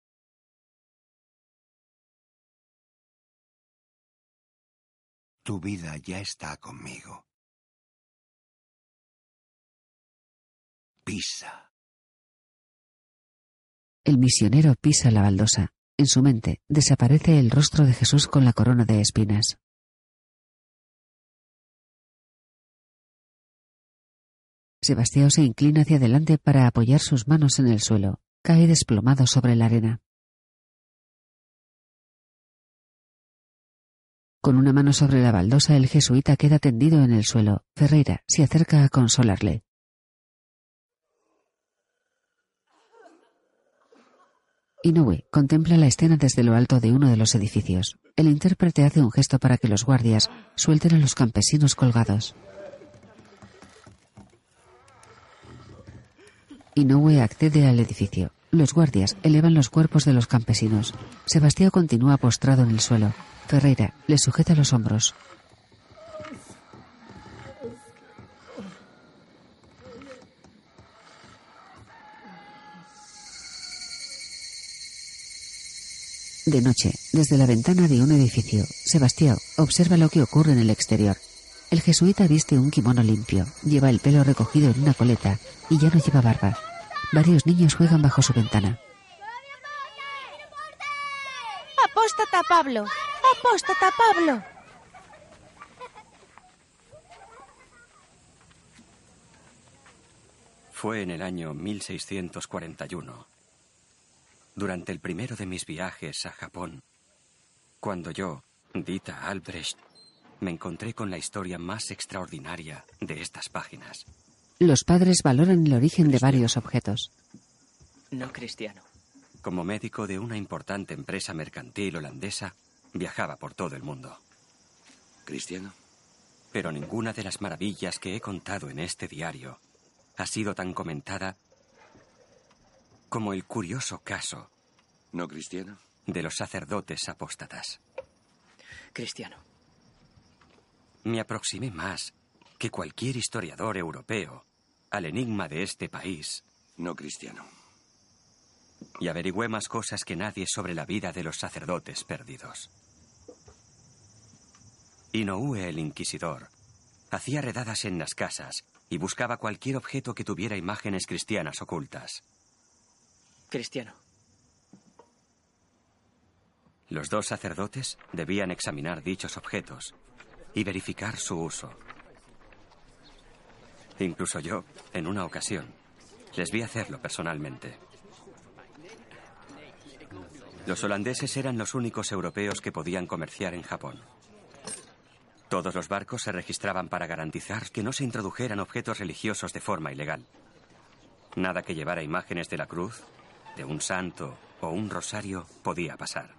Tu vida ya está conmigo. Pisa. El misionero pisa la baldosa. En su mente desaparece el rostro de Jesús con la corona de espinas. Sebastián se inclina hacia adelante para apoyar sus manos en el suelo. Cae desplomado sobre la arena. Con una mano sobre la baldosa, el jesuita queda tendido en el suelo. Ferreira se acerca a consolarle. Inoue contempla la escena desde lo alto de uno de los edificios. El intérprete hace un gesto para que los guardias suelten a los campesinos colgados. Inoue accede al edificio. Los guardias elevan los cuerpos de los campesinos. Sebastián continúa postrado en el suelo. Ferreira le sujeta los hombros. De noche, desde la ventana de un edificio, Sebastián observa lo que ocurre en el exterior. El jesuita viste un kimono limpio, lleva el pelo recogido en una coleta y ya no lleva barba. Varios niños juegan bajo su ventana. Apóstata Pablo. Apóstata Pablo. Fue en el año 1641, durante el primero de mis viajes a Japón, cuando yo, Dita Albrecht, me encontré con la historia más extraordinaria de estas páginas. Los padres valoran el origen de varios objetos. No cristiano. Como médico de una importante empresa mercantil holandesa, viajaba por todo el mundo. ¿Cristiano? Pero ninguna de las maravillas que he contado en este diario ha sido tan comentada como el curioso caso. ¿No cristiano? De los sacerdotes apóstatas. Cristiano. Me aproximé más que cualquier historiador europeo al enigma de este país. No cristiano. Y averigüé más cosas que nadie sobre la vida de los sacerdotes perdidos. Inoue el Inquisidor hacía redadas en las casas y buscaba cualquier objeto que tuviera imágenes cristianas ocultas. Cristiano. Los dos sacerdotes debían examinar dichos objetos y verificar su uso. Incluso yo, en una ocasión, les vi hacerlo personalmente. Los holandeses eran los únicos europeos que podían comerciar en Japón. Todos los barcos se registraban para garantizar que no se introdujeran objetos religiosos de forma ilegal. Nada que llevara imágenes de la cruz, de un santo o un rosario podía pasar.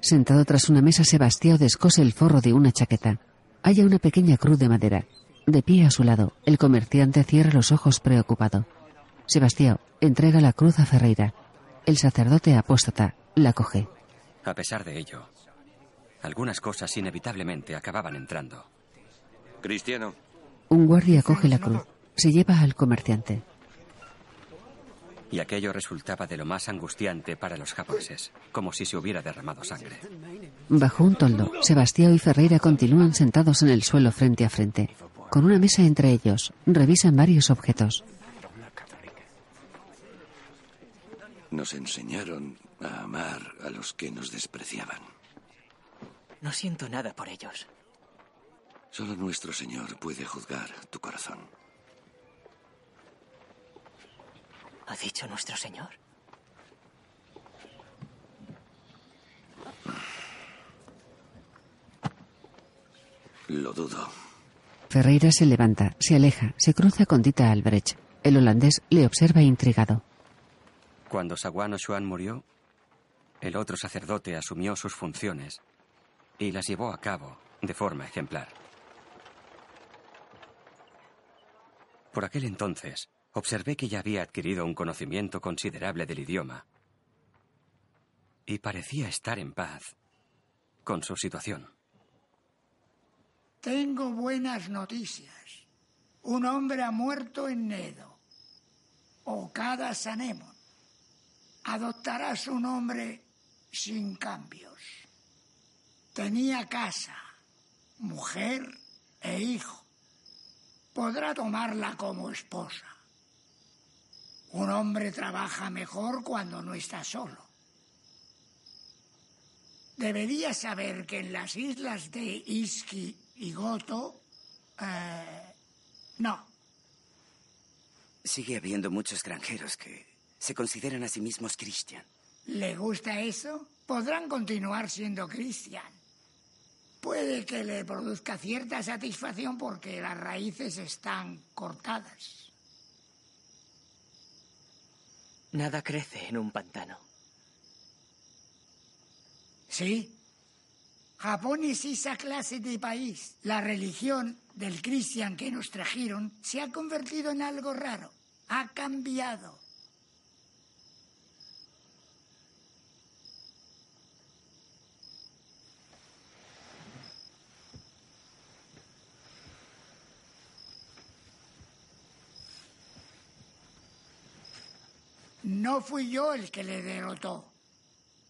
Sentado tras una mesa, Sebastián descose el forro de una chaqueta. Halla una pequeña cruz de madera. De pie a su lado, el comerciante cierra los ojos preocupado. Sebastián entrega la cruz a Ferreira. El sacerdote apóstata la coge. A pesar de ello, algunas cosas inevitablemente acababan entrando. Cristiano. Un guardia coge la cruz. Se lleva al comerciante. Y aquello resultaba de lo más angustiante para los japoneses, como si se hubiera derramado sangre. Bajo un toldo, Sebastián y Ferreira continúan sentados en el suelo frente a frente. Con una mesa entre ellos, revisan varios objetos. Nos enseñaron a amar a los que nos despreciaban. No siento nada por ellos. Solo nuestro Señor puede juzgar tu corazón. ¿Ha dicho nuestro Señor? Lo dudo. Ferreira se levanta, se aleja, se cruza con Dita Albrecht. El holandés le observa intrigado. Cuando Saguano Xuan murió, el otro sacerdote asumió sus funciones y las llevó a cabo de forma ejemplar. Por aquel entonces, observé que ya había adquirido un conocimiento considerable del idioma y parecía estar en paz con su situación. Tengo buenas noticias. Un hombre ha muerto en Nedo. Okada Sanemon. Adoptará su nombre sin cambios. Tenía casa, mujer e hijo. Podrá tomarla como esposa. Un hombre trabaja mejor cuando no está solo. Debería saber que en las islas de Iski y Goto... eh, no. Sigue habiendo muchos extranjeros que se consideran a sí mismos cristian. ¿Le gusta eso? Podrán continuar siendo cristian. Puede que le produzca cierta satisfacción porque las raíces están cortadas. Nada crece en un pantano. Sí. Japón es esa clase de país. La religión del cristian que nos trajeron se ha convertido en algo raro. Ha cambiado. No fui yo el que le derrotó.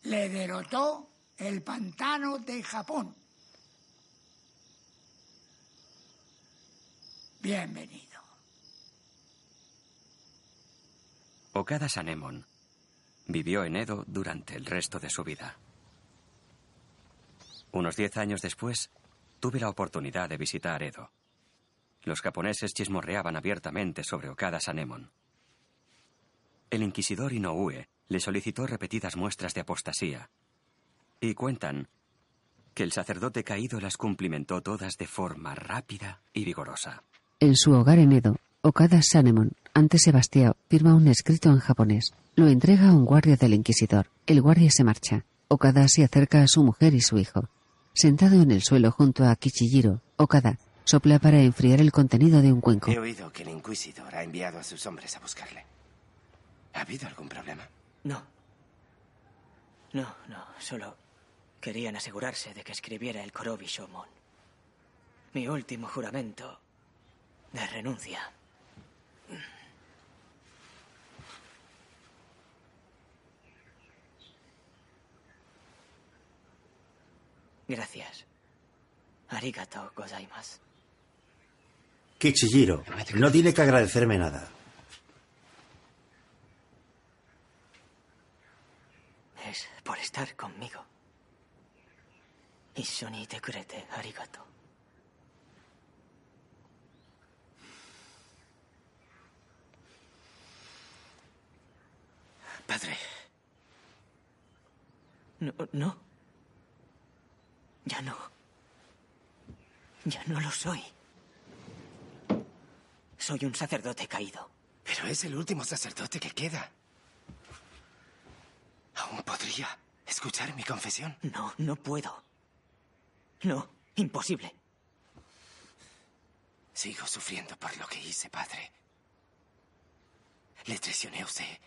Le derrotó el pantano de Japón. Bienvenido. Okada Sanemon vivió en Edo durante el resto de su vida. Unos diez años después, tuve la oportunidad de visitar Edo. Los japoneses chismorreaban abiertamente sobre Okada Sanemon. El inquisidor Inoue le solicitó repetidas muestras de apostasía. Y cuentan que el sacerdote caído las cumplimentó todas de forma rápida y vigorosa. En su hogar en Edo, Okada Sanemon, ante Sebastián, firma un escrito en japonés. Lo entrega a un guardia del inquisidor. El guardia se marcha. Okada se acerca a su mujer y su hijo. Sentado en el suelo junto a Kichijiro, Okada sopla para enfriar el contenido de un cuenco. He oído que el Inquisidor ha enviado a sus hombres a buscarle. ¿Ha habido algún problema? No. No, no. Solo querían asegurarse de que escribiera el Korobi Shomon. Mi último juramento de renuncia. Gracias. Arigato gozaimasu. Kichijiro, no tiene que agradecerme nada. Por estar conmigo. Kurete arigato. Padre, No, no. Ya no. Ya no lo soy. Soy un sacerdote caído. pero es el último sacerdote que queda. ¿Aún podría escuchar mi confesión? No, no puedo. No, imposible. Sigo sufriendo por lo que hice, padre. Le traicioné a usted.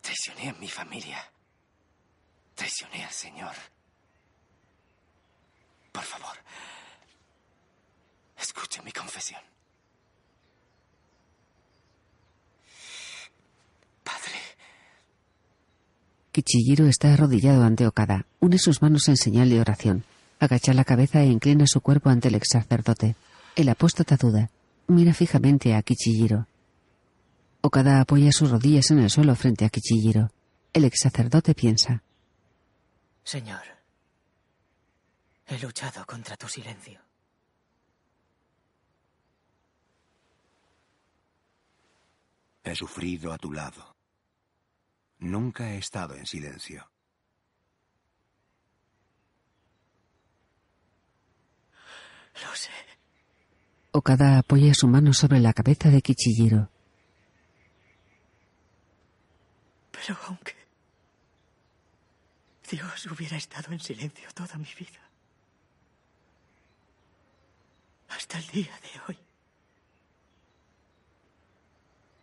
Traicioné a mi familia. Traicioné al Señor. Por favor, escuche mi confesión. Kichijiro está arrodillado ante Okada. Une sus manos en señal de oración. Agacha la cabeza e inclina su cuerpo ante el ex sacerdote. El apóstata duda. Mira fijamente a Kichijiro. Okada apoya sus rodillas en el suelo frente a Kichijiro. El ex sacerdote piensa. Señor, he luchado contra tu silencio. He sufrido a tu lado. Nunca he estado en silencio. Lo sé. Okada apoya su mano sobre la cabeza de Kichijiro. Pero aunque Dios hubiera estado en silencio toda mi vida, hasta el día de hoy,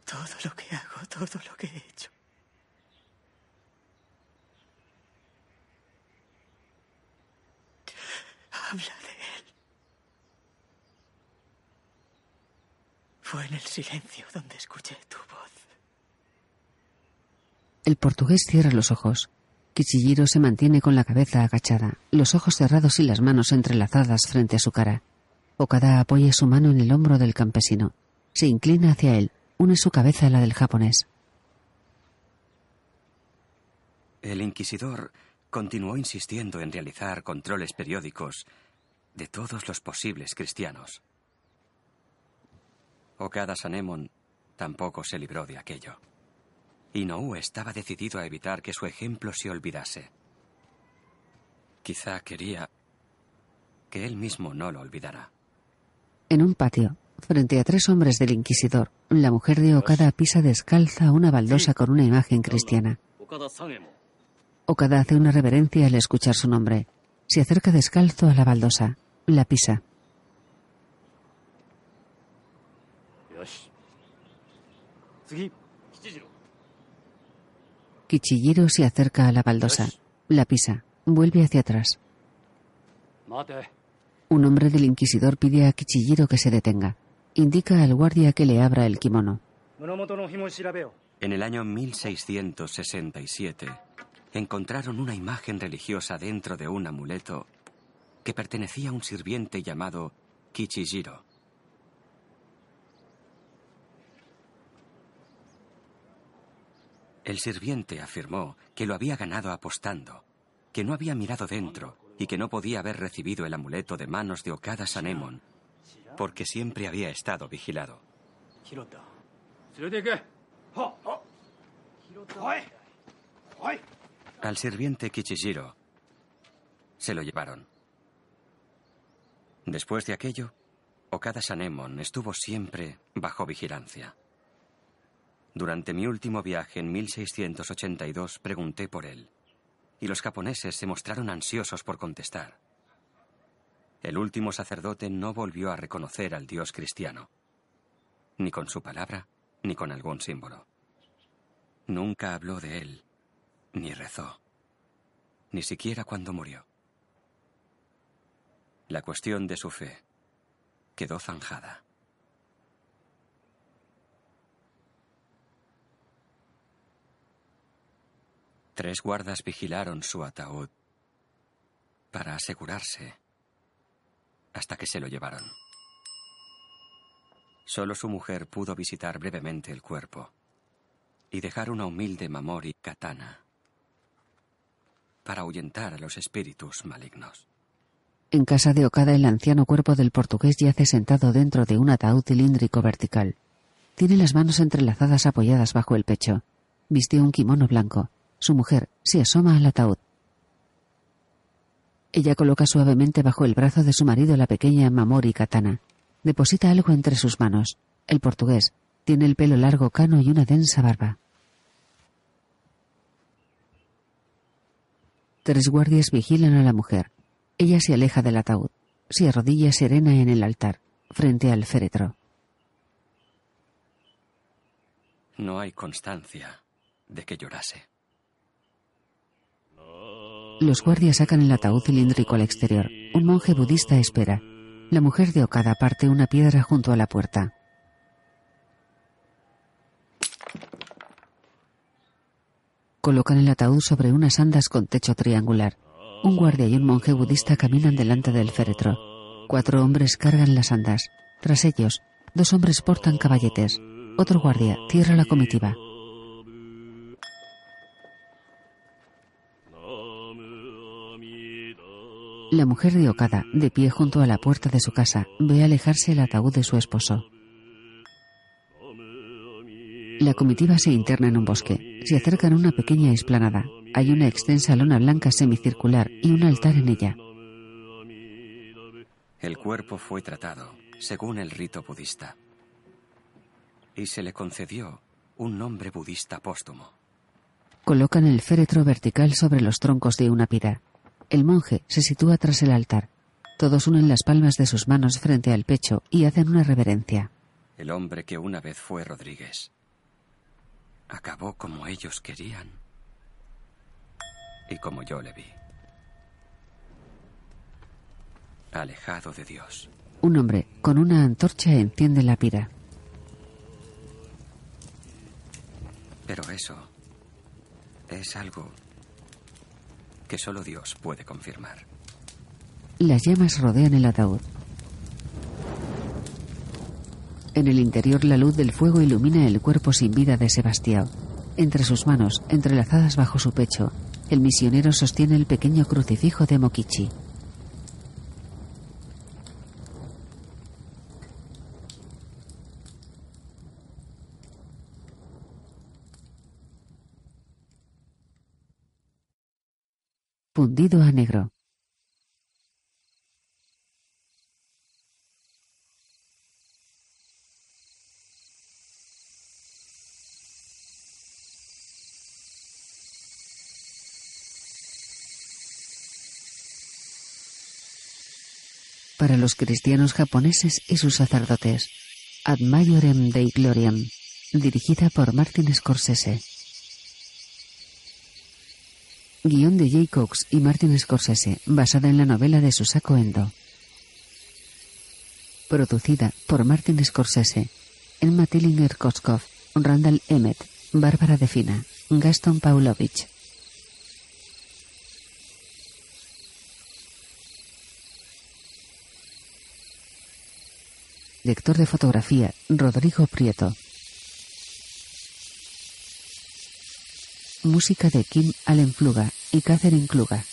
todo lo que hago, todo lo que he hecho, habla de Él. Fue en el silencio donde escuché tu voz. El portugués cierra los ojos. Kichijiro se mantiene con la cabeza agachada, los ojos cerrados y las manos entrelazadas frente a su cara. Okada apoya su mano en el hombro del campesino. Se inclina hacia él, une su cabeza a la del japonés. El inquisidor continuó insistiendo en realizar controles periódicos de todos los posibles cristianos. Okada Sanemon tampoco se libró de aquello. Inoue estaba decidido a evitar que su ejemplo se olvidase. Quizá quería que él mismo no lo olvidara. En un patio, frente a tres hombres del inquisidor, la mujer de Okada pisa descalza una baldosa con una imagen cristiana. Okada hace una reverencia al escuchar su nombre. Se acerca descalzo a la baldosa. La pisa. Kichijiro se acerca a la baldosa. La pisa. Vuelve hacia atrás. Un hombre del inquisidor pide a Kichijiro que se detenga. Indica al guardia que le abra el kimono. En el año 1667 encontraron una imagen religiosa dentro de un amuleto que pertenecía a un sirviente llamado Kichijiro. El sirviente afirmó que lo había ganado apostando, que no había mirado dentro y que no podía haber recibido el amuleto de manos de Okada Sanemon, porque siempre había estado vigilado. Al sirviente Kichijiro se lo llevaron. Después de aquello, Okada Sanemon estuvo siempre bajo vigilancia. Durante mi último viaje en 1682 pregunté por él, y los japoneses se mostraron ansiosos por contestar. El último sacerdote no volvió a reconocer al dios cristiano, ni con su palabra, ni con algún símbolo. Nunca habló de él, ni rezó, ni siquiera cuando murió. La cuestión de su fe quedó zanjada. Tres guardas vigilaron su ataúd para asegurarse hasta que se lo llevaron. Solo su mujer pudo visitar brevemente el cuerpo y dejar una humilde mamori katana para ahuyentar a los espíritus malignos. En casa de Okada, el anciano cuerpo del portugués yace sentado dentro de un ataúd cilíndrico vertical. Tiene las manos entrelazadas apoyadas bajo el pecho. Viste un kimono blanco. Su mujer se asoma al ataúd. Ella coloca suavemente bajo el brazo de su marido la pequeña Mamori katana. Deposita algo entre sus manos. El portugués tiene el pelo largo cano y una densa barba. Tres guardias vigilan a la mujer. Ella se aleja del ataúd. Se arrodilla serena en el altar, frente al féretro. No hay constancia de que llorase. Los guardias sacan el ataúd cilíndrico al exterior. Un monje budista espera. La mujer de Okada parte una piedra junto a la puerta. Colocan el ataúd sobre unas andas con techo triangular. Un guardia y un monje budista caminan delante del féretro. Cuatro hombres cargan las andas. Tras ellos, dos hombres portan caballetes. Otro guardia cierra la comitiva. La mujer de Okada, de pie junto a la puerta de su casa, ve alejarse el ataúd de su esposo. La comitiva se interna en un bosque. Se acercan a una pequeña explanada. Hay una extensa lona blanca semicircular y un altar en ella. El cuerpo fue tratado según el rito budista y se le concedió un nombre budista póstumo. Colocan el féretro vertical sobre los troncos de una pira. El monje se sitúa tras el altar. Todos unen las palmas de sus manos frente al pecho y hacen una reverencia. El hombre que una vez fue Rodríguez acabó como ellos querían y como yo le vi. Alejado de Dios. Un hombre con una antorcha enciende la pira. Pero eso es algo que solo Dios puede confirmar. Las llamas rodean el ataúd. En el interior la luz del fuego ilumina el cuerpo sin vida de Sebastián. Entre sus manos, entrelazadas bajo su pecho, el misionero sostiene el pequeño crucifijo de Mokichi. Fundido a negro. Para los cristianos japoneses y sus sacerdotes. Ad Majorem Dei Gloriam, dirigida por Martin Scorsese. Guión de Jay Cox y Martin Scorsese, basada en la novela de Susako Endo. Producida por Martin Scorsese, Emma Tillinger-Koskov, Randall Emmett, Bárbara Defina, Gaston Paulovich. Director de fotografía, Rodrigo Prieto. Música de Kim Allen Fluga y Catherine Kluga.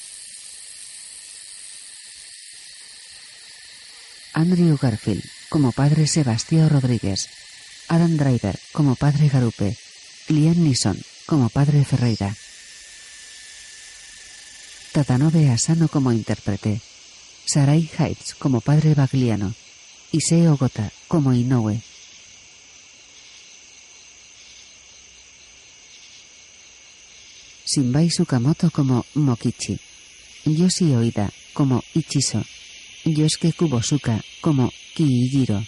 Andrew Garfield como padre Sebastián Rodríguez. Adam Driver como padre Garupe. Liam Neeson como padre Ferreira. Tatanobe Asano como intérprete. Sarai Heights como padre Bagliano. Iseo Gota como Inoue. Shinbai Sukamoto como Mokichi. Yoshi Oida como Ichiso. Yosuke Kubosuka como Kiijiro.